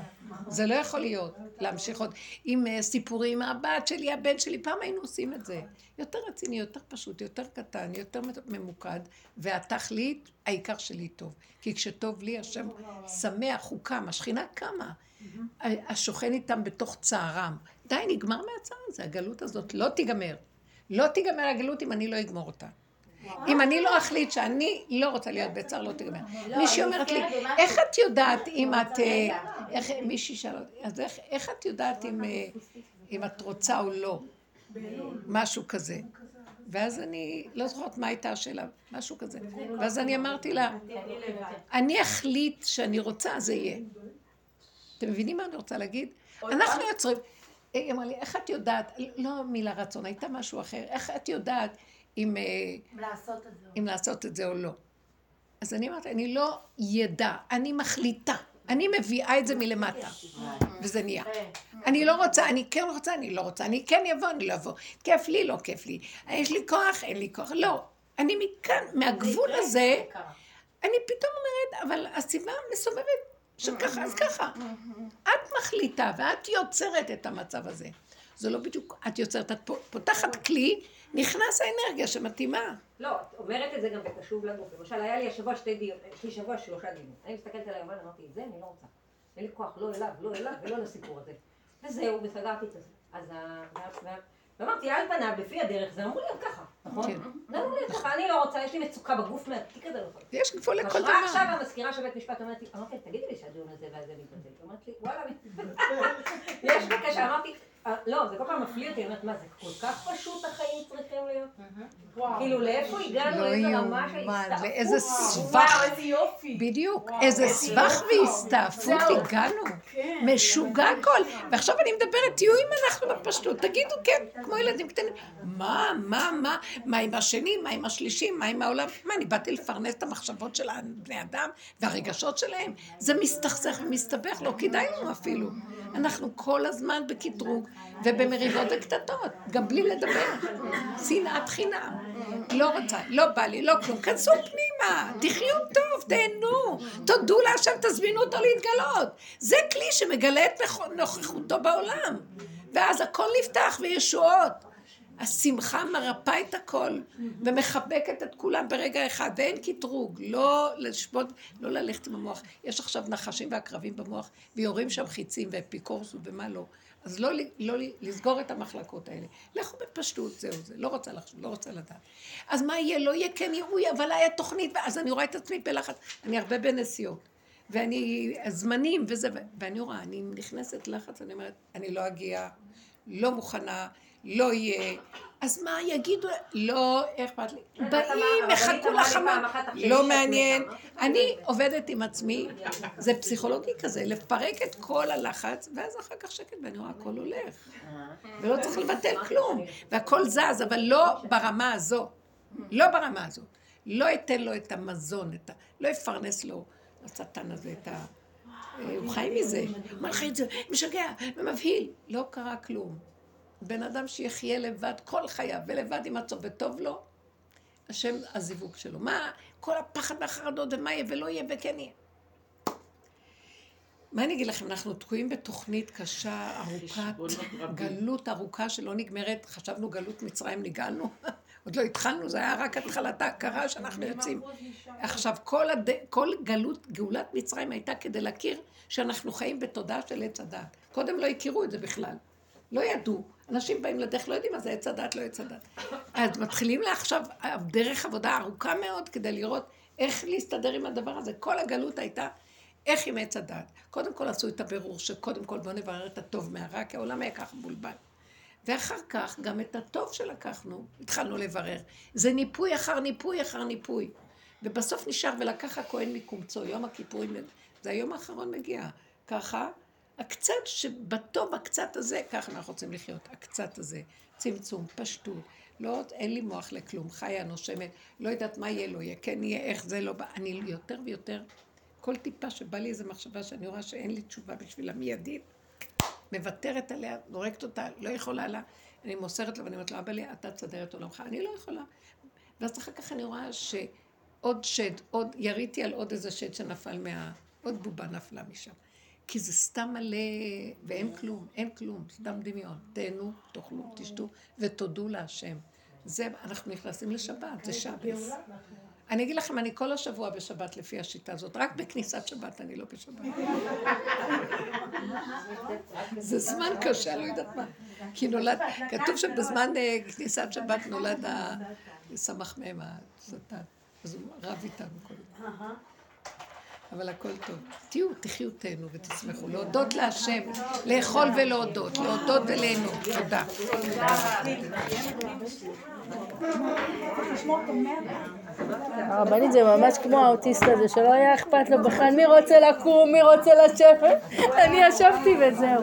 זה לא יכול להיות, להמשיך עוד עם אה, סיפורים, הבת שלי, הבן שלי, פעם היינו עושים את זה. יותר רציני, יותר פשוט, יותר קטן, יותר ממוקד, והתכלית, העיקר שלי טוב. כי כשטוב לי, השם שמח, הוא קם, השכינה קמה. השוכן איתם בתוך צערם. די, נגמר מהצער הזה, הגלות הזאת לא תיגמר. לא תיגמר הגלות אם אני לא אגמור אותה. אם אני לא אחליט שאני לא רוצה להיות בצער, לא תגמר. לא, מישהי אומרת לי, איך את יודעת אם את... אה, מישהי שאלה אותי, אז איך את יודעת אה, אם את רוצה או לא? משהו כזה. ואז אני לא זוכרת מה הייתה השאלה, משהו כזה. ואז אני אמרתי לה, אני אחליט שאני רוצה, זה יהיה. אתם מבינים מה אני רוצה להגיד? אנחנו יוצרים... היא אמרה לי, איך את יודעת, לא מילה רצון, הייתה משהו אחר, איך את יודעת אם, אה, לעשות את זה. אם לעשות את זה או לא. אז אני אמרתי, אני לא ידע, אני מחליטה. אני מביאה את זה מלמטה, וזה נהיה. אני לא רוצה, אני כן רוצה, אני לא רוצה, אני כן אבוא, אני לא אבוא. כיף לי, לא כיף לי. יש לי כוח, אין לי כוח. לא. אני מכאן, מהגבול הזה, אני פתאום אומרת, אבל הסיבה מסובבת שככה, אז ככה. את מחליטה ואת יוצרת את המצב הזה. זה לא בדיוק, את יוצרת, את פותחת כלי נכנס האנרגיה שמתאימה. לא, את אומרת את זה גם בקשוב לגוף. למשל, היה לי השבוע שתי דיונים, יש לי שבוע שלושה דיונים. אני מסתכלת על היומן, אמרתי, את זה אני לא רוצה. אין לי כוח, לא אליו, לא אליו ולא לסיפור הזה. וזהו, וסגרתי את זה. אז ואמרתי, על פניו, לפי הדרך, זה אמרו לי ככה, נכון? כן. זה אמרו לי ככה, אני לא רוצה, יש לי מצוקה בגוף מהתיק הזה. לא יש גבול לכל דבר. עכשיו המזכירה של בית משפט אומרת לי, אמרתי, תגידי לי שהדיון הזה והזה מתבטל. אמרתי וואלה, *laughs* יש בקשה, אמרתי, לא, זה כל פעם מפליא אותי, אני אומרת, מה, זה כל כך פשוט החיים צריכים להיות? כאילו, לאיפה הגענו, לא לאיזה רמה של הסתעפות? סבך. איזה יופי. בדיוק, איזה סבך והסתעפות הגענו. כן. משוגע הכל. ועכשיו אני מדברת, תהיו אם אנחנו בפשטות, תגידו כן, כמו ילדים קטנים. מה, מה, מה, מה עם השני, מה עם השלישי, מה עם העולם? מה, אני באתי לפרנס את המחשבות של הבני אדם והרגשות שלהם? זה מסתכסך ומסתבך, לא כדאי לנו אפילו. אנחנו כל הזמן בקטרוג ובמריבות וקטטות, גם בלי לדבר. שנאת חינם. לא רוצה, לא בא לי, לא כלום. כנסו פנימה, תחיו טוב, תהנו. תודו להשם, תזמינו אותו להתגלות. זה כלי שמגלה את נוכחותו בעולם. ואז הכל נפתח וישועות. השמחה מרפאה את הכל ומחבקת את כולם ברגע אחד, ואין קטרוג, לא לשבות, לא ללכת עם המוח. יש עכשיו נחשים ועקרבים במוח, ויורים שם חיצים ואפיקורסות ומה לא. אז לא, לא לסגור את המחלקות האלה. לכו בפשטות, זהו זה, לא רוצה לחשוב, לא רוצה לדעת. אז מה יהיה? לא יהיה כן יראוי, אבל היה תוכנית, ואז אני רואה את עצמי בלחץ. אני הרבה בנסיעות. ואני, זמנים וזה, ואני רואה, אני נכנסת לחץ, אני אומרת, אני לא אגיע, לא מוכנה. לא יהיה. אז מה יגידו? לא אכפת לי. באים, יחכו לחמה. לא מעניין. אני עובדת עם עצמי, זה פסיכולוגי כזה, לפרק את כל הלחץ, ואז אחר כך שקט, ואני רואה, הכל הולך. ולא צריך לבטל כלום. והכל זז, אבל לא ברמה הזו. לא ברמה הזו. לא אתן לו את המזון, את ה... לא אפרנס לו, השטן הזה, את ה... אה, הוא חי מזה, מלחיץ, משגע ומבהיל. לא קרה כלום. בן אדם שיחיה לבד כל חייו, ולבד עם עצמו, וטוב לו, השם הזיווג שלו. מה, כל הפחד והחרדות, ומה יהיה ולא יהיה וכן יהיה. מה אני אגיד לכם, אנחנו תקועים בתוכנית קשה, ארוכת, גלות ארוכה שלא נגמרת, חשבנו גלות מצרים, נגאלנו, *laughs* עוד לא התחלנו, זה היה רק התחלתה, קרה שאנחנו יוצאים. עכשיו, כל, הד... כל גלות, גאולת מצרים הייתה כדי להכיר שאנחנו חיים בתודעה של עץ הדת. קודם לא הכירו את זה בכלל. לא ידעו. אנשים באים לדרך, לא יודעים מה זה עץ הדת, לא עץ הדת. אז מתחילים לעכשיו דרך עבודה ארוכה מאוד כדי לראות איך להסתדר עם הדבר הזה. כל הגלות הייתה איך עם עץ הדת. קודם כל עשו את הבירור שקודם כל בואו נברר את הטוב מהרע, כי העולם היה ככה מבולבל. ואחר כך גם את הטוב שלקחנו, התחלנו לברר. זה ניפוי אחר ניפוי אחר ניפוי. ובסוף נשאר ולקח הכהן מקומצו, יום הכיפורים, זה היום האחרון מגיע. ככה, הקצת שבטוב הקצת הזה, ככה אנחנו רוצים לחיות, הקצת הזה. צמצום, פשטות. לא, אין לי מוח לכלום, חיה, נושמת, לא יודעת מה יהיה, לא יהיה, כן יהיה, איך זה לא בא. אני יותר ויותר, כל טיפה שבא לי איזו מחשבה שאני רואה שאין לי תשובה בשבילה מיידית, מוותרת עליה, זורקת אותה, לא יכולה לה, אני מוסרת לה ואני אומרת לה, אבא לי, אתה תסדר את עולמך, אני לא יכולה. ואז אחר כך אני רואה שעוד שד, עוד, יריתי על עוד איזה שד שנפל מה... עוד בובה נפלה משם. כי זה סתם מלא, ואין כלום, אין כלום, סתם דמיון. תהנו, תאכלו, תשתו, ותודו להשם. זה, אנחנו נכנסים לשבת, זה שבס. אני אגיד לכם, אני כל השבוע בשבת לפי השיטה הזאת, רק בכניסת שבת אני לא בשבת. זה זמן קשה, לא יודעת מה. כי נולד, כתוב שבזמן אה, כניסת שבת נולד הסמ"ך מ', השטן. אז הוא רב איתנו כל הזמן. אבל הכל טוב. תהיו, תחיו, תהנו ותשמחו. להודות להשם, לאכול ולהודות, להודות וליהנות. תודה. הרבנית זה ממש כמו האוטיסט הזה, שלא היה אכפת לו בכלל מי רוצה לקום, מי רוצה לשבת. אני ישבתי וזהו.